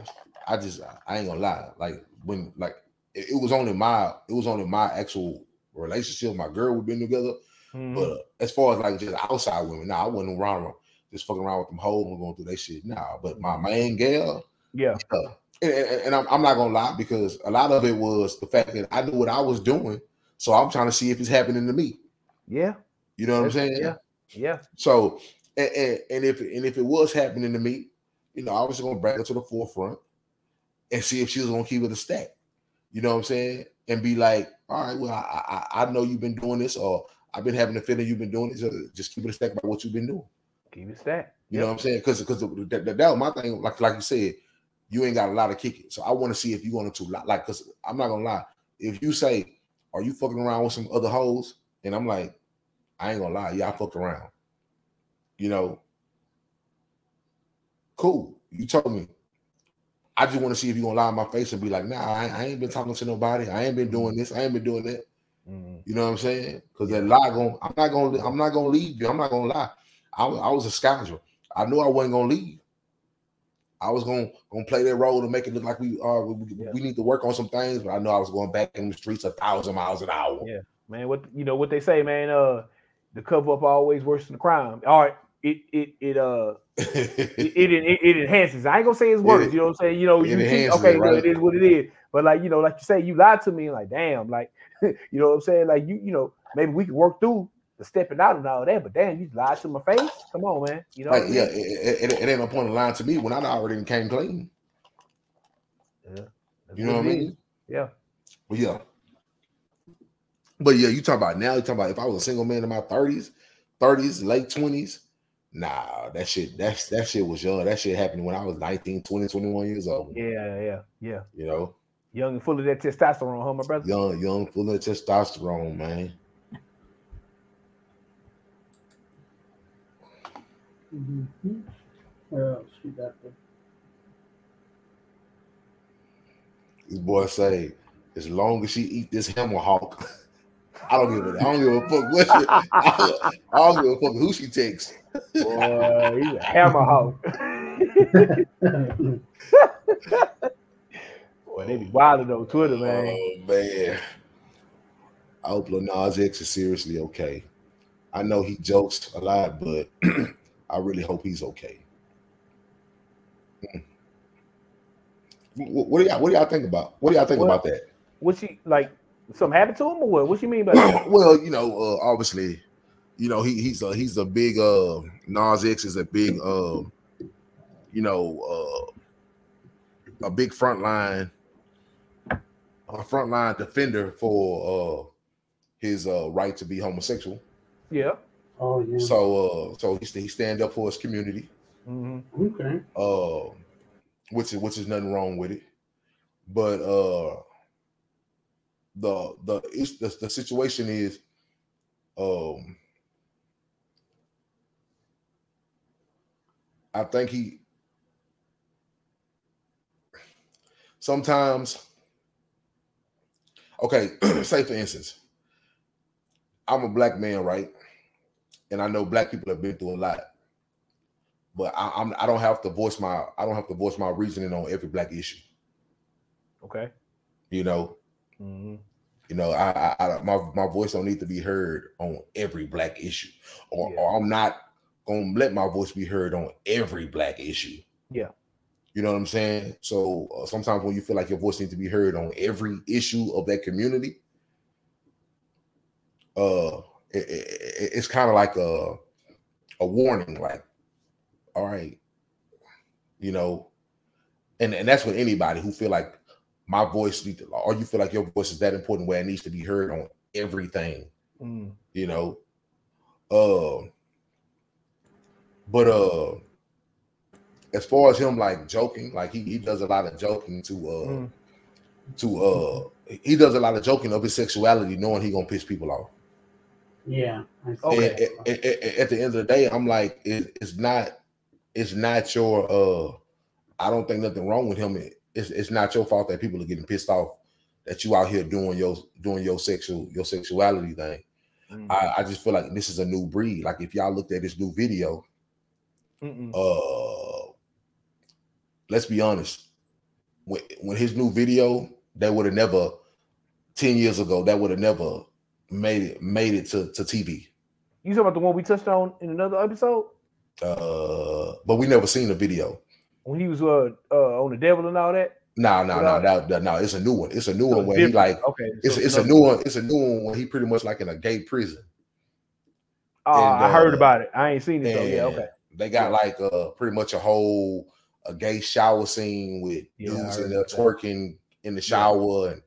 I just I ain't gonna lie, like when like it, it was only my it was only my actual relationship, my girl we've been together. Mhm. But uh, as far as like just outside women, nah, I wasn't around just fucking around with them hoes and going through that shit. Nah, but my main gal, yeah. uh, and, and- and I'm, I'm not gonna lie because a lot of it was the fact that I knew what I was doing, so I'm trying to see if it's happening to me. Yeah. You know what I'm saying? Yeah. Yeah. So, and, and, and if and if it was happening to me, you know, I was gonna bring it to the forefront and see if she was gonna keep it a stack. You know what I'm saying? And be like, all right, well, I I, I know you've been doing this, or I've been having the feeling you've been doing this. so Just keep it a stack about what you've been doing. Keep it stacked. You know what I'm saying? Because because that, that, was my thing. Like like you said, you ain't got a lot of kicking. So I want to see if you wanted to like. Because I'm not gonna lie. If you say, "Are you fucking around with some other hoes?" and I'm like, I ain't gonna lie, yeah, I fucked around. You know, cool. You told me. I just want to see if you gonna lie in my face and be like, Nah, I, I ain't been talking to nobody. I ain't been doing this. I ain't been doing that. Mhm. You know what I'm saying? Because that lie going, I'm not gonna, I'm not gonna leave you. I'm not gonna lie. I, was- I was a scoundrel. I knew I wasn't gonna leave. I was gonna gonna play that role to make it look like we are. We, we- Yeah. we need to work on some things, but I know I was going back in the streets a thousand miles an hour. Yeah. Man, what you know what they say, man, uh the cover up always worse than the crime. All right, it it it uh it it, it, it enhances. I ain't gonna say it's worse. It- you know what I'm saying? You know, it you okay, it, right. it is what it is. But like you know, like you say, you lied to me, like damn, like you know what I'm saying? Like you, you know, maybe we can work through the stepping out and all that. But damn, you lied to my face. Come on, man. You know, Like, yeah, it, it, it ain't no point in lying to me when I already came clean. Yeah, You know what I is. mean? Yeah. But yeah. But yeah, you talk about now, you talk about if I was a single man in my 30s, 30s, late 20s. Nah, that shit, that's that shit was young. That shit happened when I was 19, 20, 21 years old. Yeah, yeah, yeah. You know, Young and full of that testosterone, huh, my brother? young, young, full of testosterone, man. Mhm. What else we got there? This boy say, as long as she eat this hammer hawk, I don't give a, I don't give a fuck what she, I, don't give a fuck who she takes. Boy, he's a hammer hawk. Boy, they be wilding on Twitter, man. Oh man. I hope Lil Nas X is seriously okay. I know he jokes a lot, but I really hope he's okay. Mm. What, do y'all what do y'all think about? What do y'all think What? about that? What she like? Something happened to him or what? What you mean by that? well, you know, uh, obviously, you know, he, he's a he's a big uh Nas X is a big uh you know uh a big front frontline a frontline defender for uh his uh right to be homosexual. Yeah. Oh yeah. So uh so he he stand up for his community, hmm okay. uh which is which is nothing wrong with it. But uh the the it's the, the situation is um I think he sometimes okay, say for instance, I'm a black man, right? And I know black people have been through a lot. But I, I'm I don't have to voice my I don't have to voice my reasoning on every black issue. Okay. You know, hmm you know, I, I, I my my voice don't need to be heard on every black issue, or, Yeah. or I'm not gonna let my voice be heard on every black issue. Yeah. You know what I'm saying? So uh, sometimes when you feel like your voice needs to be heard on every issue of that community, uh, it, it- it's kind of like a a warning, like, all right, you know, and and that's with anybody who feel like my voice need to, or you feel like your voice is that important where it needs to be heard on everything, Mm. you know. Uh, but uh, as far as him like joking, like he, he does a lot of joking to uh Mm. to uh he does a lot of joking of his sexuality, knowing he gonna piss people off. Yeah. Okay. And at, at- at- at the end of the day, I'm like, it, it's not, it's not your. uh I don't think nothing wrong with him. It- it's it's not your fault that people are getting pissed off that you out here doing your doing your sexual your sexuality thing. Mm. I, I just feel like this is a new breed. Like if y'all looked at this new video, Mm-mm. uh let's be honest when, when his new video that would have never 10 years ago that would have never made it made it to, to tv You talking about the one we touched on in another episode uh but we never seen the video when he was uh, uh on the devil and all that? no no no that, that- no it's a new one it's a new So one where he like okay, it's, so it's a new one it's a new one when he pretty much like in a gay prison Oh, and, I heard uh, about it. I ain't seen it though. Yeah, okay. they got like uh pretty much a whole a gay shower scene with Yeah, dudes heard in there twerking in the shower and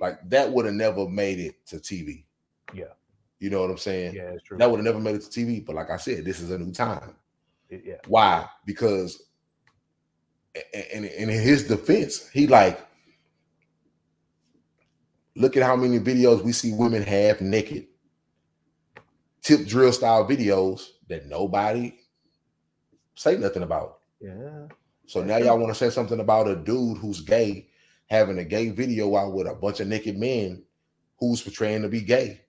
like that would have never made it to TV. Yeah. You know what I'm saying? Yeah, it's true. That would have never made it to TV. But like I said, this is a new time. Yeah. Why? Because and in his defense, he like look at how many videos we see women half naked, tip drill style videos that nobody say nothing about. Yeah. So now y'all want to say something about a dude who's gay having a gay video out with a bunch of naked men who's portraying to be gay,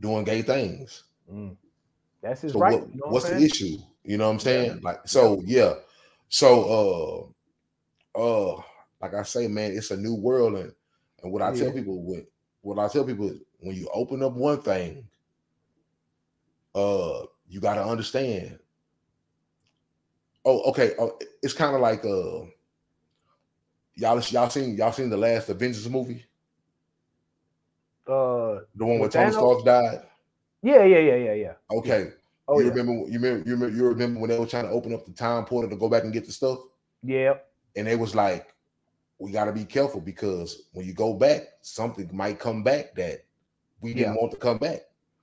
doing gay things. Mm. That's his So right. what, you know what's I'm the issue? You know what I'm saying? Like so, yeah. So uh uh like I say, man, it's a new world, and and what I tell people when what I tell people is when you open up one thing, uh, you got to understand. Oh, okay. Oh, it's kind of like uh, y'all y'all seen y'all seen the last Avengers movie? Uh, The one where With Tony? Stark died. yeah, yeah, yeah, yeah, yeah. Okay. Oh you yeah, remember you remember you remember you remember when they were trying to open up the time portal to go back and get the stuff? yeah, And they was like, we gotta be careful because when you go back, something might come back that we didn't Yeah. want to come back.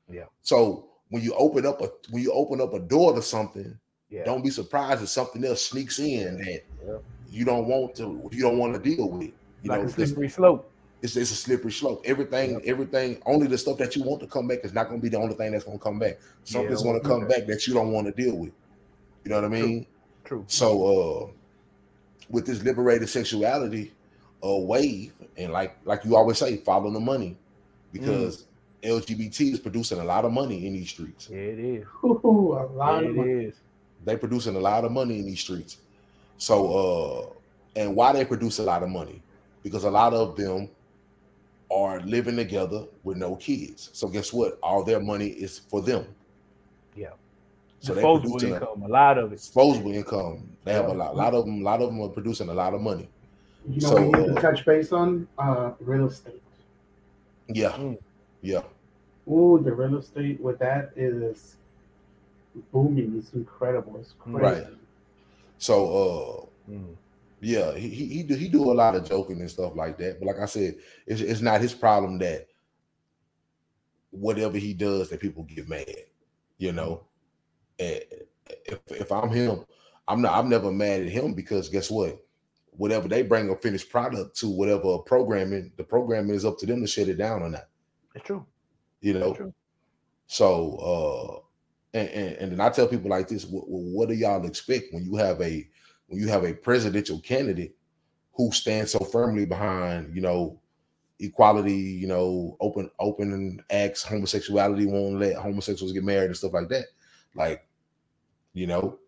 Yeah. So when you open up a when you open up a door to something, yeah. don't be surprised if something else sneaks in that Yeah. you don't want to you don't want to deal with. You like know, a slippery slope. It's, it's a slippery slope. Everything, Yep. everything, only the stuff that you want to come back is not going to be the only thing that's going to come back. Something's don't going to come that. back that you don't want to deal with. You know what I mean? True. So, uh, with this liberated sexuality uh, wave, and like like you always say, follow the money, because LGBT is producing a lot of money in these streets. Yeah, it is. Ooh, a lot Yeah, of money. is. They producing a lot of money in these streets. So, uh, and why they produce a lot of money? Because a lot of them are living together with no kids. So guess what? All their money is for them. Yeah. So they Disposable producing a- income, a lot of it. disposable income. They have a lot. A lot of them. A lot of them are producing a lot of money. You know, So, we need to touch base on uh, real estate. Yeah, Mm. yeah. Ooh, the real estate with that is booming. It's incredible. It's crazy. Right. So, uh, Mm. Yeah, he he he do, he do a lot of joking and stuff like that. But like I said, it's it's not his problem that whatever he does that people get mad. You know, and if if I'm him, I'm not. I'm never mad at him because guess what? Whatever they bring a finished product to whatever programming, the programming is up to them to shut it down or not. It's true. You know. True. So, uh, and, and and then I tell people like this: what, what do y'all expect when you have a when you have a presidential candidate who stands so firmly behind, you know, equality, you know, open open acts, homosexuality, won't let homosexuals get married and stuff like that. Like, you know,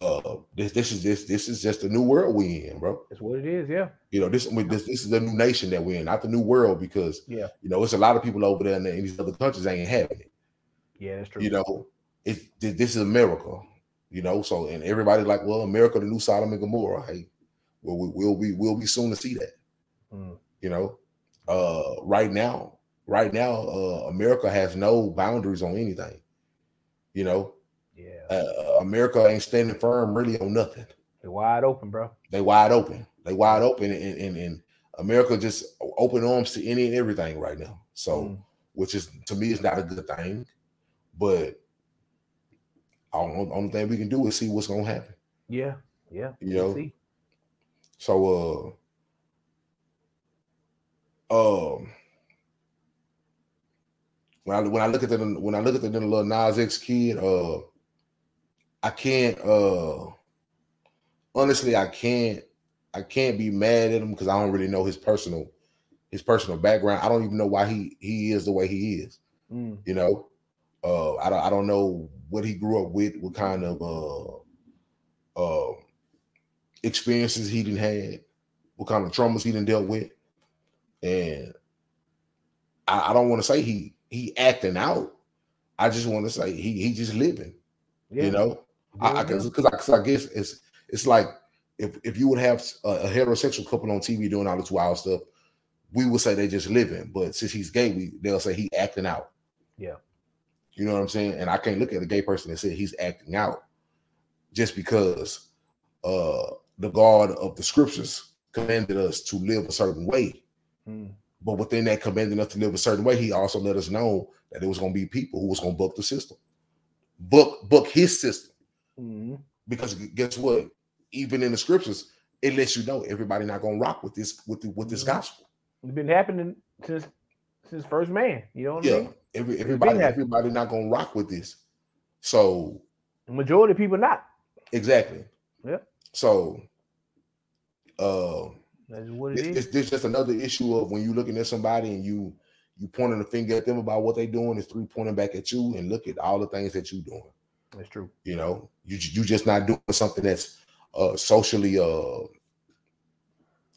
uh, this this is this this is just the new world we in, bro. That's what it is. Yeah. You know, this this this is the new nation that we're in, not the new world, because Yeah. you know it's a lot of people over there in, the, in these other countries ain't having it Yeah, that's true. you know, it this is America, you know. So and everybody like, well, America, the new Sodom and Gomorrah. Hey, well, we will be we'll be soon to see that, Mm. you know. Uh, right now, right now, uh, America has no boundaries on anything, you know. Yeah. Uh, America ain't standing firm really on nothing. They're wide open, bro. They wide open. They wide open, and, and, and America just open arms to any and everything right now. So, Mm. which is to me is not a good thing, but only, only thing we can do is see what's gonna happen. Yeah. Yeah. You know, see. So, uh, um, when I when I look at the when I look at the little Nas X kid, uh, I can't. Uh, honestly, I can't. I can't be mad at him because I don't really know his personal his personal background. I don't even know why he he is the way he is. Mm. You know, uh, I don't I don't know what he grew up with, what kind of uh, uh, experiences he didn't had, what kind of traumas he didn't dealt with, and I, I don't want to say he he acting out. I just want to say he he just living. Yeah. You know, I Yeah, because because I, 'cause I guess it's it's like if if you would have a, a heterosexual couple on TV doing all this wild stuff, we would say they just living. But since he's gay, we they'll say he acting out. Yeah. You know what I'm saying? And I can't look at a gay person and say he's acting out just because uh the God of the scriptures commanded us to live a certain way. Mm. But within that commanding us to live a certain way, he also let us know that there was gonna be people who was gonna buck the system. Book book his system. Mm. Because guess what? Even in the scriptures, it lets you know everybody not gonna rock with this with the, with this Mhm. gospel. It's been happening since since first man. You know what I mean? Every everybody everybody not gonna rock with this. So The majority of people not. exactly. Yep. So uh That's what it it's, is. it's, just another issue of when you're looking at somebody and you you pointing a finger at them about what they're doing, it's three pointing back at you and look at all the things that you're doing. That's true. You know, you you just not doing something that's uh socially uh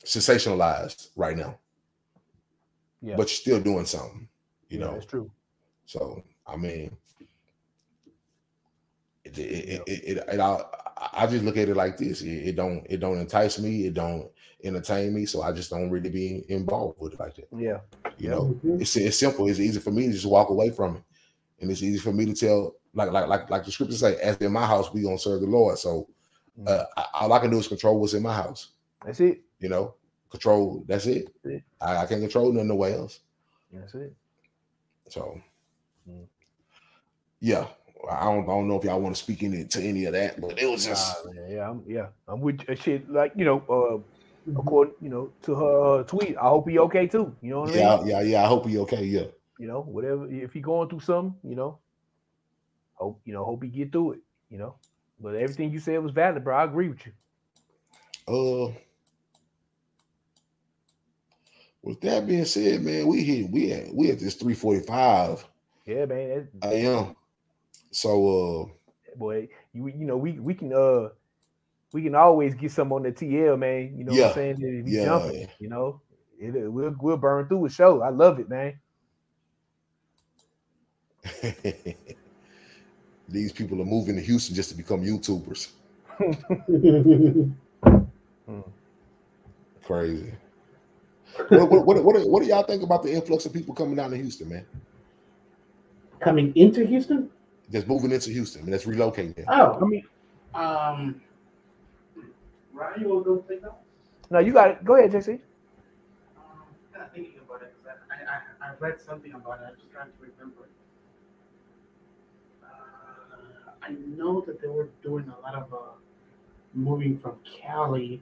sensationalized right now, Yeah. but you're still doing something. You yeah, know, that's true. So I mean, it it, it, it, it, I, I just look at it like this. It, it, don't it don't entice me. It don't entertain me. So I just don't really be involved with it like that. Yeah. You know, Mhm. it's it's simple. It's easy for me to just walk away from it, and it's easy for me to tell, like like like like the scripture say, as in my house, we gonna serve the Lord. So uh, I, all I can do is control what's in my house. That's it. You know, control. That's it. Yeah. I, I can't control nothing nowhere else. That's it. So, Mm. Yeah, I don't, I don't know if y'all want to speak any to any of that, but it was just man, yeah, I'm yeah, I'm with uh, shit. Like you know, uh, according you know to her uh, tweet, I hope he okay too. You know what I mean? yeah, yeah, yeah. I hope he okay. Yeah, You know, whatever. If he going through something, you know, hope you know, hope he get through it. You know, but everything you said was valid, bro. I agree with you. Uh, with that being said, man, we hit we at we at this three forty five. Yeah, man. That, I am. So uh, boy, you you know we we can uh we can always get some on the TL, man. You know what I'm saying? If he Yeah. jumping, you know, it, it- we'll we'll burn through a show. I love it, man. these people are moving to Houston just to become YouTubers. Crazy. what, what, what, what, what do y'all think about the influx of people coming down to Houston, man? Coming into Houston? Just moving into Houston, man. That's relocating. There. Oh, I mean, um, Ryan, you want to go take that? no, you got it. Go ahead, JC. Um, I'm kind of thinking about it because I, I, I read something about it. I'm just trying to remember. Uh, I know that they were doing a lot of uh, moving from Cali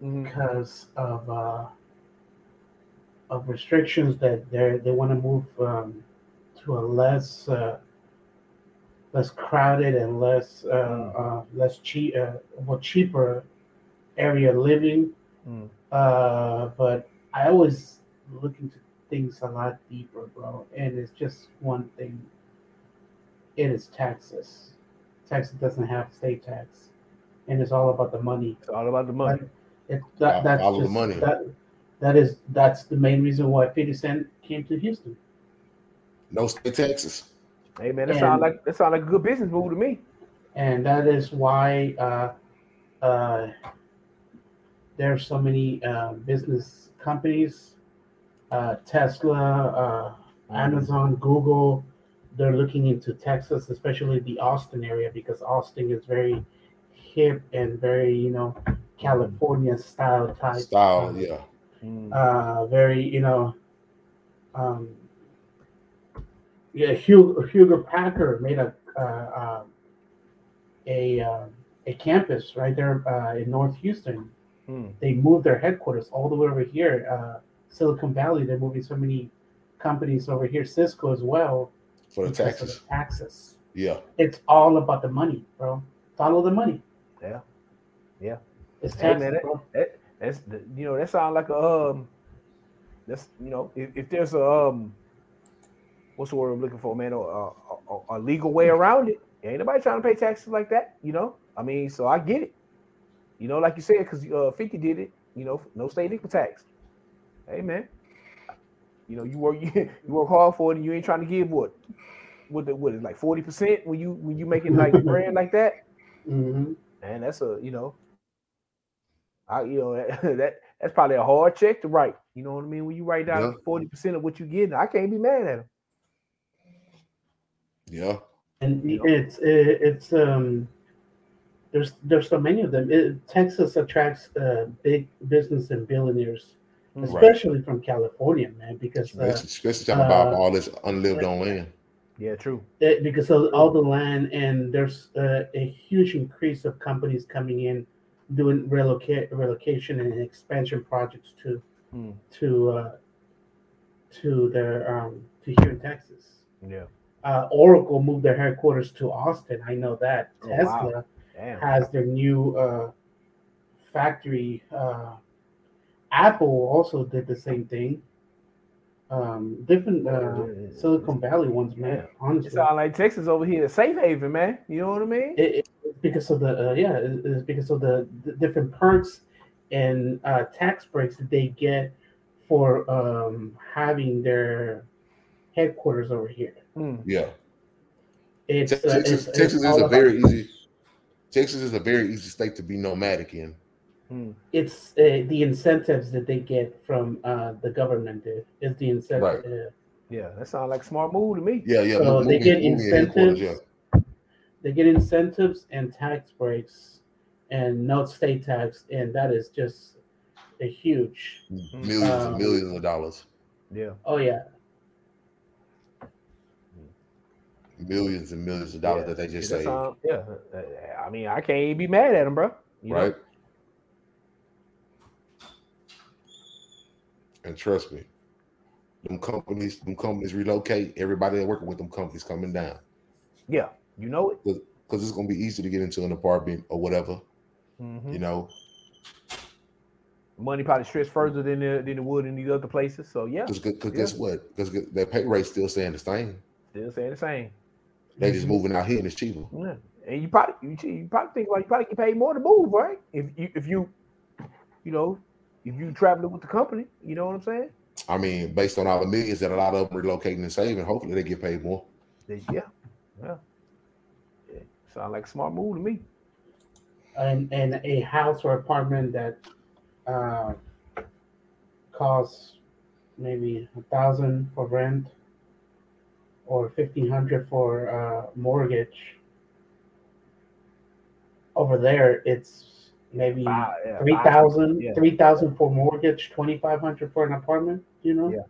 because of uh, of restrictions that they they want to move um, to a less uh, less crowded and less uh, uh, less cheap uh, more cheaper area living. Mm. Uh, but I always look into things a lot deeper, bro. And it's just one thing. It is taxes. Texas doesn't have state tax, and it's all about the money. It's all about the money. It, that, that's Follow the just, money. That, that is that's the main reason why 50 Cent came to Houston. No state taxes. Hey man, that And- sound like that sound like a good business move to me. and that is why uh, uh, there's so many uh, business companies, uh, Tesla, uh, Amazon, Google. They're looking into Texas, especially the Austin area, because Austin is very hip and very, you know, California style type. Style, uh, yeah. Mm. uh, very, you know, um, yeah, Hewlett, Hewlett Packard made a uh, uh, a uh, a campus right there uh, in North Houston. Mm. They moved their headquarters all the way over here, uh, Silicon Valley. They're moving so many companies over here, Cisco as well. For the taxes. the taxes. Yeah. It's all about the money, bro. Follow the money. Yeah. Yeah. It's Hey, taxes, man, that- bro. That's you know that sound like a um. That's you know if, if there's a um. What's the word I'm looking for, man? A, a, a, legal way around it. Ain't nobody trying to pay taxes like that, you know. I mean, so I get it. You know, like you said, because uh, 50 did it. You know, no state income tax. Hey, man. You know, you work you, you work hard for it, and you ain't trying to give what, what the, what is like 40 percent when you when you making like brand like that. hmm And that's a you know, I you know that that's probably a hard check to write. You know what I mean? When you write down forty percent of what you get, I can't be mad at him. Yeah. and You it's it, it's um there's there's so many of them it, texas attracts uh, big business and billionaires Mm. especially from california man because uh, Especially, especially talking about uh, all this unlived on land. Yeah, true. it, because of all the land and there's uh, a huge increase of companies coming in doing relocate relocation and expansion projects to Mm. to uh, to their um, to here in texas Yeah. Uh, oracle moved their headquarters to austin i know that Oh, tesla Damn. has their new uh, factory. Uh, Apple also did the same thing. Um, different uh, Silicon Valley ones, man. It Honestly, sound like Texas over here, safe haven, man. You know what I mean? it, it- it's because of the uh, yeah, it- it's because of the, the different perks and uh, tax breaks that they get for um, having their headquarters over here. Mm. Yeah. It's Te- uh, Texas, it's- it's Texas is all a about- very easy Texas is a very easy state to be nomadic in. Hmm. It's uh, the incentives that they get from uh, the government. Is is the incentive? Right. uh, Yeah, that sounds like a smart move to me. Yeah, yeah. So mo- they get moving headquarters, incentives. they get incentives and tax breaks and no state tax, and that is just a huge. yeah. Millions and Um, millions of dollars. Yeah. Oh yeah, Millions and millions of dollars yeah. that they just saved. sound- yeah. Uh, I mean, I can't even be mad at him, bro. You know? right? And trust me, them companies, them companies relocate. Everybody that working with them companies coming down Yeah. You know it. because it's gonna be easy to get into an apartment or whatever. Mhm. You know, Money probably stretched further than the, than it would in these other places. So yeah, because Yeah. guess what? Because their pay rate's still staying the same. still saying the same. They just moving out here and it's cheaper. Yeah. And you probably you, you probably think like you probably get paid more to move, right? If you if you you know if you traveling with the company, you know what I'm saying? I mean, based on all the millions that a lot of them relocating and saving, hopefully they get paid more. Yeah, yeah. yeah. Sound like a smart move to me. and and a house or apartment that uh, costs maybe a thousand for rent or fifteen hundred for uh, mortgage. Over there, it's maybe Five- yeah, three five- thousand, yeah. three thousand for mortgage, twenty five hundred for an apartment. You know. Yeah.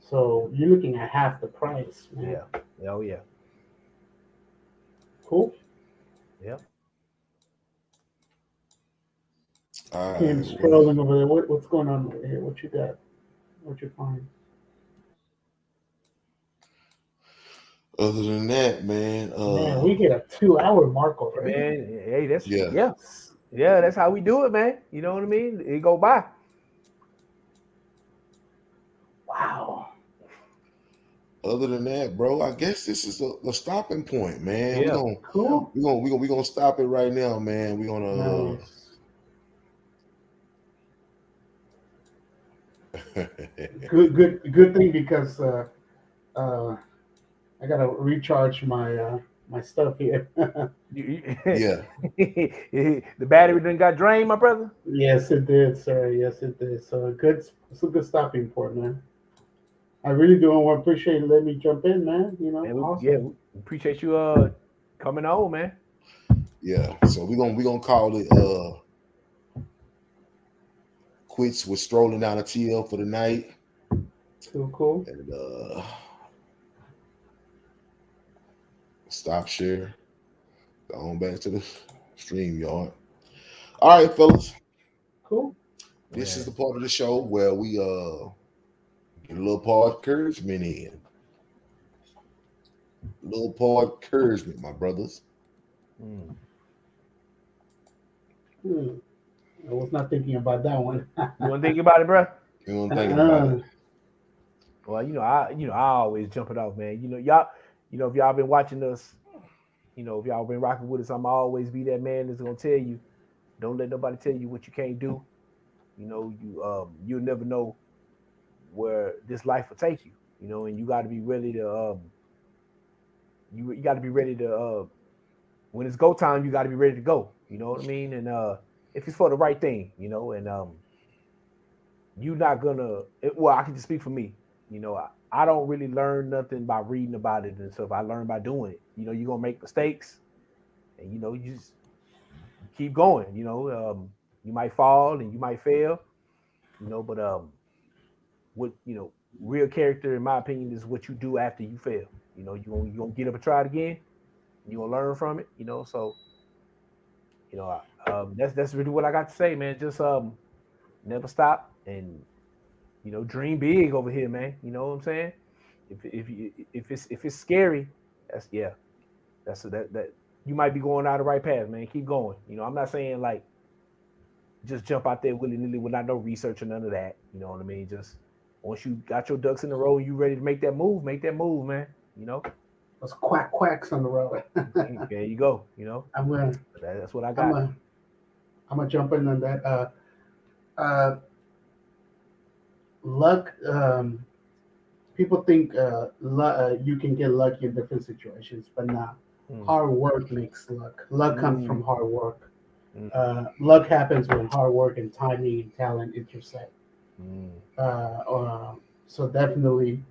So you're looking at half the price. Man. Yeah. Oh yeah. Cool. yeah I'm right, scrolling over there. What, what's going on over here? What you got? What you find? Other than that, man, uh, Man, we hit a two-hour mark already. Man, hey, that's Yeah. yeah. yeah, That's how we do it, man. You know what I mean? It go by. Wow. other than that, bro, I guess this is the, the stopping point, man. Yeah. We're gonna Cool. we're gonna we're gonna we're gonna stop it right now, man. We're gonna uh, Good, good, good thing because uh, uh, I gotta recharge my uh, my stuff here. You- you- yeah. the battery didn't got drained, my brother. yes, it did, sir. Yes, it did. So good, it's a good stopping point, man. I really do want to appreciate you letting me jump in, man. You know, Man, we- awesome. Yeah, we appreciate you uh coming on, man. Yeah. So we're gonna we're gonna call it uh quits with strolling down a TL for the night. Cool, cool. And uh stop share. Go on back to the StreamYard. All right, fellas. Cool. This Yeah. is the part of the show where we uh get a little part of encouragement in. A little part of encouragement, my brothers. Mm. Hmm. I was not thinking about that one. You want to think about it, bro? You know what I'm thinking about it. Well, you know, I you know I always jump it off, man. You know, y'all, you know, if y'all been watching us, you know, if y'all been rocking with us, I'm always be that man that's gonna tell you, don't let nobody tell you what you can't do. You know, you um you'll never know where this life will take you. You know, and you got to be ready to um you you got to be ready to uh when it's go time, you got to be ready to go. You know what I mean? And uh if it's for the right thing, you know, and um you're not gonna it, well i can just speak for me you know I, I don't really learn nothing by reading about it and stuff. I learn by doing it. You know you're gonna make mistakes and you know you just keep going you know um you might fall and you might fail you know but um what you know real character in my opinion is what you do after you fail. You know you gonna, you gonna get up and try it again you gonna learn from it you know so you know I, um that's that's really what i got to say man. Just um never stop and you know dream big over here man. You know what i'm saying? If if you if it's if it's scary that's yeah. That's that that you might be going out the right path man. Keep going. You know i'm not saying like just jump out there willy-nilly without no research or none of that. You know what i mean? Just once you got your ducks in a row and you ready to make that move make that move man. You know? Those quack quacks on the road. there you go you know? I'm gonna that, that's what i I'm got. gonna I'm gonna jump in on that. Uh, uh, luck. Um, people think uh, uh, you can get lucky in different situations, but nah. Mm. hard work makes luck. Luck comes Mm. from hard work. Mm. Uh, luck happens when hard work and timing and talent intersect. Mm. Uh, uh, so definitely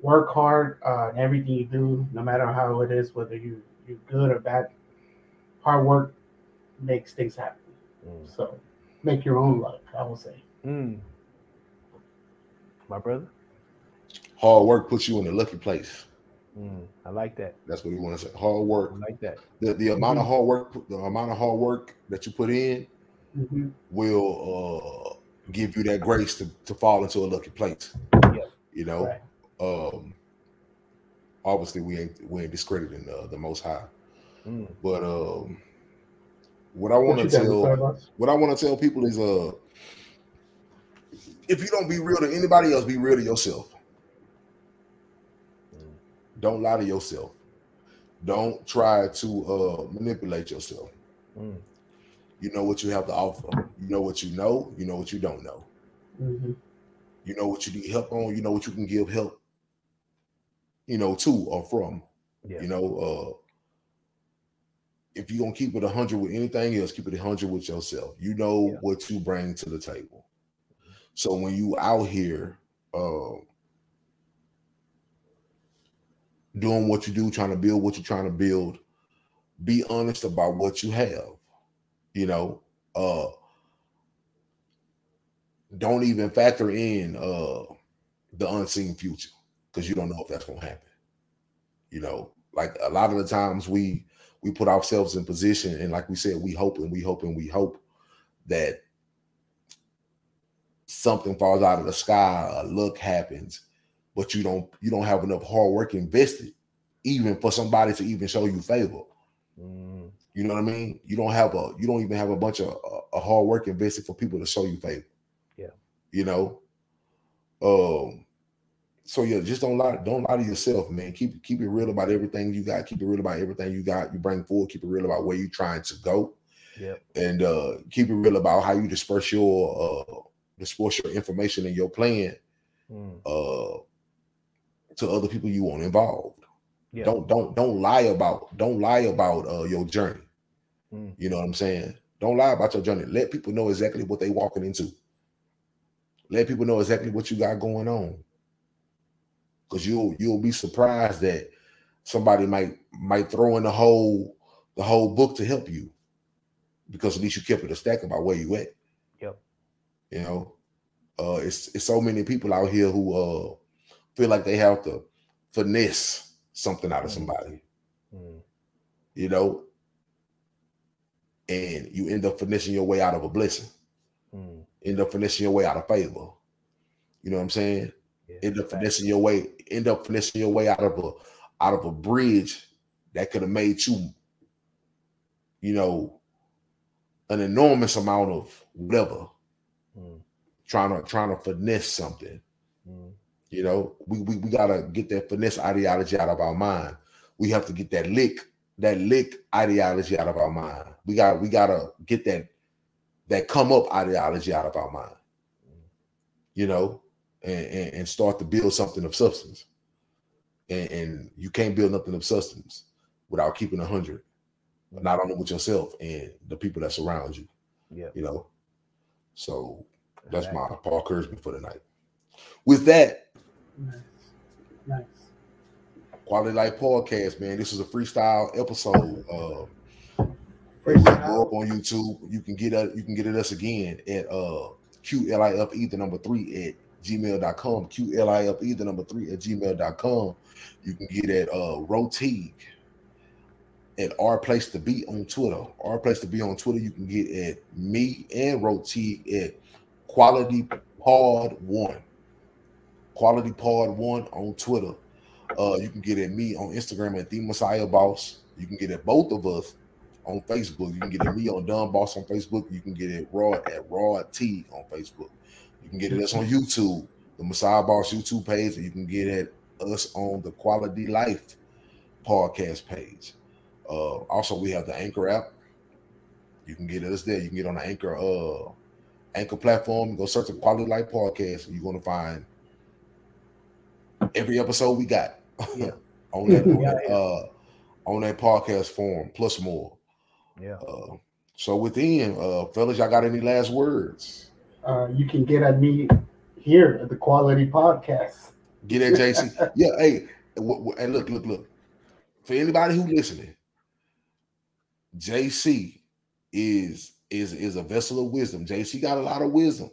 work hard uh, in everything you do, no matter how it is, whether you you're good or bad. Hard work makes things happen. Mm. So make your own luck, I will say. My brother. Hard work puts you in a lucky place. Mm. I like that. That's what we want to say. Hard work. I like that. The, the amount Mm-hmm. of hard work, the amount of hard work that you put in Mhm. will uh, give you that grace to, to fall into a lucky place. Yeah. You know, Right. um, obviously we ain't we ain't discrediting uh, the Most High, Mm. but um, what I want to tell what I want to tell people is uh, if you don't be real to anybody else, be real to yourself. Mm. Don't lie to yourself. Don't try to uh, manipulate yourself. Mm. You know what you have to offer. You know what you know. You know what you don't know. Mhm. You know what you need help on. You know what you can give help. You know to or from. Yeah. You know, uh, if you're gonna keep it hundred with anything else, keep it hundred with yourself. You know Yeah. what you bring to the table. So when you out here uh, doing what you do, trying to build what you're trying to build, be honest about what you have. You know, uh, don't even factor in uh, the unseen future because you don't know if that's gonna happen. You know, like a lot of the times we we put ourselves in position and like we said, we hope and we hope and we hope that something falls out of the sky, a look happens, but you don't you don't have enough hard work invested, even for somebody to even show you favor. Mm. You know what I mean? You don't have a you don't even have a bunch of uh, a hard work invested for people to show you favor. Yeah. You know. Um. So yeah, just don't lie. Don't lie to yourself, man. Keep keep it real about everything you got. Keep it real about everything you got. You bring forward. Keep it real about where you're trying to go, Yeah. and uh keep it real about how you disperse your uh disperse your information and your plan Mm. uh to other people you want involved. Yeah. Don't don't don't lie about don't lie about uh your journey. Mm. You know what I'm saying? Don't lie about your journey. Let people know exactly what they walking into. Let people know exactly what you got going on. Cause you'll you'll be surprised that somebody might might throw in the whole the whole book to help you. Because at least you kept it a stack about where you at. You know, uh it's it's so many people out here who uh feel like they have to finesse something out of Mhm. somebody Mm. you know, and you end up finessing your way out of a blessing, Mm. end up finessing your way out of favor. You know what I'm saying? Yeah. End up finessing your way, end up finessing your way out of a out of a bridge that could have made you, you know, an enormous amount of whatever, Mm. trying to trying to finesse something. Mm. You know, we, we we gotta get that finesse ideology out of our mind. We have to get that lick, that lick ideology out of our mind. We got we gotta get that that come up ideology out of our mind. You know, and, and, and start to build something of substance. And, and you can't build nothing of substance without keeping a hundred, not only with yourself and the people that surround you. Yeah. You know, so that's Exactly. my Paul Kurzman for tonight. With that, Nice. Nice. Quality Life Podcast, man. This is a freestyle episode. Uh, will go up on YouTube. You can get it, you can get it us again at uh QLIFE the number three at gmail.com. QLIFE the number three at gmail.com. You can get at uh at our place to be on Twitter. Our place to be on Twitter. You can get at me and Roti at Quality Pod One. Quality Pod One on Twitter. Uh, you can get at me on Instagram at the Messiah Boss. You can get at both of us on Facebook. You can get at me on Dumb Boss on Facebook. You can get at Raw at Raw T on Facebook. You can get at us on YouTube, the Messiah Boss YouTube page, and you can get at us on the Quality Life podcast page. Uh, also, we have the Anchor app. You can get us there. You can get on the Anchor uh Anchor platform. Go search the Quality Life podcast, and you're gonna find every episode we got Yeah. on that, on Yeah, that, yeah. uh on that podcast form, plus more. Yeah. Uh, so within, uh, fellas, y'all got any last words? Uh, you can get at me here at the Quality Podcast. Get at JC. yeah, hey, w- w- and look, look, look. For anybody who listening, JC is is is a vessel of wisdom. JC got a lot of wisdom,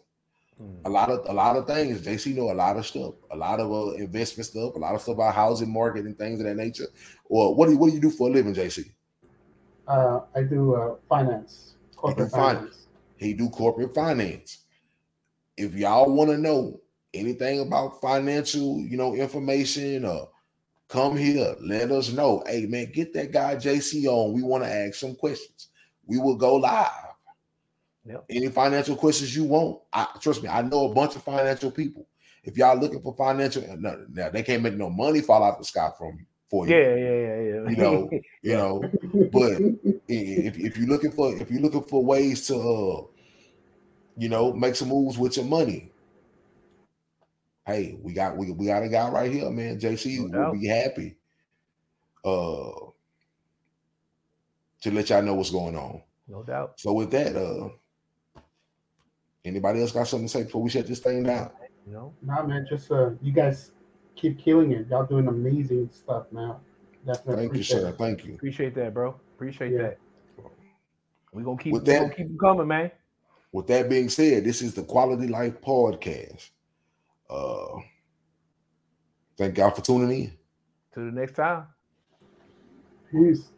Mm. a lot of a lot of things. JC know a lot of stuff, a lot of uh, investment stuff, a lot of stuff about housing market and things of that nature. Or what do you, what do you do for a living, JC? Uh, I do uh, finance, corporate finance. finance. He do corporate finance. If y'all want to know anything about financial, you know, information, uh, come here. Let us know. Hey man, get that guy JC on. We want to ask some questions. We will go live. Yep. Any financial questions you want, I trust me. I know a bunch of financial people. If y'all looking for financial, no, now they can't make no money fall out the sky from you for you. Yeah, yeah, yeah, yeah. You know, you know. But if, if you're looking for if you're looking for ways to uh you know make some moves with your money hey we got we, we got a guy right here man jc No will be happy uh to let y'all know what's going on no doubt. so with that uh anybody else got something to say before we shut this thing down No, Nah, man, just uh, you guys keep killing it. Y'all doing amazing stuff, man. Definitely thank you sir it. thank you appreciate that, bro. Appreciate Yeah. that. We gonna keep With we gonna that- keep them coming, man. with that being said this is the quality life podcast uh thank y'all for tuning in Till the next time. Peace.